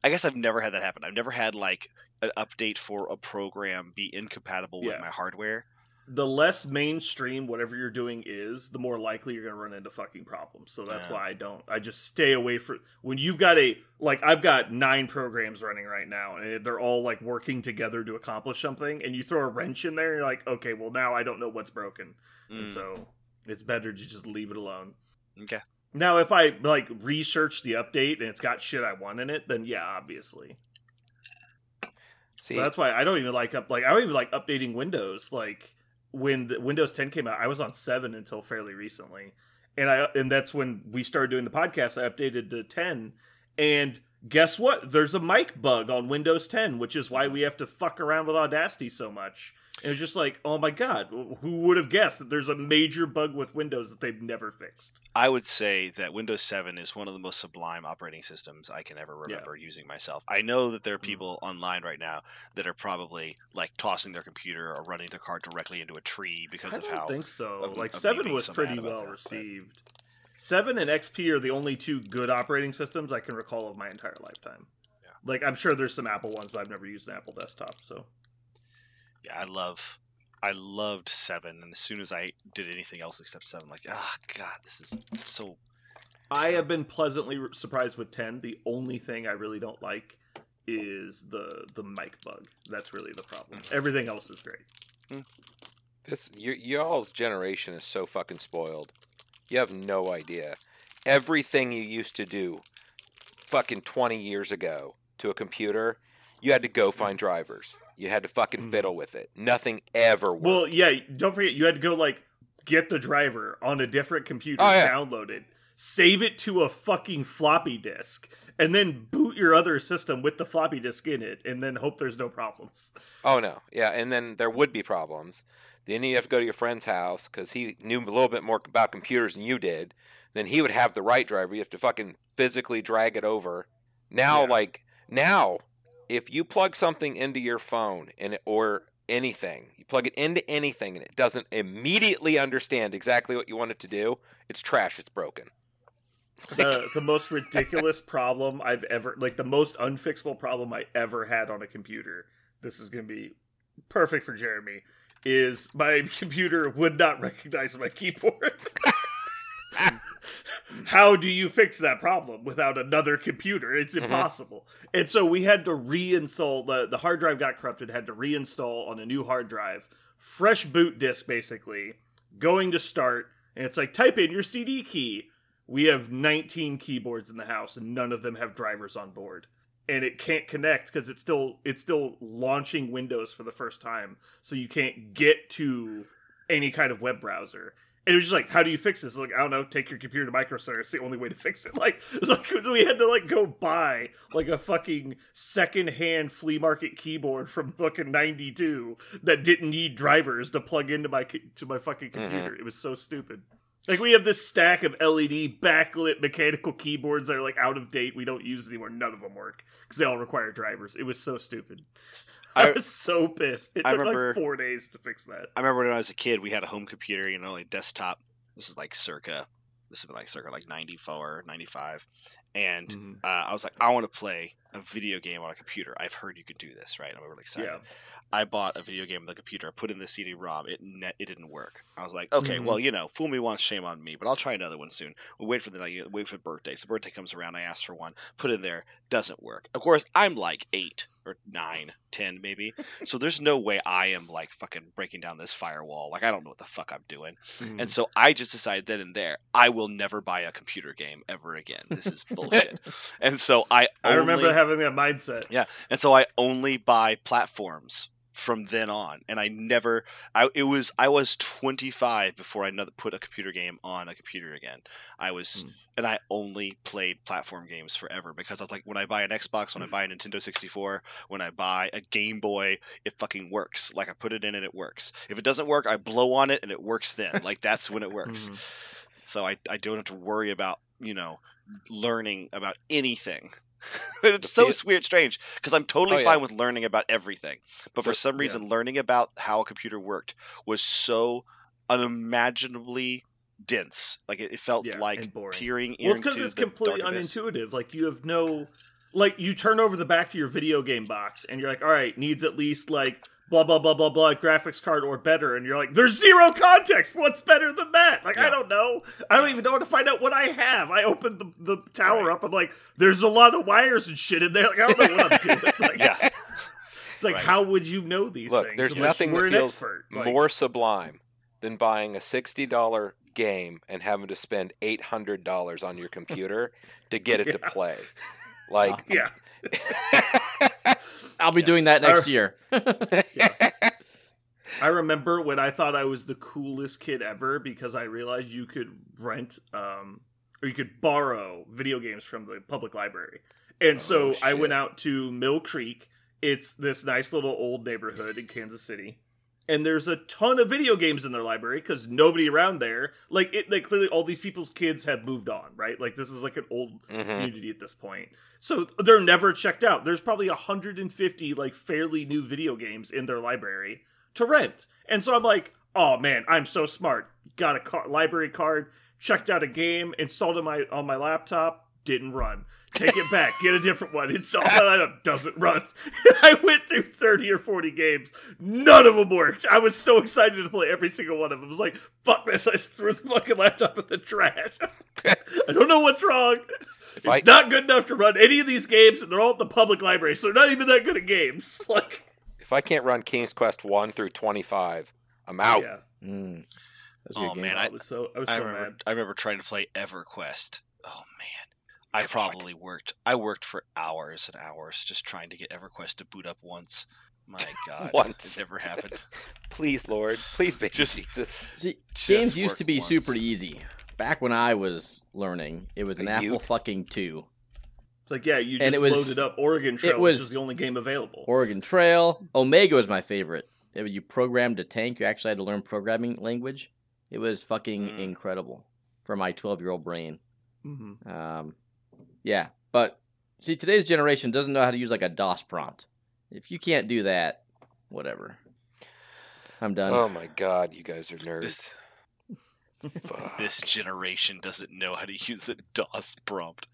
S2: I guess I've never had that happen. I've never had like an update for a program be incompatible with
S1: Yeah.
S2: my hardware.
S1: The less mainstream whatever you're doing is, the more likely you're going to run into fucking problems. So that's
S2: Yeah.
S1: why I don't. I just stay away from when you've got a like I've got nine programs running right now, and they're all like working together to accomplish something. And you throw a wrench in there, and you're like, okay, well now I don't know what's broken, and
S2: Mm,
S1: so it's better to just leave it alone.
S2: okay.
S1: Now, if I like research the update and it's got shit I want in it, then yeah, obviously.
S3: See,
S1: So that's why I don't even like up like I don't even like updating Windows. Like when the Windows 10 came out, I was on seven until fairly recently, and I and that's when we started doing the podcast. I updated to 10, and guess what? There's a mic bug on Windows 10, which is why we have to fuck around with Audacity so much. It was just like, oh my god, who would have guessed that there's a major bug with Windows that they've never fixed?
S2: I would say that Windows 7 is one of the most sublime operating systems I can ever
S1: Yeah.
S2: remember using myself. I know that there are
S1: Mhm.
S2: people online right now that are probably like tossing their computer or running their car directly into a tree because of how
S1: I
S2: of
S1: don't
S2: how.
S1: think so.
S2: of-
S1: like
S2: of
S1: seven was pretty well
S2: that, but-
S1: received. Seven and XP are the only two good operating systems I can recall of my entire lifetime.
S2: Yeah.
S1: Like I'm sure there's some Apple ones, but I've never used an Apple desktop. So
S2: Yeah, I love. I loved 7, and as soon as I did anything else except 7, like, ah, God, this is so.
S1: I have been pleasantly surprised with ten. The only thing I really don't like is the the mic bug. That's really the problem.
S2: Mhm.
S1: Everything else is great.
S3: this y- y'all's generation is so fucking spoiled. You have no idea. Everything you used to do, fucking twenty years ago, to a computer, you had to go find drivers. You had to fucking
S1: Mhm.
S3: fiddle with it. Nothing ever worked.
S1: Well, yeah. Don't forget, you had to go like get the driver on a different computer,
S3: Oh, yeah.
S1: download it, save it to a fucking floppy disk, and then boot your other system with the floppy disk in it, and then hope there's no problems.
S3: Oh no, yeah, and then there would be problems. Then you have to go to your friend's house because he knew a little bit more about computers than you did. Then he would have the right driver. You have to fucking physically drag it over. Now,
S1: Yeah.
S3: like now, if you plug something into your phone and or anything, you plug it into anything and it doesn't immediately understand exactly what you want it to do, it's trash. It's broken.
S1: the the most ridiculous problem I've ever like the most unfixable problem I ever had on a computer. This is going to be perfect for Jeremy. Is my [laughs] computer would not recognize my keyboard. [laughs] [laughs] How do you fix that problem without another computer? It's
S3: Mhm.
S1: impossible. And so we had to reinstall the the hard drive got corrupted, had to reinstall on a new hard drive, fresh boot disk basically, going to start, and it's like type in your CD key. We have 19 keyboards in the house and none of them have drivers on board. And it can't connect because it's still it's still launching Windows for the first time, so you can't get to any kind of web browser. And it was just like, how do you fix this? Like, I don't know, take your computer to Micro Center. It's the only way to fix it. [laughs] Like, it was like we had to like go buy like a fucking secondhand flea market keyboard from fucking '92 that didn't need drivers to plug into my to my fucking mm-hmm. computer. It was so stupid. Like we have this stack of LED backlit mechanical keyboards that are like out of date. We don't use anymore. None of them work because they all require drivers. It was so stupid. [laughs] I,
S2: I-
S1: was so pissed. It
S2: I
S1: took
S2: remember-
S1: like four days to fix that.
S2: I remember when I was a kid, we had a home computer, you know, like desktop. This is like circa, this is like circa like 94, 95. And
S1: Mhm.
S2: uh, I was like, I want to play a video game on a computer. I've heard you could do this, right? I'm really excited.
S1: Yeah.
S2: I bought a video game on the computer. I put in the CD-ROM. It it didn't work. I was like, okay,
S1: Mhm.
S2: well, you know, fool me once, shame on me. But I'll try another one soon. We wait for the like, wait for. The birthday comes around. I ask for one. Put in there. Doesn't work. Of course, I'm like eight or nine, ten maybe. [laughs] so there's no way I am like fucking breaking down this firewall. Like I don't know what the fuck I'm doing.
S1: Mhm.
S2: And so I just decided then and there, I will never buy a computer game ever again. This is [laughs] bullshit. and so I
S1: I remember having that mindset.
S2: Yeah. And so I only buy platforms from then on. And I never I it was I was 25 before I another put a computer game on a computer again. I was
S1: Hmm.
S2: and I only played platform games forever because I was like when I buy an Xbox, when I buy a Nintendo 64, when I buy a Game Boy, it fucking works. Like I put it in and it works. If it doesn't work, I blow on it and it works then. Like that's when it works.
S1: Mhm. [laughs]
S2: So I I don't have to worry about, you know, learning about anything. [laughs] it's so weird, strange, because I'm totally
S3: Oh, yeah.
S2: fine with learning about everything. But for some
S1: yeah.
S2: reason, learning about how a computer worked was so unimaginably dense. Like it, it felt
S1: Yeah,
S2: like peering
S1: Well, it's
S2: into
S1: because it's completely unintuitive. Like you have no, like you turn over the back of your video game box, and you're like, all right, needs at least like blah blah blah blah blah graphics card or better, and you're like, there's zero context. What's better than that? Like I don't know. I don't even know how to find out what I have. I opened the, the tower up. I'm like, there's a lot of wires and shit in there. Like I don't know what I'm doing. [laughs] Like,
S2: Yeah.
S1: It's like,
S2: Right.
S1: how would you know these
S3: Look,
S1: things?
S3: there's nothing that feels
S1: expert? Like,
S3: more sublime than buying a sixty dollar game and having to spend eight hundred dollars on your computer to get it to [laughs] play. Like,
S1: Yeah. [laughs]
S4: I'll be doing that next
S1: Or-
S4: year. [laughs] [laughs]
S1: I remember when I thought I was the coolest kid ever because I realized you could rent um or you could borrow video games from the public library. And so
S3: Oh,
S1: I went out to Mill Creek. It's this nice little old neighborhood in Kansas City. And there's a ton of video games in their library because nobody around there, like it, like clearly all these people's kids have moved on, right? Like this is like an old
S3: mhm.
S1: community at this point. So they're never checked out. There's probably 150 like fairly new video games in their library to rent. And so I'm like, oh man, I'm so smart. Got a car- library card, checked out a game, installed it on my on my laptop, didn't run. Take it back, get a different one. Install it, [laughs] doesn't run. [laughs] I went through 30 or 40 games. None of them worked. I was so excited to play every single one of them. I was like, fuck this. I threw the fucking laptop in the trash. [laughs] I don't know what's wrong.
S3: If
S1: it's
S3: I-
S1: not good enough to run any of these games, and they're all at the public library, so they're not even that good at games. Like,
S3: If I can't run King's Quest one through twenty five, I'm out.
S1: yeah,
S4: Mm.
S2: Oh,
S4: good game.
S2: man,
S1: I was so I was
S2: I
S1: so
S2: remember,
S1: mad.
S2: I remember trying to play EverQuest. Oh man, I probably worked. I worked for hours and hours just trying to get EverQuest to boot up once. My [laughs] God,
S3: Once.
S2: it never happened. [laughs]
S3: Please, Lord, please, baby
S2: Just-
S3: Jesus.
S4: See,
S2: Just
S4: games used to be
S2: once.
S4: super easy. Back when I was learning, it was an
S3: The
S4: Apple
S3: youth.
S4: fucking two.
S1: It's like, yeah, you
S4: And
S1: just
S4: it was-
S1: loaded up Oregon Trail, it
S4: was-
S1: which is the only game available.
S4: Oregon Trail. Omega was my favorite. It- you programmed a tank. You actually had to learn programming language. It was fucking
S2: Mm.
S4: incredible for my 12 year old brain.
S1: hmm
S4: Um, yeah, but see, today's generation doesn't know how to use like a DOS prompt. If you can't do that, whatever. I'm done.
S3: Oh my God, you guys are nerds.
S2: This this generation doesn't know how to use a DOS prompt.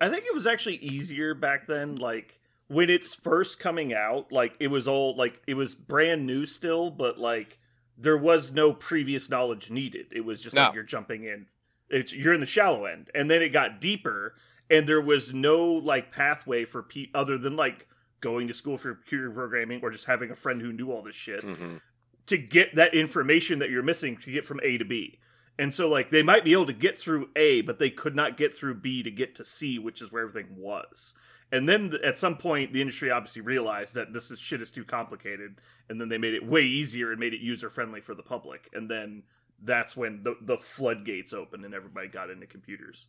S1: I think it was actually easier back then. Like when it's first coming out, like it was all like it was brand new still, but like there was no previous knowledge needed. It was just
S3: No.
S1: like you're jumping in. It's you're in the shallow end, and then it got deeper, and there was no like pathway for pe other than like going to school for computer programming or just having a friend who knew all this shit
S3: Mhm.
S1: to get that information that you're missing to get from A to B. And so like they might be able to get through A, but they could not get through B to get to C, which is where everything was. And then at some point the industry obviously realized that this is shit is too complicated and then they made it way easier and made it user friendly for the public. And then that's when the the floodgates opened and everybody got into computers.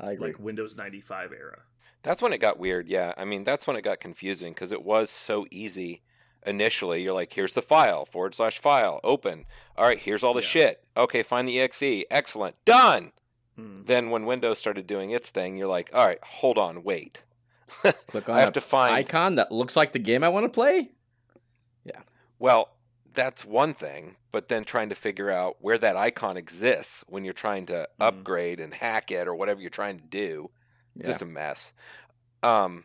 S4: I agree.
S1: Like Windows 95 era.
S3: That's when it got weird. Yeah, I mean that's when it got confusing because it was so easy. Initially, you're like, "Here's the file forward slash file open." All right, here's all the
S1: Yeah.
S3: shit. Okay, find the exe. Excellent, done.
S1: Hmm.
S3: Then when Windows started doing its thing, you're like, "All right, hold on, wait. [laughs]
S4: Click on
S3: I have to find."
S4: icon that looks like the game I want to play. Yeah.
S3: Well, that's one thing, but then trying to figure out where that icon exists when you're trying to
S1: Mhm.
S3: upgrade and hack it or whatever you're trying to do,
S4: Yeah.
S3: just a mess. Um,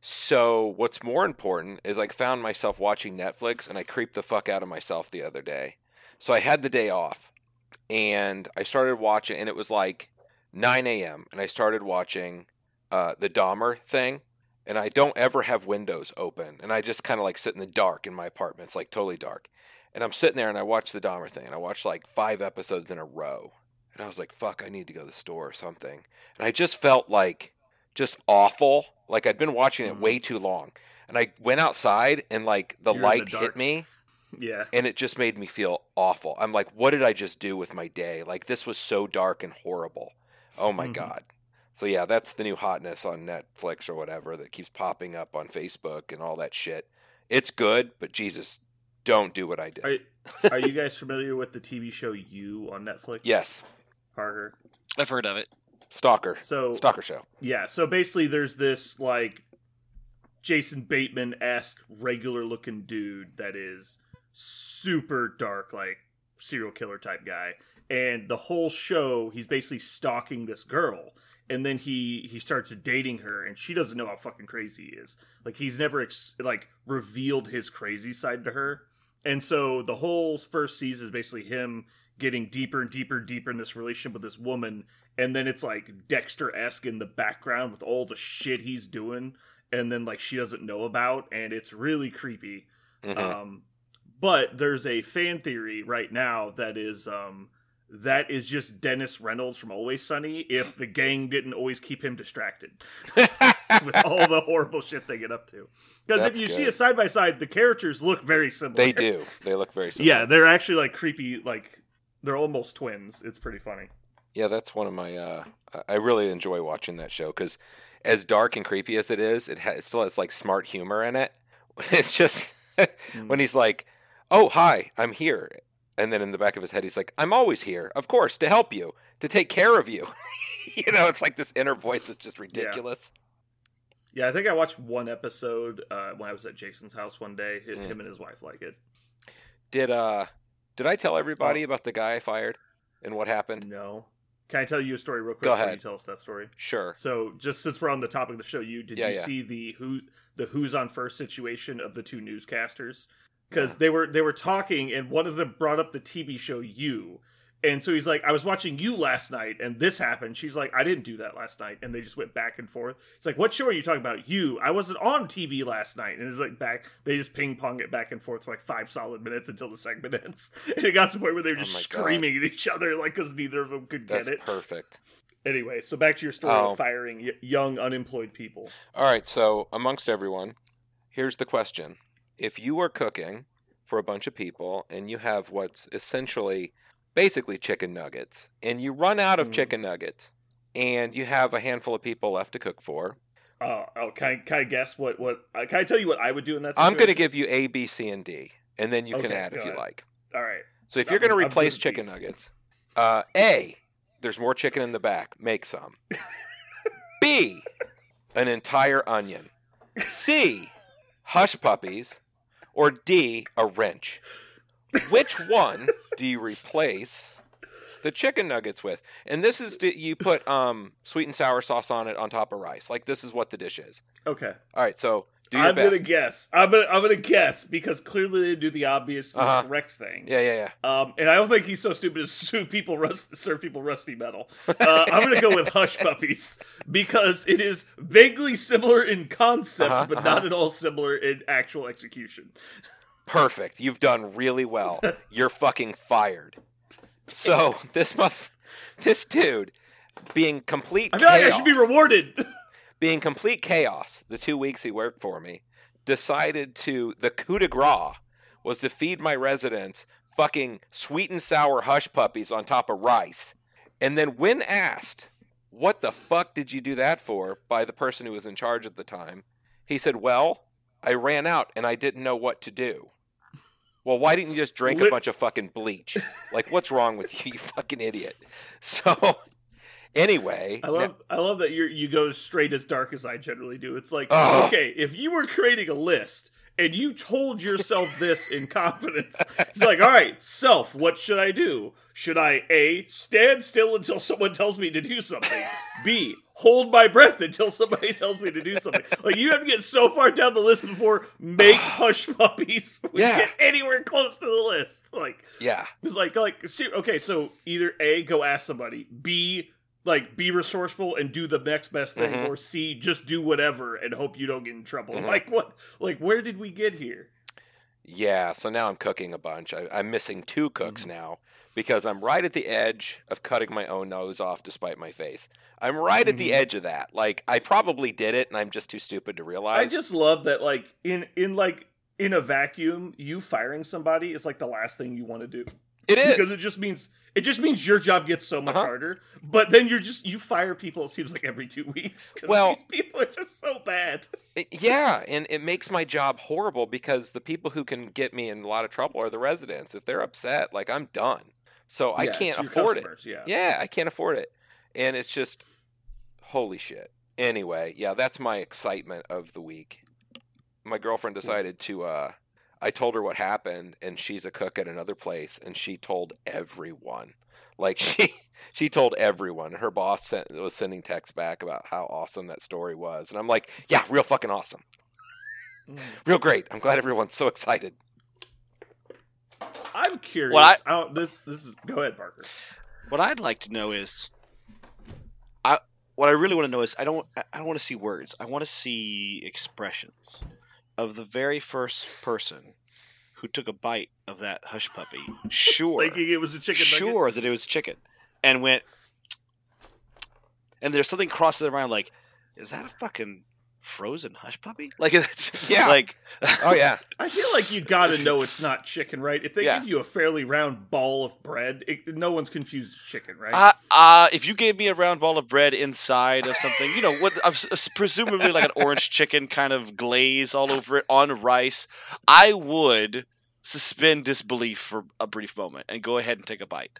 S3: so what's more important is I found myself watching Netflix and I creeped the fuck out of myself the other day. So I had the day off and I started watching, and it was like 9 a.m. and I started watching uh, the Dahmer thing and I don't ever have windows open, and I just kind of like sit in the dark in my apartment. It's like totally dark, and I'm sitting there and I watch the Dahmer thing, and I watched like five episodes in a row, and I was like, "Fuck, I need to go to the store or something," and I just felt like just awful, like I'd been watching it way too long, and I went outside and like the
S1: You're in the
S3: light hit me, [laughs]
S1: Yeah.
S3: and it just made me feel awful. I'm like, what did I just do with my day? Like this was so dark and horrible. Oh my
S1: Mhm.
S3: god. So yeah, that's the new hotness on Netflix or whatever that keeps popping up on Facebook and all that shit. It's good, but Jesus, don't do what I did.
S1: Are, [laughs] are you guys familiar with the TV show You on Netflix?
S3: yes,
S1: Parker.
S2: I've heard of it.
S3: Stalker.
S1: So
S3: Stalker show.
S1: Yeah, so basically there's this like Jason Bateman esque regular looking dude that is super dark, like serial killer type guy. And the whole show, he's basically stalking this girl. And then he he starts dating her, and she doesn't know how fucking crazy he is. Like he's never ex- like revealed his crazy side to her, and so the whole first season is basically him getting deeper and deeper and deeper in this relationship with this woman, and then it's like Dexter esque in the background with all the shit he's doing, and then like she doesn't know about, and it's really creepy.
S3: Mhm.
S1: Um, but there's a fan theory right now that is um, that is just Dennis Reynolds from Always Sunny if the gang didn't always keep him distracted [laughs] with all the horrible shit they get up to. Because if you
S3: good.
S1: see a side by side, the characters look very similar.
S3: they do. They look very similar.
S1: Yeah, they're actually like creepy. Like they're almost twins. It's pretty funny.
S3: Yeah, that's one of my. Uh, I- really enjoy watching that show because, as dark and creepy as it is, it, ha- it still has like smart humor in it. [laughs] It's just [laughs] when he's like, "Oh, hi, I'm here," and then in the back of his head, he's like, "I'm always here, of course, to help you, to take care of you." [laughs] you know, it's like this inner voice that's just ridiculous.
S1: Yeah, yeah I think I watched one episode uh, when I was at Jason's house one day. Hi-
S3: Mm.
S1: Him and his wife like it.
S3: Did uh, did I tell everybody about the guy I fired and what happened?
S1: No. Can I tell you a story real quick?
S3: Go ahead.
S1: You tell us that story.
S3: Sure.
S1: So, just since we're on the topic of the show, you did
S3: Yeah,
S1: you
S3: yeah.
S1: see the who the who's on first situation of the two newscasters? Because they were they were talking, and one of them brought up the TV show You, and so he's like, "I was watching You last night, and this happened." She's like, "I didn't do that last night," and they just went back and forth. It's like, "What show are you talking about?" You. I wasn't on TV last night, and it's like back. They just ping pong it back and forth for like five solid minutes until the segment [laughs] ends, and it got to the point where they were
S3: Oh
S1: just
S3: God.
S1: screaming at each other, like because neither of them could
S3: That's
S1: get it.
S3: perfect.
S1: Anyway, so back to your story
S3: Oh.
S1: of firing y- young unemployed people.
S3: All right, so amongst everyone, here's the question. If you are cooking for a bunch of people and you have what's essentially basically chicken nuggets and you run out of
S1: Mm.
S3: chicken nuggets and you have a handful of people left to cook for,
S1: Oh, oh can I, can I guess what what? Uh, can I tell you what I would do in that?
S3: I'm going to give you A, B, C, and D, and then you can add if you like.
S1: All right.
S3: So if you're going to replace chicken
S1: these.
S3: nuggets, uh, A, there's more chicken in the back. Make some. B, an entire onion. C, hush puppies. Or D, a wrench. Which one do you replace the chicken nuggets with? And this is you put um, sweet and sour sauce on it on top of rice. Like this is what the dish is.
S1: Okay.
S3: All right, so
S1: I'm
S3: best.
S1: gonna guess. I'm gonna I'm gonna guess because clearly they do the obvious
S3: Uh-huh.
S1: correct thing.
S3: Yeah, yeah, yeah.
S1: Um, and I don't think he's so stupid as [laughs] to people rust, serve people rusty metal. Uh, I'm gonna go with [laughs] Hush Puppies because it is vaguely similar in concept,
S3: Uh-huh,
S1: but
S3: uh-huh.
S1: not at all similar in actual execution.
S3: Perfect. You've done really well. [laughs] You're fucking fired. So this mother, this dude, being complete
S1: I feel like I should be rewarded.
S3: Being complete chaos. The two weeks he worked for me, decided to the coup de grace was to feed my residents fucking sweet and sour hush puppies on top of rice, and then when asked, "What the fuck did you do that for?" by the person who was in charge at the time, he said, "Well, I ran out and I didn't know what to do." Well, why didn't you just drink a bunch of fucking bleach? Like, what's wrong with you, you fucking idiot? [laughs] So, anyway,
S1: I love I love that you you go straight as dark as I generally do. It's like
S3: Ugh.
S1: okay, if you were creating a list and you told yourself this in [laughs] confidence, it's like, all right, self, what should I do? Should I a stand still until someone tells me to do something? B hold my breath until somebody [laughs] tells me to do something. Like you have to get so far down the list before make [sighs] hush puppies [laughs] would
S3: Yeah.
S1: get anywhere close to the list. Like
S3: yeah,
S1: it's like like okay, so either A, go ask somebody, B, like be resourceful and do the next best thing,
S3: Mhm.
S1: or C, just do whatever and hope you don't get in trouble.
S3: Mhm. [laughs]
S1: Like what like where did we get here?
S3: Yeah, so now I'm cooking a bunch. I, I'm missing two cooks
S1: Mm-hmm.
S3: now because I'm right at the edge of cutting my own nose off despite my face. I'm right at the
S1: Mhm.
S3: edge of that. Like I probably did it, and I'm just too stupid to realize I
S1: just love that like in in like in a vacuum, you firing somebody is like the last thing you want to do.
S3: it is.
S1: Because it just means it just means your job gets so much
S3: Uh-huh.
S1: harder. But then you're just you fire people it seems like every two weeks.
S3: Well-
S1: these people are just so bad.
S3: Yeah, and it makes my job horrible because the people who can get me in a lot of trouble are the residents. If they're upset, like I'm done. So I can't afford it.
S1: Yeah.
S3: Yeah, I can't afford it. And it's just holy shit. Anyway, yeah, that's my excitement of the week. My girlfriend decided to uh I told her what happened, and she's a cook at another place, and she told everyone. Like [laughs] she she told everyone. Her boss sent, was sending texts back about how awesome that story was, and I'm like, yeah, real fucking awesome,
S1: Mm.
S3: real great. I'm glad everyone's so excited.
S1: I'm curious.
S2: Well, I-
S1: oh, this this is go ahead, Parker.
S2: What I'd like to know is, I what I really want to know is I don't I don't want to see words. I want to see expressions of the very first person who took a bite of that hush puppy. [laughs] Sure,
S1: Thinking it was a chicken nugget.
S2: sure that it was chicken, and went, and there's something crossing their mind like, is that a fucking frozen hush puppy? [laughs] Like it's
S3: Yeah.
S2: like [laughs]
S3: Oh yeah, [laughs]
S1: I feel like you gotta know it's not chicken, right? If they
S2: Yeah.
S1: give you a fairly round ball of bread, it, no one's confused as chicken, right?
S2: Uh, uh, if you gave me a round ball of bread inside of something, you know, what uh, s- presumably like an orange chicken kind of glaze all over it on rice, I would suspend disbelief for a brief moment and go ahead and take a bite.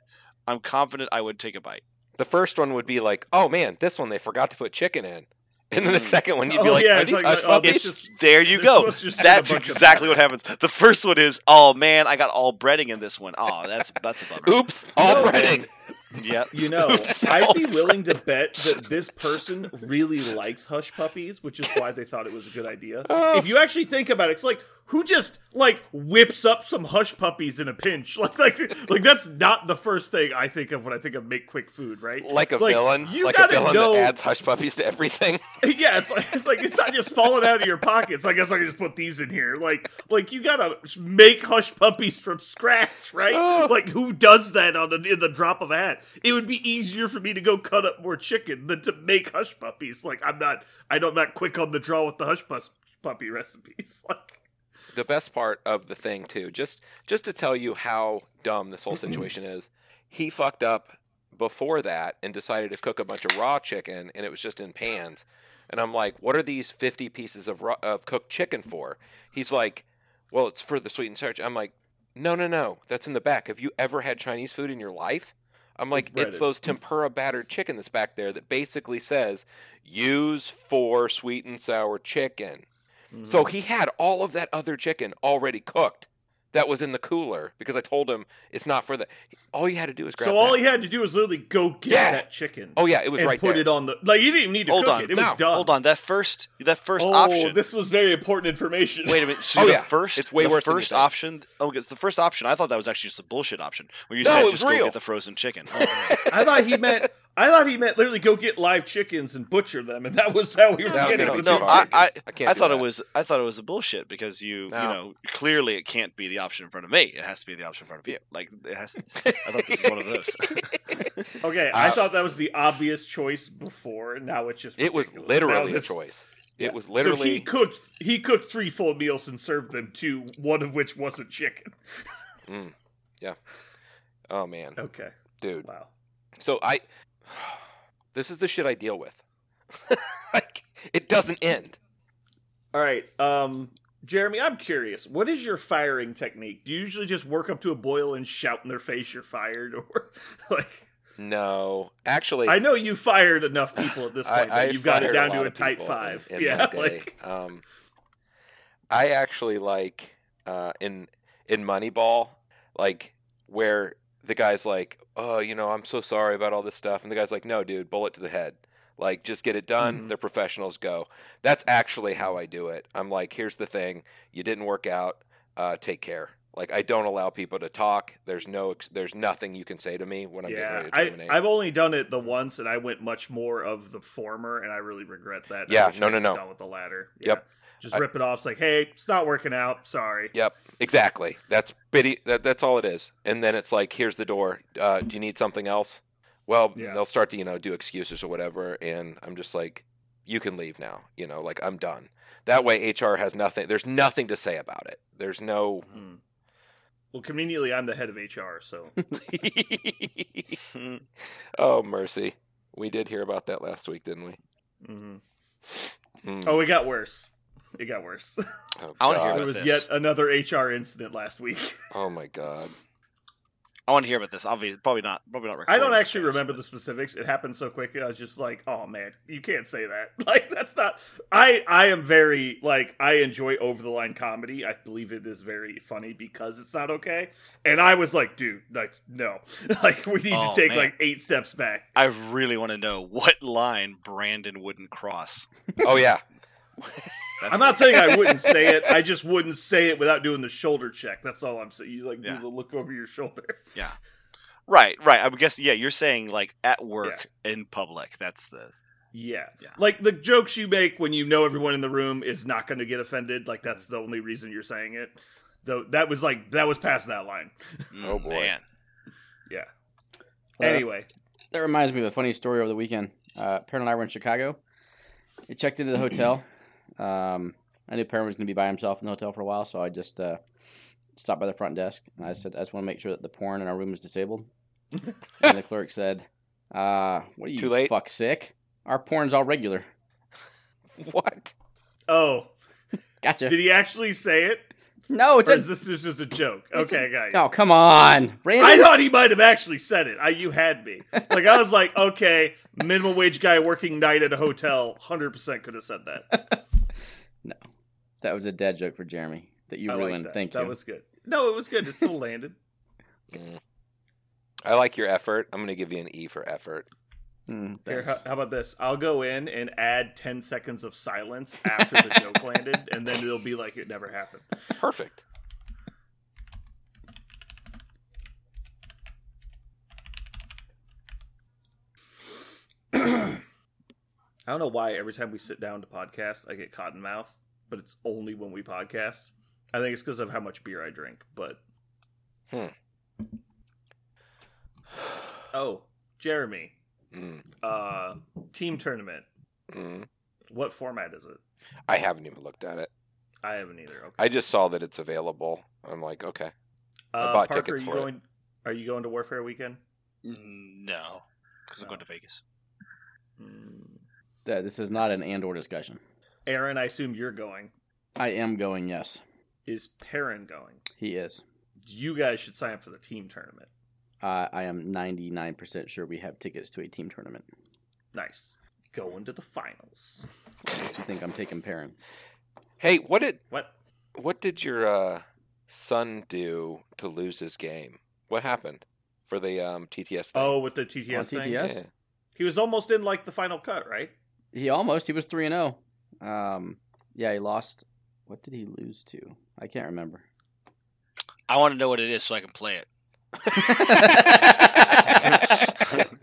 S2: I'm confident I would take a bite.
S3: the first one would be like, oh man, this one they forgot to put chicken in, and then the
S2: Mm.
S3: second one you'd be
S1: Oh,
S3: like,
S1: yeah,
S3: are
S1: it's
S3: these
S1: like,
S3: hush
S1: oh,
S3: puppies?
S1: this
S2: It's
S1: just-
S2: there you go.
S1: supposed to just have
S2: That's
S1: a bunch of
S2: exactly what happens. The first one is, oh man, I got all breading in this one. Oh, that's that's a bummer.
S3: Oops, all
S1: No,
S3: breading. [laughs]
S2: Yep.
S1: You know,
S2: Oops,
S1: I'd be willing to bet that this person really likes hush puppies, which is why they thought it was a good idea.
S3: Oh.
S1: If you actually think about it, it's like who just like whips up some hush puppies in a pinch? [laughs] Like, like, like that's not the first thing I think of when I think of make quick food, right?
S3: Like a
S1: Like,
S3: villain,
S1: you
S3: like a
S1: gotta
S3: villain
S1: know-
S3: that adds hush puppies to everything. [laughs]
S1: yeah, it's like it's like it's not just falling out of your pockets. I guess I can just put these in here. Like, like you gotta make hush puppies from scratch, right?
S3: Oh. [gasps]
S1: Like, who does that on the, in the drop of a hat? It would be easier for me to go cut up more chicken than to make hush puppies. Like, I'm not, I don't, not quick on the draw with the hush puppy recipes. [laughs] Like,
S3: the best part of the thing too just just to tell you how dumb this whole mm-hmm. situation is he fucked up before that and decided to cook a bunch of raw chicken and it was just in pans. And i'm like what are these 50 pieces of raw, of cooked chicken for? He's like well it's for the sweet and sour i'm like no no no that's in the back. Have you ever had chinese food in your life? I'm like
S1: It's
S3: it's those tempura battered chicken that's back there that basically says use for sweet and sour chicken so
S1: Mm-hmm.
S3: he had all of that other chicken already cooked that was in the cooler because I told him it's not for the. All you had to do is grab.
S1: so all
S3: that.
S1: he had to do was literally go get
S3: Yeah.
S1: that chicken.
S3: Oh yeah, it was
S1: and
S3: right
S1: put
S3: there.
S1: it on the like. You didn't even need to
S2: Hold
S1: cook
S2: on.
S1: it. It
S3: No,
S1: was done.
S2: Hold on, that first that first
S1: oh,
S2: option.
S1: this was very important information.
S2: Wait a minute. So
S3: Oh,
S2: the
S3: yeah.
S2: first,
S3: It's way
S2: the
S3: worse than you
S2: first
S3: think.
S2: option. Oh, it's the first option. I thought that was actually just a bullshit option. Where you
S3: No,
S2: said just
S3: was
S2: go get the frozen chicken.
S1: I thought he meant I thought he meant literally go get live chickens and butcher them, and that was how we were
S3: That was
S1: getting
S3: gonna
S1: the
S3: be
S2: no. I. I,
S3: I can't
S2: I
S3: do
S2: thought it was I thought it was a bullshit because you
S3: No.
S2: you know clearly it can't be the option in front of me. It has to be the option in front of you. Like it has. I thought this was one of those. [laughs]
S1: Okay, I
S3: Uh,
S1: thought that was the obvious choice before, now it's just
S3: It was literally
S1: Now
S3: a
S1: this-
S3: choice.
S1: Yeah.
S3: It was
S1: So
S3: literally.
S1: he cooked he cooked three full meals and served them two, one of which wasn't chicken.
S3: Mm, yeah. Oh man,
S1: Okay,
S3: dude.
S1: wow.
S3: So I. [sighs] This is the shit I deal with. [laughs] like it doesn't end.
S1: All right, um, Jeremy, I'm curious. What is your firing technique? Do you usually just work up to a boil and shout in their face you're fired, [laughs] or like?
S3: No, actually,
S1: I know you fired enough people at this [sighs] point.
S3: I
S1: that you've got it down to a tight five.
S3: in- in
S1: yeah, like
S3: Um, I actually like uh, in in Moneyball, like where the guy's like, "Oh, you know, I'm so sorry about all this stuff," and the guy's like, "No, dude, bullet to the head. Like, just get it done.
S1: Mhm.
S3: They're professionals. Go." That's actually how I do it. I'm like, "Here's the thing. You didn't work out. Uh, take care." Like, I don't allow people to talk. There's no, there's nothing you can say to me when I'm getting
S1: yeah,
S3: ready to
S1: I,
S3: terminate.
S1: I've only done it the once, and I went much more of the former, and I really regret that.
S3: Yeah, no, no, no.
S1: Done with the latter.
S3: Yep.
S1: Just
S3: I-
S1: rip it off. It's like, hey, it's not working out. Sorry.
S3: Yep, exactly. That's bitty. That, that's all it is. And then it's like, here's the door. Uh, do you need something else? Well,
S1: Yeah.
S3: they'll start to you know do excuses or whatever, and I'm just like, you can leave now. You know, like I'm done. That way, HR has nothing. There's nothing to say about it. There's no.
S1: Hmm. Well, conveniently, I'm the head of HR, so [laughs] [laughs]
S3: oh mercy, we did hear about that last week, didn't we?
S1: Mhm.
S3: Mm.
S1: oh, it got worse. It got worse.
S3: Oh,
S2: I wanna hear
S3: God.
S1: there was
S2: this.
S1: yet another HR incident last week.
S3: Oh my god.
S2: I want to hear about this. Obviously, probably not. Probably not.
S1: I don't actually
S2: this,
S1: remember
S2: but-
S1: the specifics. It happened so quickly. I was just like, "Oh man, you can't say that." [laughs] Like that's not. I I am very like I enjoy over the line comedy. I believe it is very funny because it's not okay. And I was like, "Dude, like no, [laughs] like we need
S2: Oh,
S1: to take
S2: man.
S1: like eight steps back."
S2: I really want to know what line Brandon wouldn't cross.
S3: Oh yeah. [laughs]
S2: That's
S1: I'm not saying I wouldn't [laughs] say it. I just wouldn't say it without doing the shoulder check. That's all I'm saying. You like
S2: Yeah.
S1: do the look over your shoulder. Yeah.
S2: Right, right. I'm guessing. Yeah, you're saying like at work in public. That's the.
S1: Yeah.
S2: Yeah.
S1: Like the jokes you make when you know everyone in the room is not going to get offended. Like that's the only reason you're saying it. Though that was like that was past that line.
S3: Oh,
S2: Mm,
S3: boy.
S2: Man.
S1: Yeah.
S4: Uh,
S1: anyway,
S4: That reminds me of a funny story over the weekend. Uh, Perrin and I were in Chicago. We checked into the hotel. Um, I knew Perrin was going to be by himself in the hotel for a while, so I just uh, stopped by the front desk and I said, "I just want to make sure that the porn in our room is disabled." [laughs] and the clerk said, uh, "What are you
S3: Too late?
S4: fuck sick? Our porn's all regular." [laughs]
S3: What?
S1: oh, [laughs]
S4: Gotcha.
S1: did he actually say it,
S4: no, it's
S1: or
S4: a.
S1: this is just a joke?
S4: It's
S1: Okay,
S4: a-
S1: guys.
S4: Oh come on, Brandon.
S1: I thought he might have actually said it. I, you had me. Like I was like, okay, minimum wage guy working night at a hotel, hundred percent could have said that.
S4: That was a dad joke for Jeremy that you
S1: I like
S4: ruined.
S1: that.
S4: Thank
S1: That
S4: you.
S1: That was good. No, it was good. It still [laughs] landed.
S3: Mm. I like your effort. I'm gonna give you an E for effort.
S4: Mm,
S1: Here, how, how about this? I'll go in and add 10 seconds of silence after the [laughs] joke landed, and then it'll be like it never happened.
S3: Perfect. [clears throat]
S1: I don't know why every time we sit down to podcast, I get cotton mouth, but it's only when we podcast. I think it's because of how much beer I drink, but.
S3: Hmm. [sighs]
S1: Oh, Jeremy.
S3: Mm.
S1: Uh, team tournament.
S3: Mm.
S1: What format is it?
S3: I haven't even looked at it.
S1: I haven't either. Okay.
S3: I just saw that it's available. I'm like, okay. I
S1: uh,
S3: bought
S1: Parker,
S3: tickets
S1: are you
S3: for it.
S1: Are you going to Warfare Weekend?
S2: Mm, No, because I'm going to Vegas.
S1: Hmm.
S4: Uh, this is not an and/or discussion.
S1: Aaron, I assume you're going.
S4: I am going. Yes,
S1: Is Perrin going?
S4: he is.
S1: You guys should sign up for the team tournament.
S4: Uh, I am 99% sure we have tickets to a team tournament.
S1: Nice. Going to the finals.
S4: Makes you think I'm taking Perrin.
S3: Hey, what did
S1: What?
S3: what did your uh, son do to lose his game? What happened for the um, TTS thing?
S1: Oh, with the TTS
S4: On
S1: thing?
S4: TTS?
S3: yeah.
S1: He was almost in like the final cut, right?
S4: He almost. He was three and zero. Um, yeah, he lost. What did he lose to? I can't remember.
S2: I want to know what it is so I can play it. [laughs]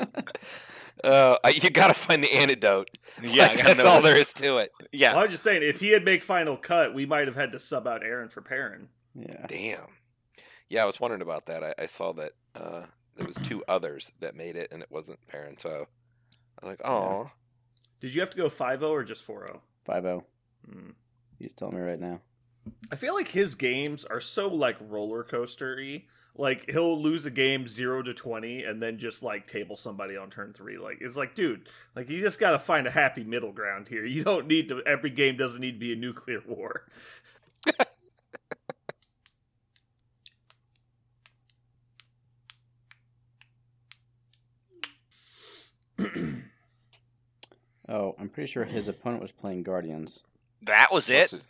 S3: Uh, you got to find the antidote.
S2: Yeah,
S3: Like,
S2: gotta
S3: that's
S2: know
S3: all
S2: it
S3: there
S2: is.
S3: is to it.
S2: Yeah,
S1: Well, I was just saying, if he had make final cut, we might have had to sub out Aaron for Perrin.
S4: yeah.
S3: Damn. Yeah, I was wondering about that. I, I saw that uh, there was two others that made it, and it wasn't Perrin. So I was like, oh,
S1: Did you have to go 5 0 or just 4 0?
S4: Five zero.
S1: Hmm.
S4: He's telling me right now.
S1: I feel like his games are so like roller coastery. Like he'll lose a game zero to twenty and then just like table somebody on turn three. Like it's like, dude, like you just gotta find a happy middle ground here. You don't need to. Every game doesn't need to be a nuclear war. [laughs]
S4: Oh, I'm pretty sure his opponent was playing Guardians.
S2: that was it.
S3: must have,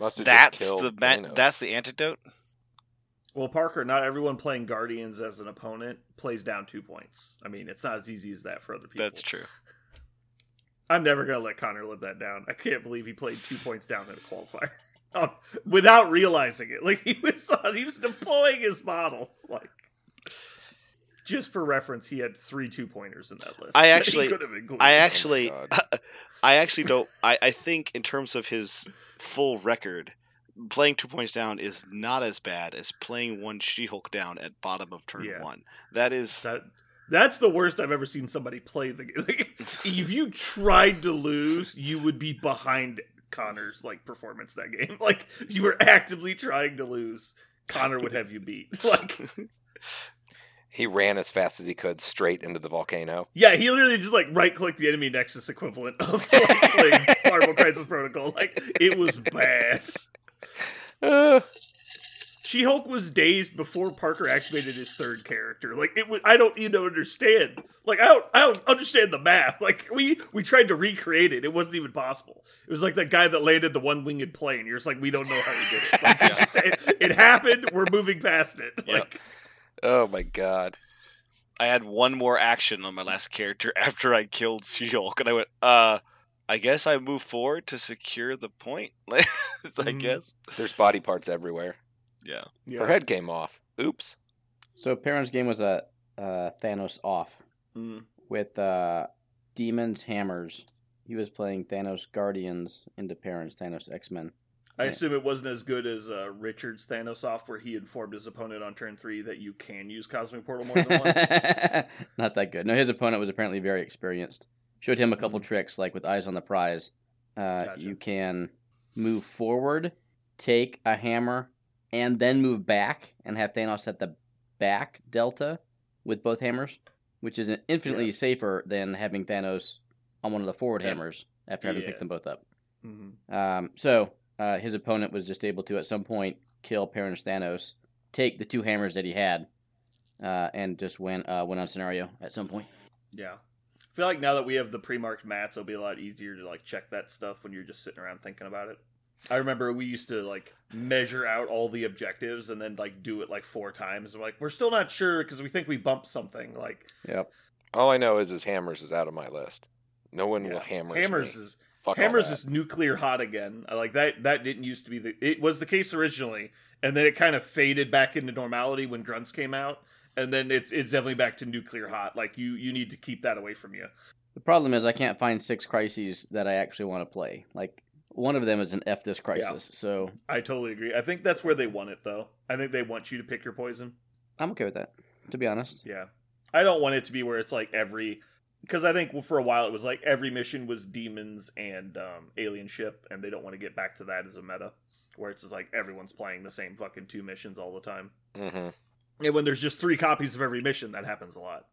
S3: must have
S2: That's
S3: just
S2: the ma- that's the antidote.
S1: Well, Parker, not everyone playing Guardians as an opponent plays down two points. I mean, it's not as easy as that for other people.
S2: That's true. [laughs]
S1: I'm never gonna let Connor live that down. I can't believe he played two points down in a qualifier oh, [laughs] without realizing it. Like he was [laughs] he was deploying his models. Like just for reference, he had three two pointers in that list.
S2: I [laughs] actually-
S1: could have.
S2: I
S3: Oh
S2: actually,
S3: God. [laughs]
S2: I actually don't. I, I think in terms of his full record, playing two points down is not as bad as playing one She-Hulk down at bottom of turn
S1: Yeah.
S2: one. That is
S1: that that's the worst I've ever seen somebody play the game. [laughs] Like, if you tried to lose, you would be behind Connor's like performance that game. Like you were actively trying to lose, Connor would have you beat. Like
S3: he ran as fast as he could straight into the volcano.
S1: Yeah, he literally just like right clicked the enemy nexus equivalent of like, playing [laughs] Marvel Crisis Protocol. Like it was bad. [sighs]
S3: Uh,
S1: She Hulk was dazed before Parker activated his third character. Like it was, I don't even understand. Like I don't, I don't understand the math. Like we we tried to recreate it, it wasn't even possible. It was like that guy that landed the one winged plane. You're just like, we don't know how he did it. Like, [laughs] it, just- it, it happened. We're moving past it.
S2: Yep.
S1: Like
S3: Oh my god.
S2: I had one more action on my last character [laughs] after I killed She-Hulk, and I went, uh, I guess I move forward to secure the point. [laughs] Like, I
S1: Mhm.
S2: guess.
S3: There's body parts everywhere.
S2: Yeah.
S1: yeah.
S3: Her head came off. Oops.
S4: So Perrin's game was a uh, Thanos off
S1: Mm.
S4: with uh, demons hammers. He was playing Thanos Guardians into Perrin's Thanos X Men.
S1: I
S4: Yeah.
S1: assume it wasn't as good as uh, Richard's Thanos off, where he informed his opponent on turn three that you can use Cosmic Portal more than once. [laughs]
S4: Not that good. No, his opponent was apparently very experienced. Showed him a couple
S1: Mhm.
S4: tricks, like with Eyes on the Prize. Uh,
S1: Gotcha.
S4: You can move forward, take a hammer, and then move back, and have Thanos at the back delta with both hammers, which is infinitely
S1: Yeah.
S4: safer than having Thanos on one of the forward
S1: Yeah.
S4: hammers after having picked them both up.
S1: Mhm.
S4: Um, so uh, his opponent was just able to, at some point, kill Perrin's Thanos, take the two hammers that he had, uh, and just win uh, win on scenario at some point.
S1: Yeah. I feel like now that we have the pre-marked mats, it'll be a lot easier to like check that stuff when you're just sitting around thinking about it. I remember we used to like measure out all the objectives and then like do it like four times. We're like, we're still not sure because we think we bumped something. Like
S4: Yep.
S3: All I know is his hammers is out of my list. No one will
S1: hammer.
S3: hammers.
S1: Hammers
S3: me.
S1: is
S3: Fuck all
S1: Hammers
S3: that.
S1: is nuclear hot again. Like that. That didn't used to be the. It was the case originally, and then it kind of faded back into normality when grunts came out, and then it's it's definitely back to nuclear hot. Like you you need to keep that away from you.
S4: The problem is I can't find six crises that I actually want to play. Like one of them is an F this crisis, so
S1: I totally agree. I think that's where they want it though. I think they want you to pick your poison.
S4: I'm okay with that. To be honest,
S1: Yeah, I don't want it to be where it's like every. Because I think for a while it was like every mission was demons and um, alien ship, and they don't want to get back to that as a meta, where it's just like everyone's playing the same fucking two missions all the time.
S3: hmm
S1: And when there's just three copies of every mission, that happens a lot.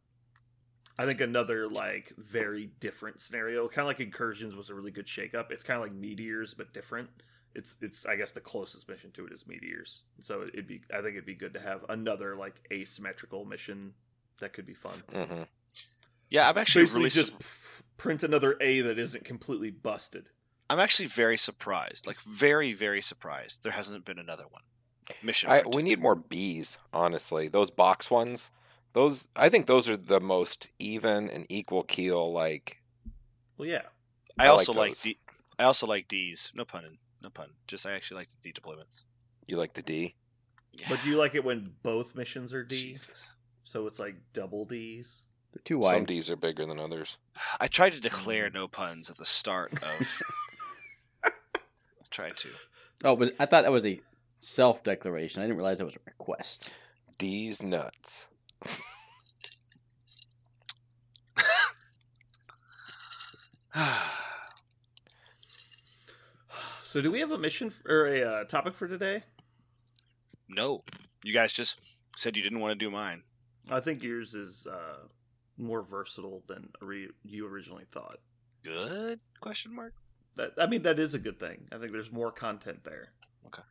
S1: I think another like very different scenario, kind of like Incursions, was a really good shakeup. It's kind of like Meteors, but different. It's it's I guess the closest mission to it is Meteors. So it'd be I think it'd be good to have another like asymmetrical mission that could be fun.
S3: hmm
S2: Yeah, I'm actually
S1: Basically,
S2: really.
S1: just
S2: su-
S1: print another A that isn't completely busted.
S2: I'm actually very surprised. Like very, very surprised. There hasn't been another one. Mission.
S3: I, we need more bees, honestly. Those box ones, those I think those are the most even and equal keel. Like
S1: Well, yeah,
S2: I,
S3: I
S2: also like
S3: those.
S2: D. I also like D's. No pun. in- No pun. Just I actually like the D deployments.
S3: you like the D.
S2: Yeah.
S1: but do you like it when both missions are D?
S2: Jesus.
S1: So it's like double D's.
S4: They're too
S3: Some. D's are bigger than others.
S2: I tried to declare no puns at the start of. [laughs] Let's try to.
S4: Oh, it was I thought that was a self declaration. I didn't realize that was a request.
S3: D's nuts. [sighs]
S1: So do we have a mission f- or a uh, topic for today?
S2: no, you guys just said you didn't want to do mine.
S1: I think yours is uh, more versatile than re- you originally thought.
S2: Good? Question mark.
S1: That I mean, that is a good thing. I think there's more content there.
S2: Okay.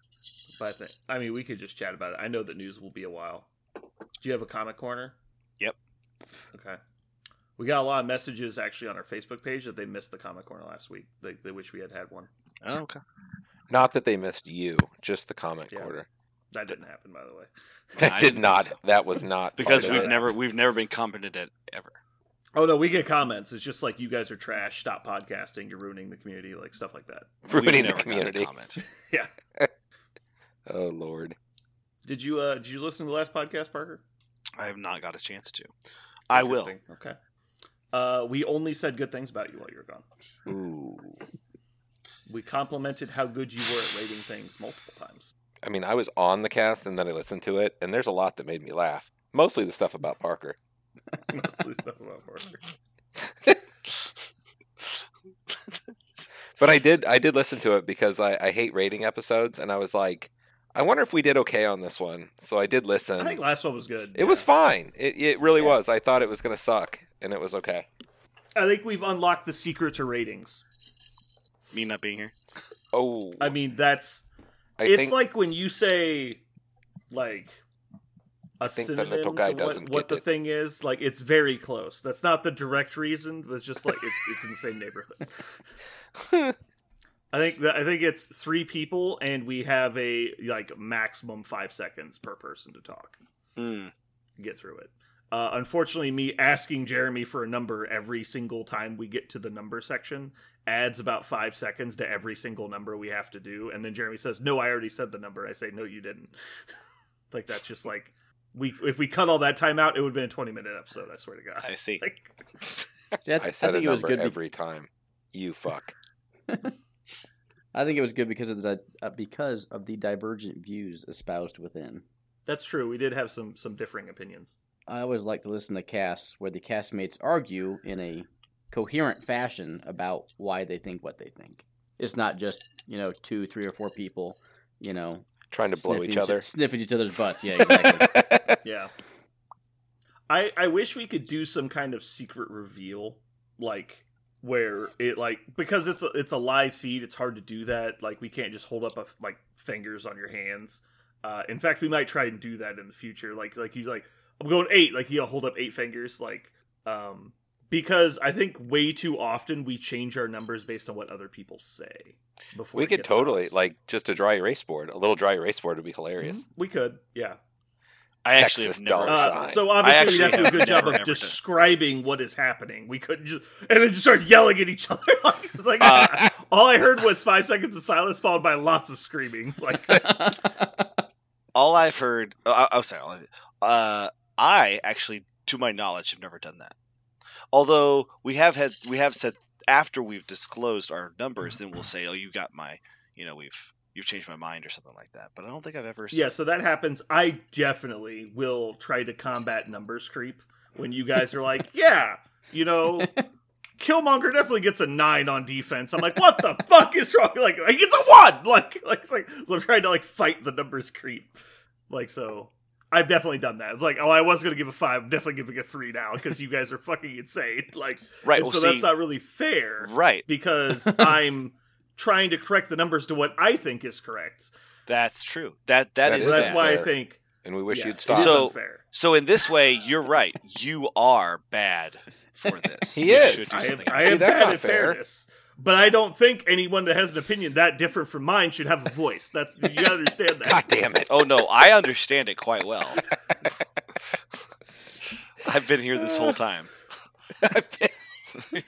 S1: But I think I mean we could just chat about it. I know that news will be a while. Do you have a comic corner?
S2: Yep.
S1: Okay. We got a lot of messages actually on our Facebook page that they missed the comic corner last week. They, they wish we had had one.
S2: Oh, okay.
S3: Not that they missed you, just the comment
S1: Yeah.
S3: quarter.
S1: That didn't happen, by the way.
S3: That
S2: I
S3: did
S2: didn't so.
S3: That was not
S2: Because we've
S3: it.
S2: never we've never been competent at ever.
S1: Oh no, we get comments. It's just like you guys are trash. Stop podcasting. You're ruining the community. Like stuff like that. [laughs]
S3: ruining
S2: We've
S3: the
S2: never gotten
S3: community.
S2: comment. [laughs] [laughs]
S1: Yeah.
S3: Oh lord.
S1: Did you uh did you listen to the last podcast, Parker?
S2: I have not got a chance to. I will.
S1: Okay. Uh, we only said good things about you while you were gone.
S3: Ooh.
S1: We complimented how good you were at rating things multiple times.
S3: I mean, I was on the cast and then I listened to it, and there's a lot that made me laugh. Mostly the stuff about Parker. [laughs]
S1: Mostly stuff about Parker.
S3: But I did I did listen to it because I, I hate rating episodes, and I was like, I wonder if we did okay on this one. So I did listen.
S1: I think last one was good.
S3: it was fine. It it really
S1: Yeah.
S3: was. I thought it was gonna suck, and it was okay.
S1: I think we've unlocked the secret to ratings.
S2: Me not being here.
S3: Oh,
S1: I mean, that's
S3: I
S1: it's
S3: think
S1: like when you say like a
S3: think the little guy
S1: to what,
S3: doesn't
S1: what the
S3: it.
S1: thing is. Like it's very close. That's not the direct reason, but it's just like it's it's in the same neighborhood. [laughs] I think that I think it's three people, and we have a like maximum five seconds per person to talk.
S2: Mm.
S1: Get through it. Uh, unfortunately, me asking Jeremy for a number every single time we get to the number section adds about five seconds to every single number we have to do, and then Jeremy says, "No, I already said the number." I say, "No, you didn't." [laughs] like that's just like we if we cut all that time out, it would have been a twenty minute episode. I swear to God.
S2: I see. [laughs]
S1: Like,
S4: See, I, th-
S3: I
S4: I
S3: said a
S4: think it was
S3: number
S4: good. be-
S3: every time. You fuck. [laughs]
S4: I think it was good because of the uh, because of the divergent views espoused within.
S1: that's true. We did have some some differing opinions.
S4: I always like to listen to casts where the castmates argue in a coherent fashion about why they think what they think. It's not just you know two, three, or four people, you know,
S3: Trying to blow
S4: sniffing
S3: each other.
S4: sniffing each other's butts. Yeah, exactly. [laughs]
S1: Yeah. I I wish we could do some kind of secret reveal like where it like because it's a, it's a live feed it's hard to do that like we can't just hold up a, like fingers on your hands uh in fact we might try and do that in the future like like you like i'm going eight like you hold up eight fingers like um because i think way too often we change our numbers based on what other people say before
S3: we could
S1: gets to
S3: totally like just a dry erase board. A little dry erase board would be hilarious.
S1: we could yeah
S2: I actually
S3: Texas
S2: have never.
S1: Uh,
S3: sign.
S1: so obviously
S2: actually
S1: we have to do a good job of
S2: ever done-
S1: describing what is happening. We couldn't just and then just start yelling at each other. [laughs] it's like
S2: Uh, [laughs]
S1: all I heard was five seconds of silence followed by lots of screaming. Like [laughs]
S2: all I've heard. Oh, oh sorry. all I- Uh, I actually, to my knowledge, have never done that. Although we have had, we have said after we've disclosed our numbers, then we'll say, "Oh, you got my, you know, we've you've changed my mind" or something like that. But I don't think I've ever. s-
S1: yeah, so that happens. I definitely will try to combat numbers creep when you guys are like, [laughs] yeah, you know. [laughs] Killmonger definitely gets a nine on defense. I'm like, what the [laughs] fuck is wrong? Like, he gets a one. Like, like, it's like so I'm trying to like fight the numbers creep. Like, so I've definitely done that. It's like, oh, I was gonna give a five. I'm definitely giving a three now because you guys are fucking insane. [laughs] Like,
S2: Right. Well,
S1: so
S2: see,
S1: that's not really fair
S2: right. [laughs]
S1: because I'm trying to correct the numbers to what I think is correct.
S2: That's true. That that
S3: That
S2: is.
S1: So
S3: is
S1: that's why I think
S3: and we wish
S1: yeah,
S3: you'd stop.
S2: So-
S1: unfair.
S2: So in this way, you're right. You are bad for [laughs] this.
S3: He
S2: You
S3: is.
S2: should do
S1: I am, I
S2: else.
S3: See, that's
S1: bad
S3: not
S1: at
S3: fair.
S1: fairness, but I don't think anyone that has an opinion that different from mine should have a voice. That's you gotta understand that.
S3: God damn it.
S2: Oh no, I understand it quite well. [laughs] I've been here this whole time. [laughs]
S3: we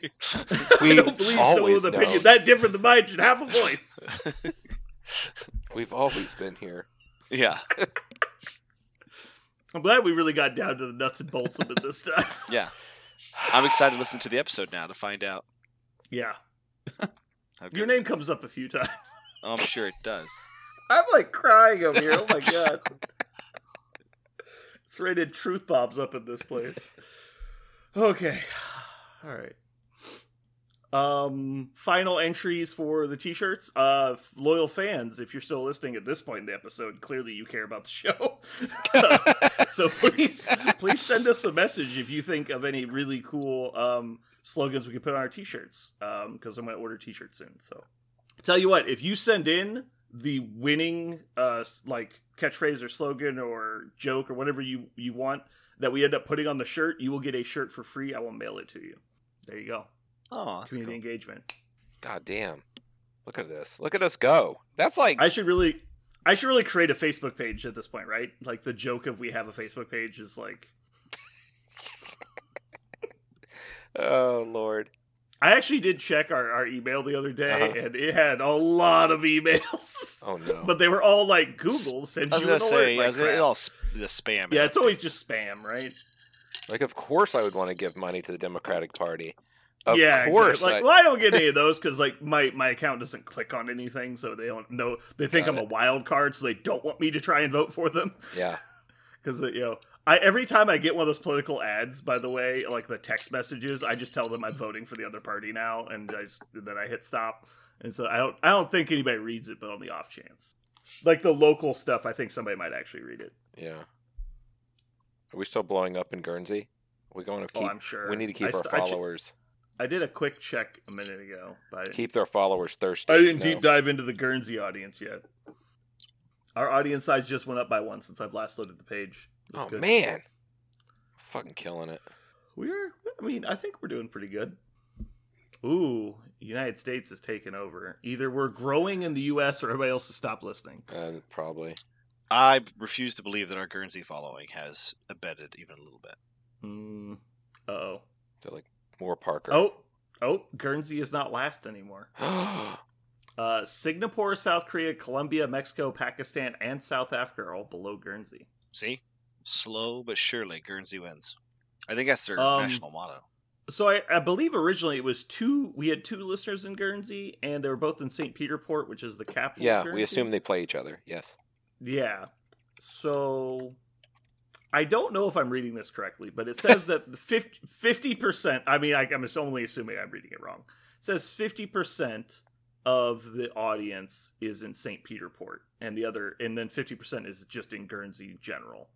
S1: I don't believe someone
S3: always
S1: with an
S3: know.
S1: opinion that different than mine should have a voice. [laughs]
S3: We've always been here.
S2: yeah,
S1: I'm glad we really got down to the nuts and bolts of it this time.
S2: yeah. I'm excited to listen to the episode now to find out.
S1: Yeah,
S2: How good
S1: your name comes up a few times.
S2: Oh, I'm sure it does. [laughs]
S1: I'm like crying over here. Oh my [laughs] god. It's rated truth bombs up in this place. [laughs] Okay. [sighs] All right. Um final entries for the t-shirts. Uh loyal fans, if you're still listening at this point in the episode, clearly you care about the show. so please please send us a message if you think of any really cool um slogans we can put on our t-shirts. Um because I'm going to order t-shirts soon. So tell you what, if you send in the winning uh like catchphrase or slogan or joke or whatever you you want that we end up putting on the shirt, you will get a shirt for free. I will mail it to you. There you go.
S2: Oh, that's
S1: Community
S2: cool.
S1: engagement.
S3: God damn. Look at this. Look at us go. That's like
S1: I should really I should really create a Facebook page at this point, right? Like the joke of we have a Facebook page is like
S3: Oh Lord.
S1: I actually did check our, our email the other day
S3: Uh-huh.
S1: and it had a lot of emails. [laughs]
S3: Oh no.
S1: But they were all like Google sends
S2: I was
S1: you
S2: gonna
S1: an
S2: say,
S1: alert.
S2: yeah,
S1: like
S2: it's it's
S1: crap.
S2: all sp- the spam.
S1: yeah, it's always just spam, right?
S3: like of course I would want to give money to the Democratic Party. Of
S1: yeah,
S3: course.
S1: exactly. Like,
S3: I-
S1: well, I don't get any of those because like my my account doesn't click on anything, so they don't know. They think
S3: Got
S1: I'm a wild card, so they don't want me to try and vote for them.
S3: yeah. [laughs]
S1: Because you know, I every time I get one of those political ads, by the way, like the text messages, I just tell them I'm voting for the other party now, and I just then I hit stop. And so I don't I don't think anybody reads it, but on the off chance, like the local stuff, I think somebody might actually read it.
S3: Yeah. Are we still blowing up in Guernsey? we going to
S1: Oh,
S3: keep
S1: I'm sure.
S3: we need to
S1: I
S3: keep our
S1: st- I ch-
S3: followers
S1: I did a quick check a minute ago, but
S3: keep their followers thirsty.
S1: I didn't
S3: you
S1: deep dive into the Guernsey audience yet. Our audience size just went up by one since I've last loaded the page. That's
S3: Oh
S1: good.
S3: man, fucking killing it.
S1: We're, I mean, I think we're doing pretty good. Ooh, United States is taking over. Either we're growing in the U.S. or everybody else has stopped listening.
S3: Uh, probably.
S2: I refuse to believe that our Guernsey following has abetted even a little bit.
S1: Mm, oh.
S3: They're like more Parker.
S1: Oh, oh, Guernsey is not last anymore. [gasps] Uh, Singapore, South Korea, Colombia, Mexico, Pakistan, and South Africa are all below Guernsey.
S2: See, slow but surely, Guernsey wins. I think that's their
S1: Um,
S2: national motto.
S1: So I, I believe originally it was two. We had two listeners in Guernsey, and they were both in St. Peter Port, which is the capital.
S3: yeah,
S1: of
S3: we assume they play each other. Yes.
S1: Yeah. So I don't know if I'm reading this correctly, but it says that [laughs] the 50 percent. I mean, I, I'm only assuming I'm reading it wrong. It says fifty percent of the audience is in St. Peter Port, and the other, and then fifty percent is just in Guernsey general.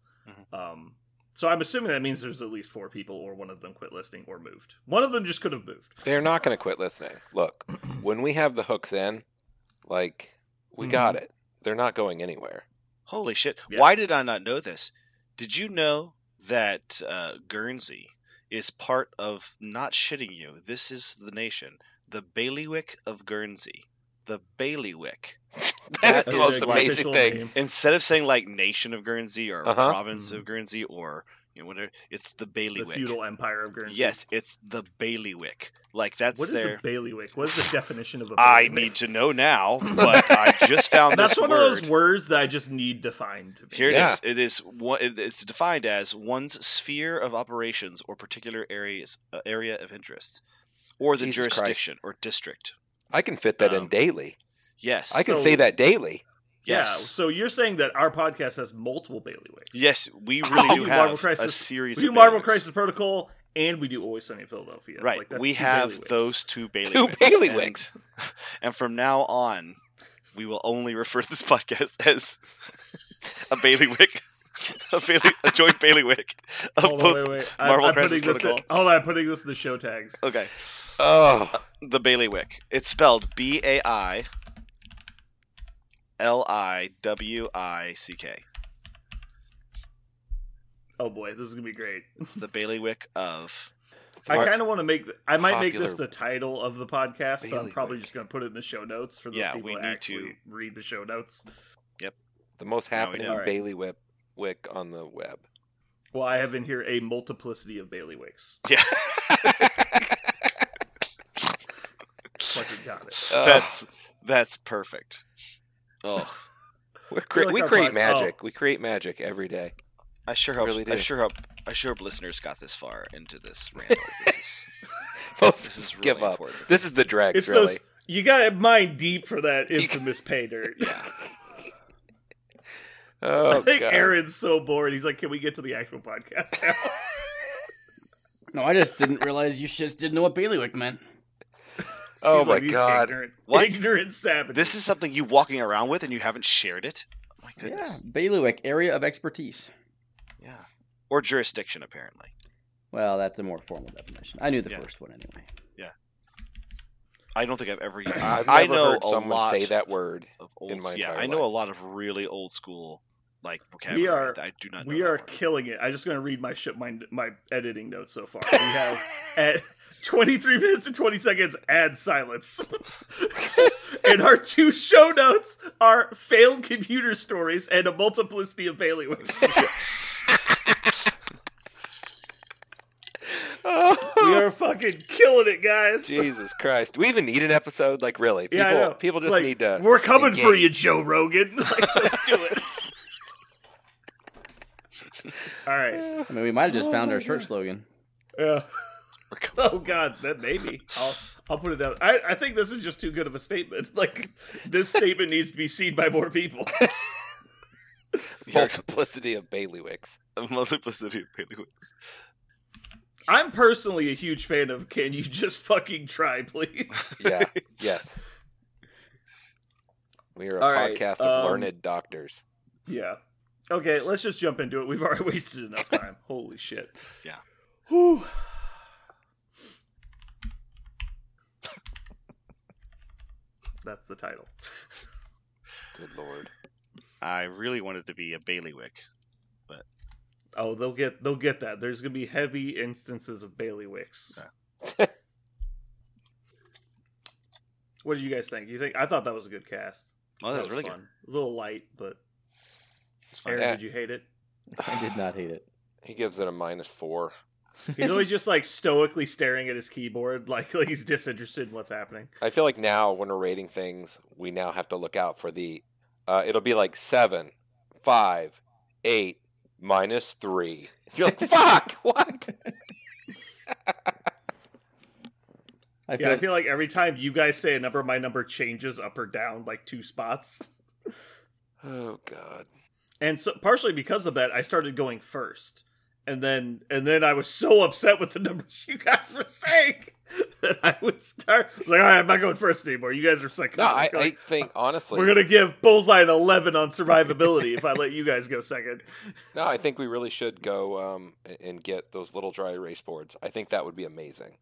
S1: Um, so I'm assuming that means there's at least four people, or one of them quit listening or moved. One of them just could have moved.
S3: They're not going to quit listening. Look, [clears throat] when we have the hooks in, like we got it. They're not going anywhere.
S2: Holy shit!
S1: Yeah.
S2: Why did I not know this? Did you know that uh, Guernsey is part of not shitting you? This is the nation, the bailiwick of Guernsey, the bailiwick. [laughs]
S3: That's the most amazing thing.
S1: name.
S2: Instead of saying like nation of Guernsey or
S3: Uh-huh.
S2: province of Guernsey or you know whatever, it's the
S1: The
S2: bailiwick.
S1: feudal empire of Guernsey.
S2: Yes, it's the bailiwick. Like that's
S1: What is
S2: their.
S1: a bailiwick? What is the definition of a
S2: I
S1: bailiwick?
S2: I need to know now, [laughs] but I just found [laughs]
S1: That's
S2: this
S1: one
S2: word.
S1: of those words that I just need defined. To me.
S2: Here it
S3: Yeah.
S2: is. It is one. It's defined as one's sphere of operations or particular areas uh, area of interest, or the
S3: Jesus Christ.
S2: jurisdiction or district.
S3: I can fit that in
S2: Um,
S3: daily.
S2: Yes.
S3: I can
S1: so-
S3: say that daily.
S1: Yeah. So you're saying that our podcast has multiple bailiwicks?
S2: Yes, we
S1: We
S2: really do
S1: do
S2: have
S1: Marvel
S2: a series.
S1: We do
S2: of
S1: Marvel
S2: bailiwicks.
S1: Crisis Protocol, and we do Always Sunny in Philadelphia.
S2: Right.
S1: Like, that's
S2: we have
S1: bailiwicks.
S2: those two bailiwicks.
S3: Two bailiwicks.
S2: And, [laughs] and from now on, we will only refer to this podcast as [laughs] a bailiwick, [laughs] a, bailey, a joint bailiwick of
S1: Hold
S2: both.
S1: on, wait, wait. I-
S2: Marvel
S1: I'm
S2: Crisis
S1: putting this in,
S2: Protocol.
S1: hold on, I'm putting this in the show tags.
S2: Okay,
S3: Oh,
S2: the bailiwick. It's spelled B A I L I W I C K.
S1: Oh boy, this is gonna be great.
S2: It's the bailiwick of. [laughs]
S1: I kind of want to make. I might make this the title of the podcast, but I'm probably just gonna put it in the show notes for those
S2: Yeah,
S1: people
S2: we need
S1: actually
S2: to-
S1: read the show notes. Yep.
S3: The most happening
S1: know. Alright.
S3: bailiwick wick on the web.
S1: Well, I have in here a multiplicity of bailiwicks. [laughs]
S2: Yeah,
S1: Fucking got it. [laughs]
S3: Uh,
S2: that's that's perfect. Oh, [laughs]
S3: We're cre-
S1: like
S3: we create
S1: pod-
S3: magic. Oh. We create magic every day.
S2: I sure hope.
S3: Really
S2: I sure hope. I sure hope listeners got this far into this [laughs] rant. this is [laughs]
S3: Most
S2: this is really
S3: give up.
S2: important.
S3: This is the dregs,
S1: It's
S3: really.
S1: those. You gotta mine deep for that infamous pay dirt.
S2: Yeah.
S3: Oh,
S1: I think
S3: God.
S1: Aaron's so bored. He's like, "Can we get to the actual podcast now?"
S4: No, I just didn't realize you just didn't know what bailiwick meant.
S3: Oh
S1: He's
S3: my
S1: like,
S3: God.
S1: Ignorant,
S2: What?
S1: ignorant savages.
S2: This is something you walking around with and you haven't shared it. Oh my
S4: Yeah,
S2: goodness.
S4: bailiwick, area of expertise.
S2: Yeah. Or jurisdiction, apparently.
S4: Well, that's a more formal definition. I knew the
S2: Yeah.
S4: first one anyway. Yeah.
S2: I don't think I've ever. [clears throat] I,
S3: I've
S2: I know
S3: heard
S2: a
S3: someone
S2: lot
S3: say that word.
S2: of old.
S3: in my
S2: yeah,
S3: entire
S2: I know
S3: life.
S2: a lot of really old school like vocabulary.
S1: We are-
S2: that I do not. Know
S1: we are
S2: word.
S1: killing it. I'm just gonna read my ship my my editing notes so far. We have [laughs] at 23 minutes and 20 seconds add silence. [laughs] and our two show notes are failed computer stories and a multiplicity of bailiwicks. we are fucking killing it, guys.
S3: Jesus Christ. Do we even need an episode? Like, really? People,
S1: Yeah, I know.
S3: people just
S1: Like,
S3: need to.
S1: We're coming for you, Joe Rogan. [laughs] Like, let's do it. All right.
S4: I mean, we might have just found our shirt slogan.
S1: Yeah.
S2: We're
S1: Oh God, that maybe. I'll I'll put it down. I, I think this is just too good of a statement. [laughs] Like this statement needs to be seen by more people. [laughs]
S3: Multiplicity of bailiwicks.
S2: a multiplicity of bailiwicks.
S1: I'm personally a huge fan of can you just fucking try, please? [laughs]
S3: Yeah. yes. We are a
S1: All right,
S3: podcast of
S1: um,
S3: learned doctors.
S1: Yeah. Okay, let's just jump into it. We've already wasted enough time. Holy shit.
S2: Yeah.
S1: Whew. That's the title.
S3: Good lord.
S2: I really wanted to be a bailiwick.
S1: But oh, they'll get they'll get that. There's gonna be heavy instances of bailiwicks.
S2: Yeah. [laughs]
S1: what did you guys think? You think I thought that was a good cast.
S2: Oh, that was really
S1: fun. A little light, but
S2: It's fun.
S1: Aaron,
S3: Yeah.
S1: did you hate it?
S4: I did not hate it.
S3: He gives it a minus four.
S1: He's always just like [laughs] stoically staring at his keyboard, like, like he's disinterested in what's happening.
S3: I feel like now when we're rating things, we now have to look out for the. Uh, it'll be like seven, five, eight, minus three. [laughs] You're like, [laughs] fuck, what?
S4: I feel,
S1: Yeah, I feel like every time you guys say a number, my number changes up or down like two spots.
S3: Oh god.
S1: And so partially because of that, I started going first. And then and then I was so upset with the numbers you guys were saying [laughs] that I would start I was like, all right, I'm not going first anymore. You guys are second.
S3: No, I, I think honestly,
S1: we're gonna give Bullseye an eleven on survivability if I let you guys go second. [laughs]
S3: no, I think we really should go um, and get those little dry erase boards. I think that would be amazing.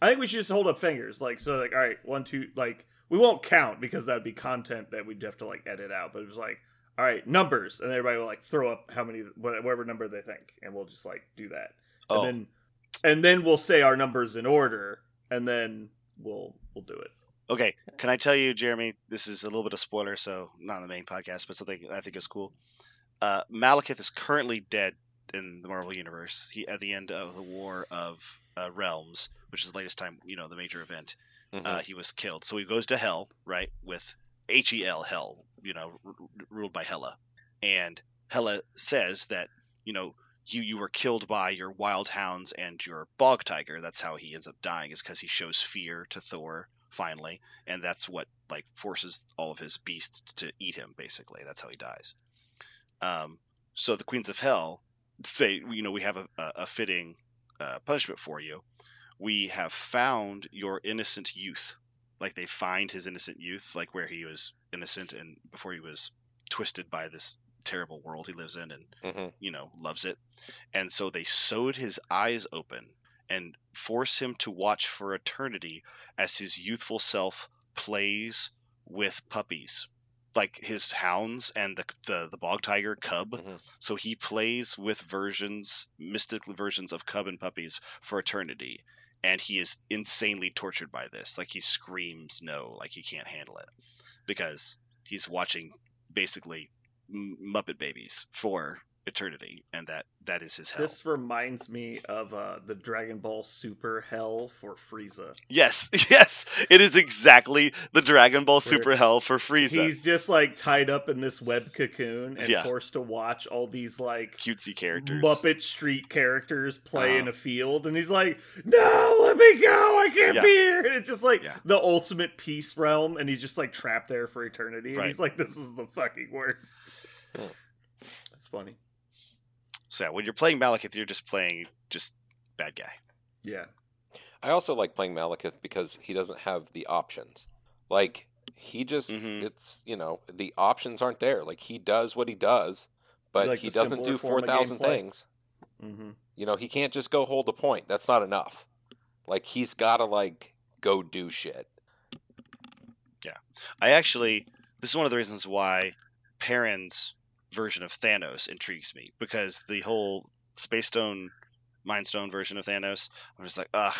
S1: I think we should just hold up fingers, like so, like all right, one, two, like we won't count because that'd be content that we'd have to like edit out. But it was like, all right, numbers, and everybody will like throw up how many, whatever number they think, and we'll just like do that,
S2: Oh,
S1: and then and then we'll say our numbers in order, and then we'll we'll do it.
S2: okay. Can I tell you, Jeremy? This is a little bit of spoiler, so not on the main podcast, but something I think is cool. Uh, Malekith is currently dead in the Marvel universe. He at the end of the War of uh, Realms, which is the latest time, you know, the major event.
S3: Mhm.
S2: uh, he was killed. So he goes to hell, right, with H E L, hell, you know, r- ruled by Hela. And Hela says that, you know, you, you were killed by your wild hounds and your bog tiger. That's how he ends up dying, is because he shows fear to Thor, finally. And that's what, like, forces all of his beasts to eat him, basically. That's how he dies. Um, so the Queens of Hell say, you know, we have a, a, a fitting uh, punishment for you we have found your innocent youth. Like they find his innocent youth, like where he was innocent and before he was twisted by this terrible world he lives in and,
S3: Mhm.
S2: you know, loves it. And so they sewed his eyes open and force him to watch for eternity as his youthful self plays with puppies. Like his hounds and the the, the bog tiger cub.
S3: Mhm.
S2: So he plays with versions, mystical versions of cub and puppies for eternity and he is insanely tortured by this. Like he screams no, like he can't handle it because he's watching basically Muppet Babies for eternity, and that that is his hell.
S1: This reminds me of uh, the Dragon Ball Super Hell for Frieza.
S2: Yes, [laughs] yes, it is exactly the Dragon Ball Super Hell for Frieza.
S1: He's just like tied up in this web cocoon and
S2: Yeah.
S1: forced to watch all these like
S2: Cutesy characters.
S1: Muppet Street characters play in
S2: Uh-huh.
S1: a field, and he's like, "No, let me go! I can't
S2: Yeah.
S1: be here." And it's just like
S2: Yeah.
S1: the ultimate peace realm, and he's just like trapped there for eternity. And he's like, "This is the fucking worst."
S3: Yeah.
S1: That's funny.
S2: So yeah, when you're playing Malekith, you're just playing just bad guy.
S1: Yeah,
S3: I also like playing Malekith because he doesn't have the options. Like he just
S2: Mhm.
S3: it's you know the options aren't there. Like he does what he does, but
S1: like
S3: he doesn't do
S1: form
S3: four
S1: of
S3: thousand
S1: gameplay.
S3: things.
S1: hmm
S3: You know he can't just go hold a point. That's not enough. Like he's got to like go do shit.
S2: Yeah, I actually, this is one of the reasons why Perrin's version of Thanos intrigues me because the whole Space Stone, Mind Stone version of Thanos, I'm just like, ugh,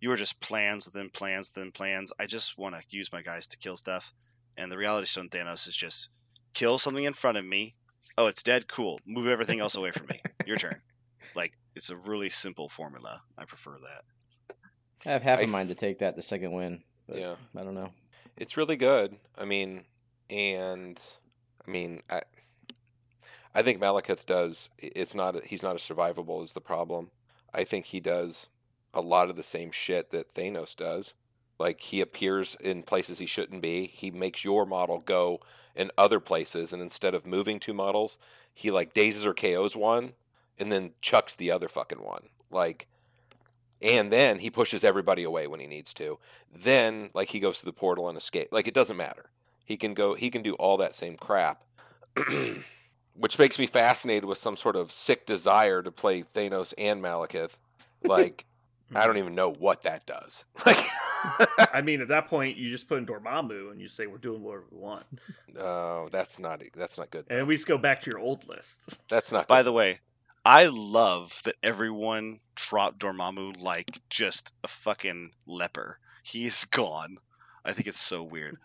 S2: you are just plans then plans then plans. I just want to use my guys to kill stuff. And the Reality Stone Thanos is just kill something in front of me. Oh, it's dead. Cool. Move everything else away from me. Your turn. [laughs] Like it's a really simple formula. I prefer that.
S4: I have half
S3: I
S4: a mind to take that the second win. But
S3: Yeah.
S4: I don't know.
S3: It's really good. I mean, and I mean, I, I think Malekith does. It's not. He's not as survivable as the problem. I think he does a lot of the same shit that Thanos does. Like he appears in places he shouldn't be. He makes your model go in other places, and instead of moving two models, he like dazes or KOs one, and then chucks the other fucking one. Like, and then he pushes everybody away when he needs to then like he goes to the portal and escape like it doesn't matter he can go he can do all that same crap [clears throat] which makes me fascinated with some sort of sick desire to play thanos and malekith like [laughs] i don't even know what that does [laughs] like [laughs]
S1: I mean, at that point, you just put in Dormammu and you say we're doing whatever we want,
S3: Oh, that's not that's not good.
S1: and we just go back to your old list.
S3: That's not.
S2: By the way, I love that everyone dropped Dormammu like just a fucking leper. He's gone. I think it's so weird.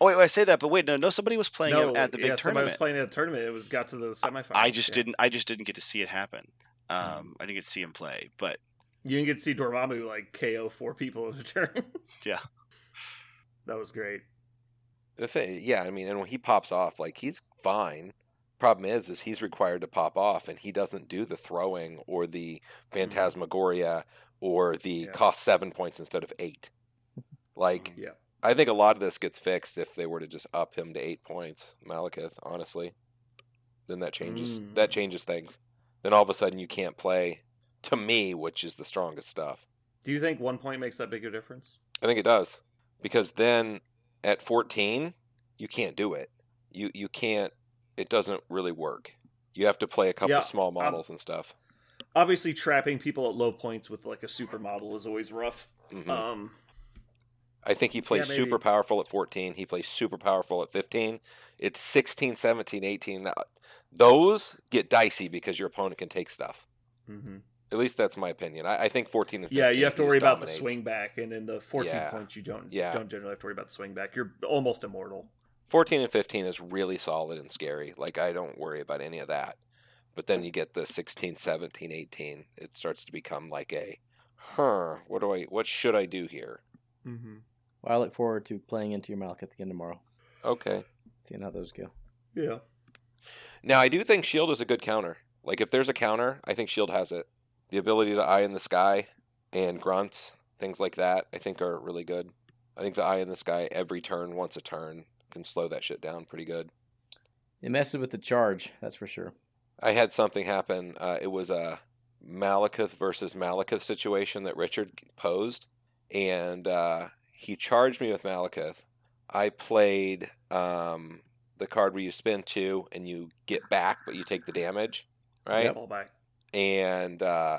S2: Oh wait, wait, I say that, but wait, no, no, somebody was playing
S1: no,
S2: him at the big
S1: yeah, somebody was playing at a tournament. It was got to the semifinals.
S2: I just
S1: yeah.
S2: didn't. I just didn't get to see it happen. Mm. Um, I didn't get to see him play, but
S1: You didn't get to see Dormammu like KO four people in a turn. [laughs]
S2: Yeah.
S1: that was great.
S3: The thing, yeah, I mean, and when he pops off, like he's fine. Problem is, is he's required to pop off, and he doesn't do the throwing or the mm-hmm. phantasmagoria or the
S1: Yeah.
S3: cost seven points instead of eight. Like, mm,
S1: Yeah.
S3: I think a lot of this gets fixed if they were to just up him to eight points, Malekith. Honestly, then that changes
S1: Mm.
S3: that changes things. Then all of a sudden you can't play to me, which is the strongest stuff.
S1: Do you think one point makes that big a difference?
S3: I think it does because then at 14 you can't do it. You you can't. It doesn't really work. You have to play a couple
S1: Yeah,
S3: small models and stuff.
S1: Obviously, trapping people at low points with like a supermodel is always rough.
S3: Mhm.
S1: Um,
S3: I think he plays
S1: maybe.
S3: super powerful at 14. He plays super powerful at 15. It's 16, 17, 18. Now, Those get dicey because your opponent can take stuff.
S1: mhm.
S3: At least that's my opinion. I, I think 14 and 15.
S1: Yeah, you have to worry about the swing back, and in the 14
S3: Yeah.
S1: points, you don't
S3: Yeah.
S1: don't generally have to worry about the swing back. You're almost immortal.
S3: 14 and 15 is really solid and scary. Like, I don't worry about any of that. But then you get the 16, 17, 18. It starts to become like a, huh, what do I, what should I do here?
S1: Mm-hmm.
S4: Well, I look forward to playing into your Malekith again tomorrow,
S3: Okay.
S4: seeing how those go.
S1: Yeah.
S3: Now, I do think Shield is a good counter. Like, if there's a counter, I think Shield has it. The ability to Eye in the Sky and Grunts, things like that, I think are really good. I think the Eye in the Sky every turn, once a turn, can slow that shit down pretty good.
S4: It messes with the charge, that's for sure.
S3: I had something happen. Uh, it was a Malekith versus Malekith situation that Richard posed, and uh, he charged me with Malekith. I played um, the card where you spend two and you get back, but you take the damage, right?
S1: Fall back.
S3: And uh,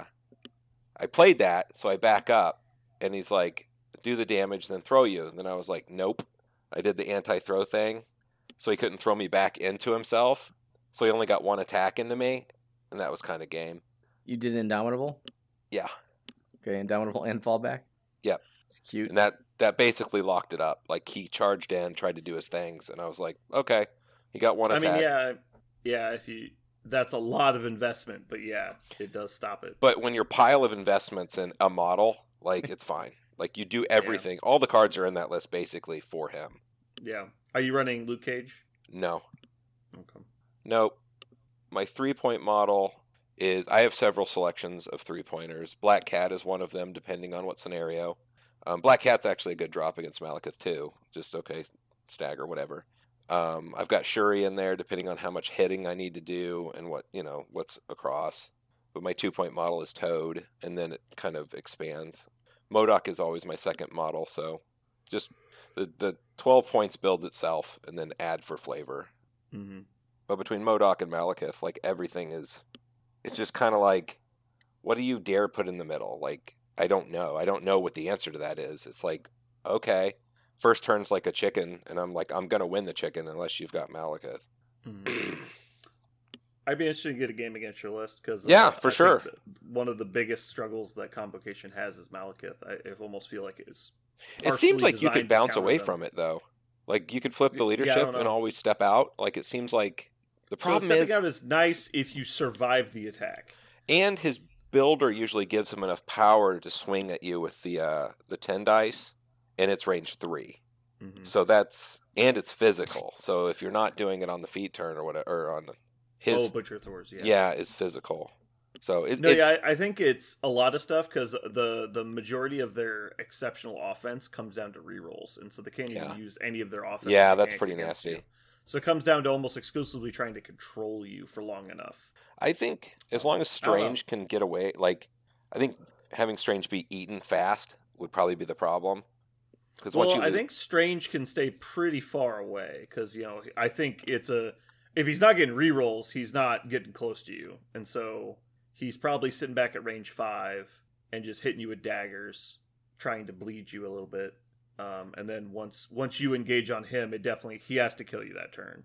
S3: I played that, so I back up, and he's like, "Do the damage, then throw you." And then I was like, "Nope." I did the anti-throw thing, so he couldn't throw me back into himself. So he only got one attack into me, and that was kind of game.
S4: You did Indomitable?
S3: Yeah,
S4: Okay, Indomitable and fallback?
S3: Yep.
S4: It's cute.
S3: and that that basically locked it up. Like he charged in, tried to do his things, and I was like, "Okay." He got one
S1: I
S3: attack.
S1: mean, yeah, yeah. If you, that's a lot of investment, but yeah, it does stop it.
S3: But when your pile of investments in a model, like it's fine. Like you do everything. All the cards are in that list basically for him.
S1: Yeah. Are you running Luke Cage?
S3: No,
S1: Okay.
S3: Nope. My three point model is I have several selections of three pointers. Black Cat is one of them, depending on what scenario. Um, Black Cat's actually a good drop against Malekith too. Just okay, stagger, whatever. Um, I've got Shuri in there, depending on how much hitting I need to do and what you know what's across. But my two point model is Toad, and then it kind of expands. MODOK is always my second model, so just the the twelve points builds itself, and then add for flavor.
S1: Mm-hmm.
S3: But between MODOK and Malekith, like everything is, it's just kind of like, what do you dare put in the middle? Like, I don't know. I don't know what the answer to that is. It's like, okay, first turn's like a chicken, and I'm like, I'm gonna win the chicken unless you've got Malekith.
S1: Mm-hmm. [clears throat] I'd be interested to get a game against your list because
S3: Yeah, for sure.
S1: One of the biggest struggles that Convocation has is Malekith. I, I almost feel like it's.
S3: it seems like you could bounce away
S1: them.
S3: from it though. Like you could flip the leadership
S1: don't
S3: and always step out. Like it seems like the
S1: So
S3: problem
S1: stepping
S3: is,
S1: out is nice if you survive the attack.
S3: and his builder usually gives him enough power to swing at you with the uh, the ten dice, and it's range three.
S1: Mm-hmm.
S3: So that's and it's physical. So if you're not doing it on the feet turn or whatever, or on his oh,
S1: Butcher Thors, yeah.
S3: yeah. is physical. So it,
S1: No, yeah, I, I think it's a lot of stuff because the the majority of their exceptional offense comes down to rerolls, and so they can't
S3: Yeah.
S1: even use any of their offense.
S3: Yeah, that's pretty nasty.
S1: you. So it comes down to almost exclusively trying to control you for long enough.
S3: I think as long as
S1: I don't know.
S3: Strange can get away, like I think having Strange be eaten fast would probably be the problem. Because
S1: Well,
S3: once you
S1: I think Strange can stay pretty far away because you know I think it's a if he's not getting rerolls, he's not getting close to you, and so he's probably sitting back at range five and just hitting you with daggers trying to bleed you a little bit. Um, and then once once you engage on him, it definitely he has to kill you that turn,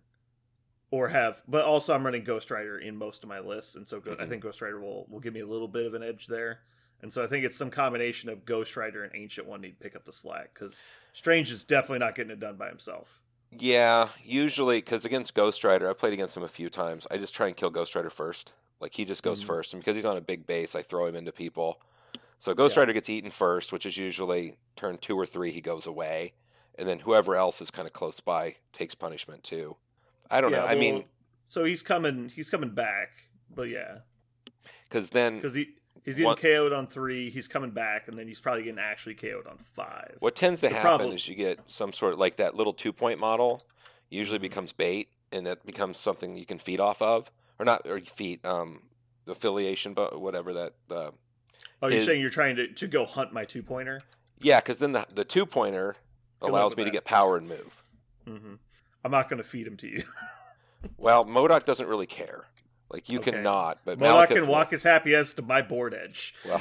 S1: or have. But also, I'm running Ghost Rider in most of my lists, and so go, I
S3: Mhm.
S1: think Ghost Rider will will give me a little bit of an edge there. And so I think it's some combination of Ghost Rider and Ancient One need to pick up the slack because Strange is definitely not getting it done by himself.
S3: Yeah, usually because against Ghost Rider, I've played against him a few times. I just try and kill Ghost Rider first. Like he just goes
S1: Mhm.
S3: first, and because he's on a big base, I throw him into people. So Ghost
S1: Yeah.
S3: Rider gets eaten first, which is usually turn two or three. He goes away, and then whoever else is kind of close by takes punishment too. I don't know. I mean,
S1: so he's coming he's coming back, but yeah,
S3: because then
S1: because he he's getting
S3: One-
S1: KO'd on three, he's coming back, and then he's probably getting actually KO'd on five.
S3: What tends to
S1: The
S3: happen
S1: problem-
S3: is you get some sort of like that little two point model usually
S1: Mhm.
S3: becomes bait and that becomes something you can feed off of or not or feed um affiliation but whatever that uh
S1: Oh, you're
S3: his-
S1: saying you're trying to, to go hunt my two pointer?
S3: yeah because then the the two pointer allows me to get power and move
S1: hmm I'm not going to feed him to you. [laughs]
S3: well MODOK doesn't really care like you
S1: Okay.
S3: cannot but Malekith
S1: can walk as happy as to my board edge.
S3: well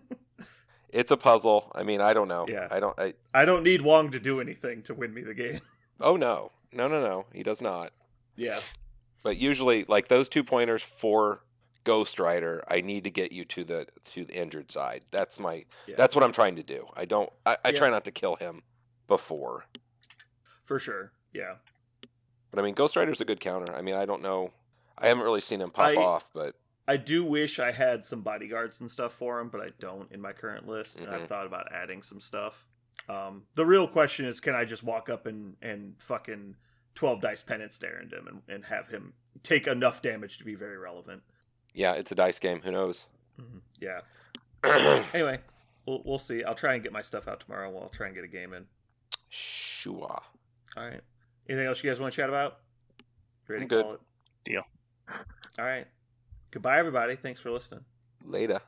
S3: [laughs] it's a puzzle I mean I don't know
S1: Yeah.
S3: I don't I
S1: I don't need Wong to do anything to win me the game. [laughs]
S3: oh no no no no he does not
S1: Yeah,
S3: But usually, like those two pointers for Ghost Rider, I need to get you to the to the injured side. That's my
S1: yeah,
S3: that's what I'm trying to do. I don't. I, I
S1: Yeah.
S3: try not to kill him before.
S1: for sure. Yeah,
S3: But I mean, Ghost Rider's a good counter. I mean, I don't know. I haven't really seen him pop
S1: I-
S3: off, but
S1: I do wish I had some bodyguards and stuff for him, but I don't in my current list. And I've thought about adding some stuff. Um, the real question is, can I just walk up and and fucking twelve dice penance stare into him and, and have him take enough damage to be very relevant?
S3: yeah, it's a dice game. Who knows?
S1: Mhm. Yeah. [clears throat] Anyway, we'll we'll see. I'll try and get my stuff out tomorrow. I'll try and get a game in.
S3: Shua.
S1: All right. Anything else you guys want to chat about? Ready
S3: I'm
S1: to
S3: good.
S1: call it?
S2: Deal.
S1: All right. Goodbye, everybody. Thanks for listening.
S3: Later.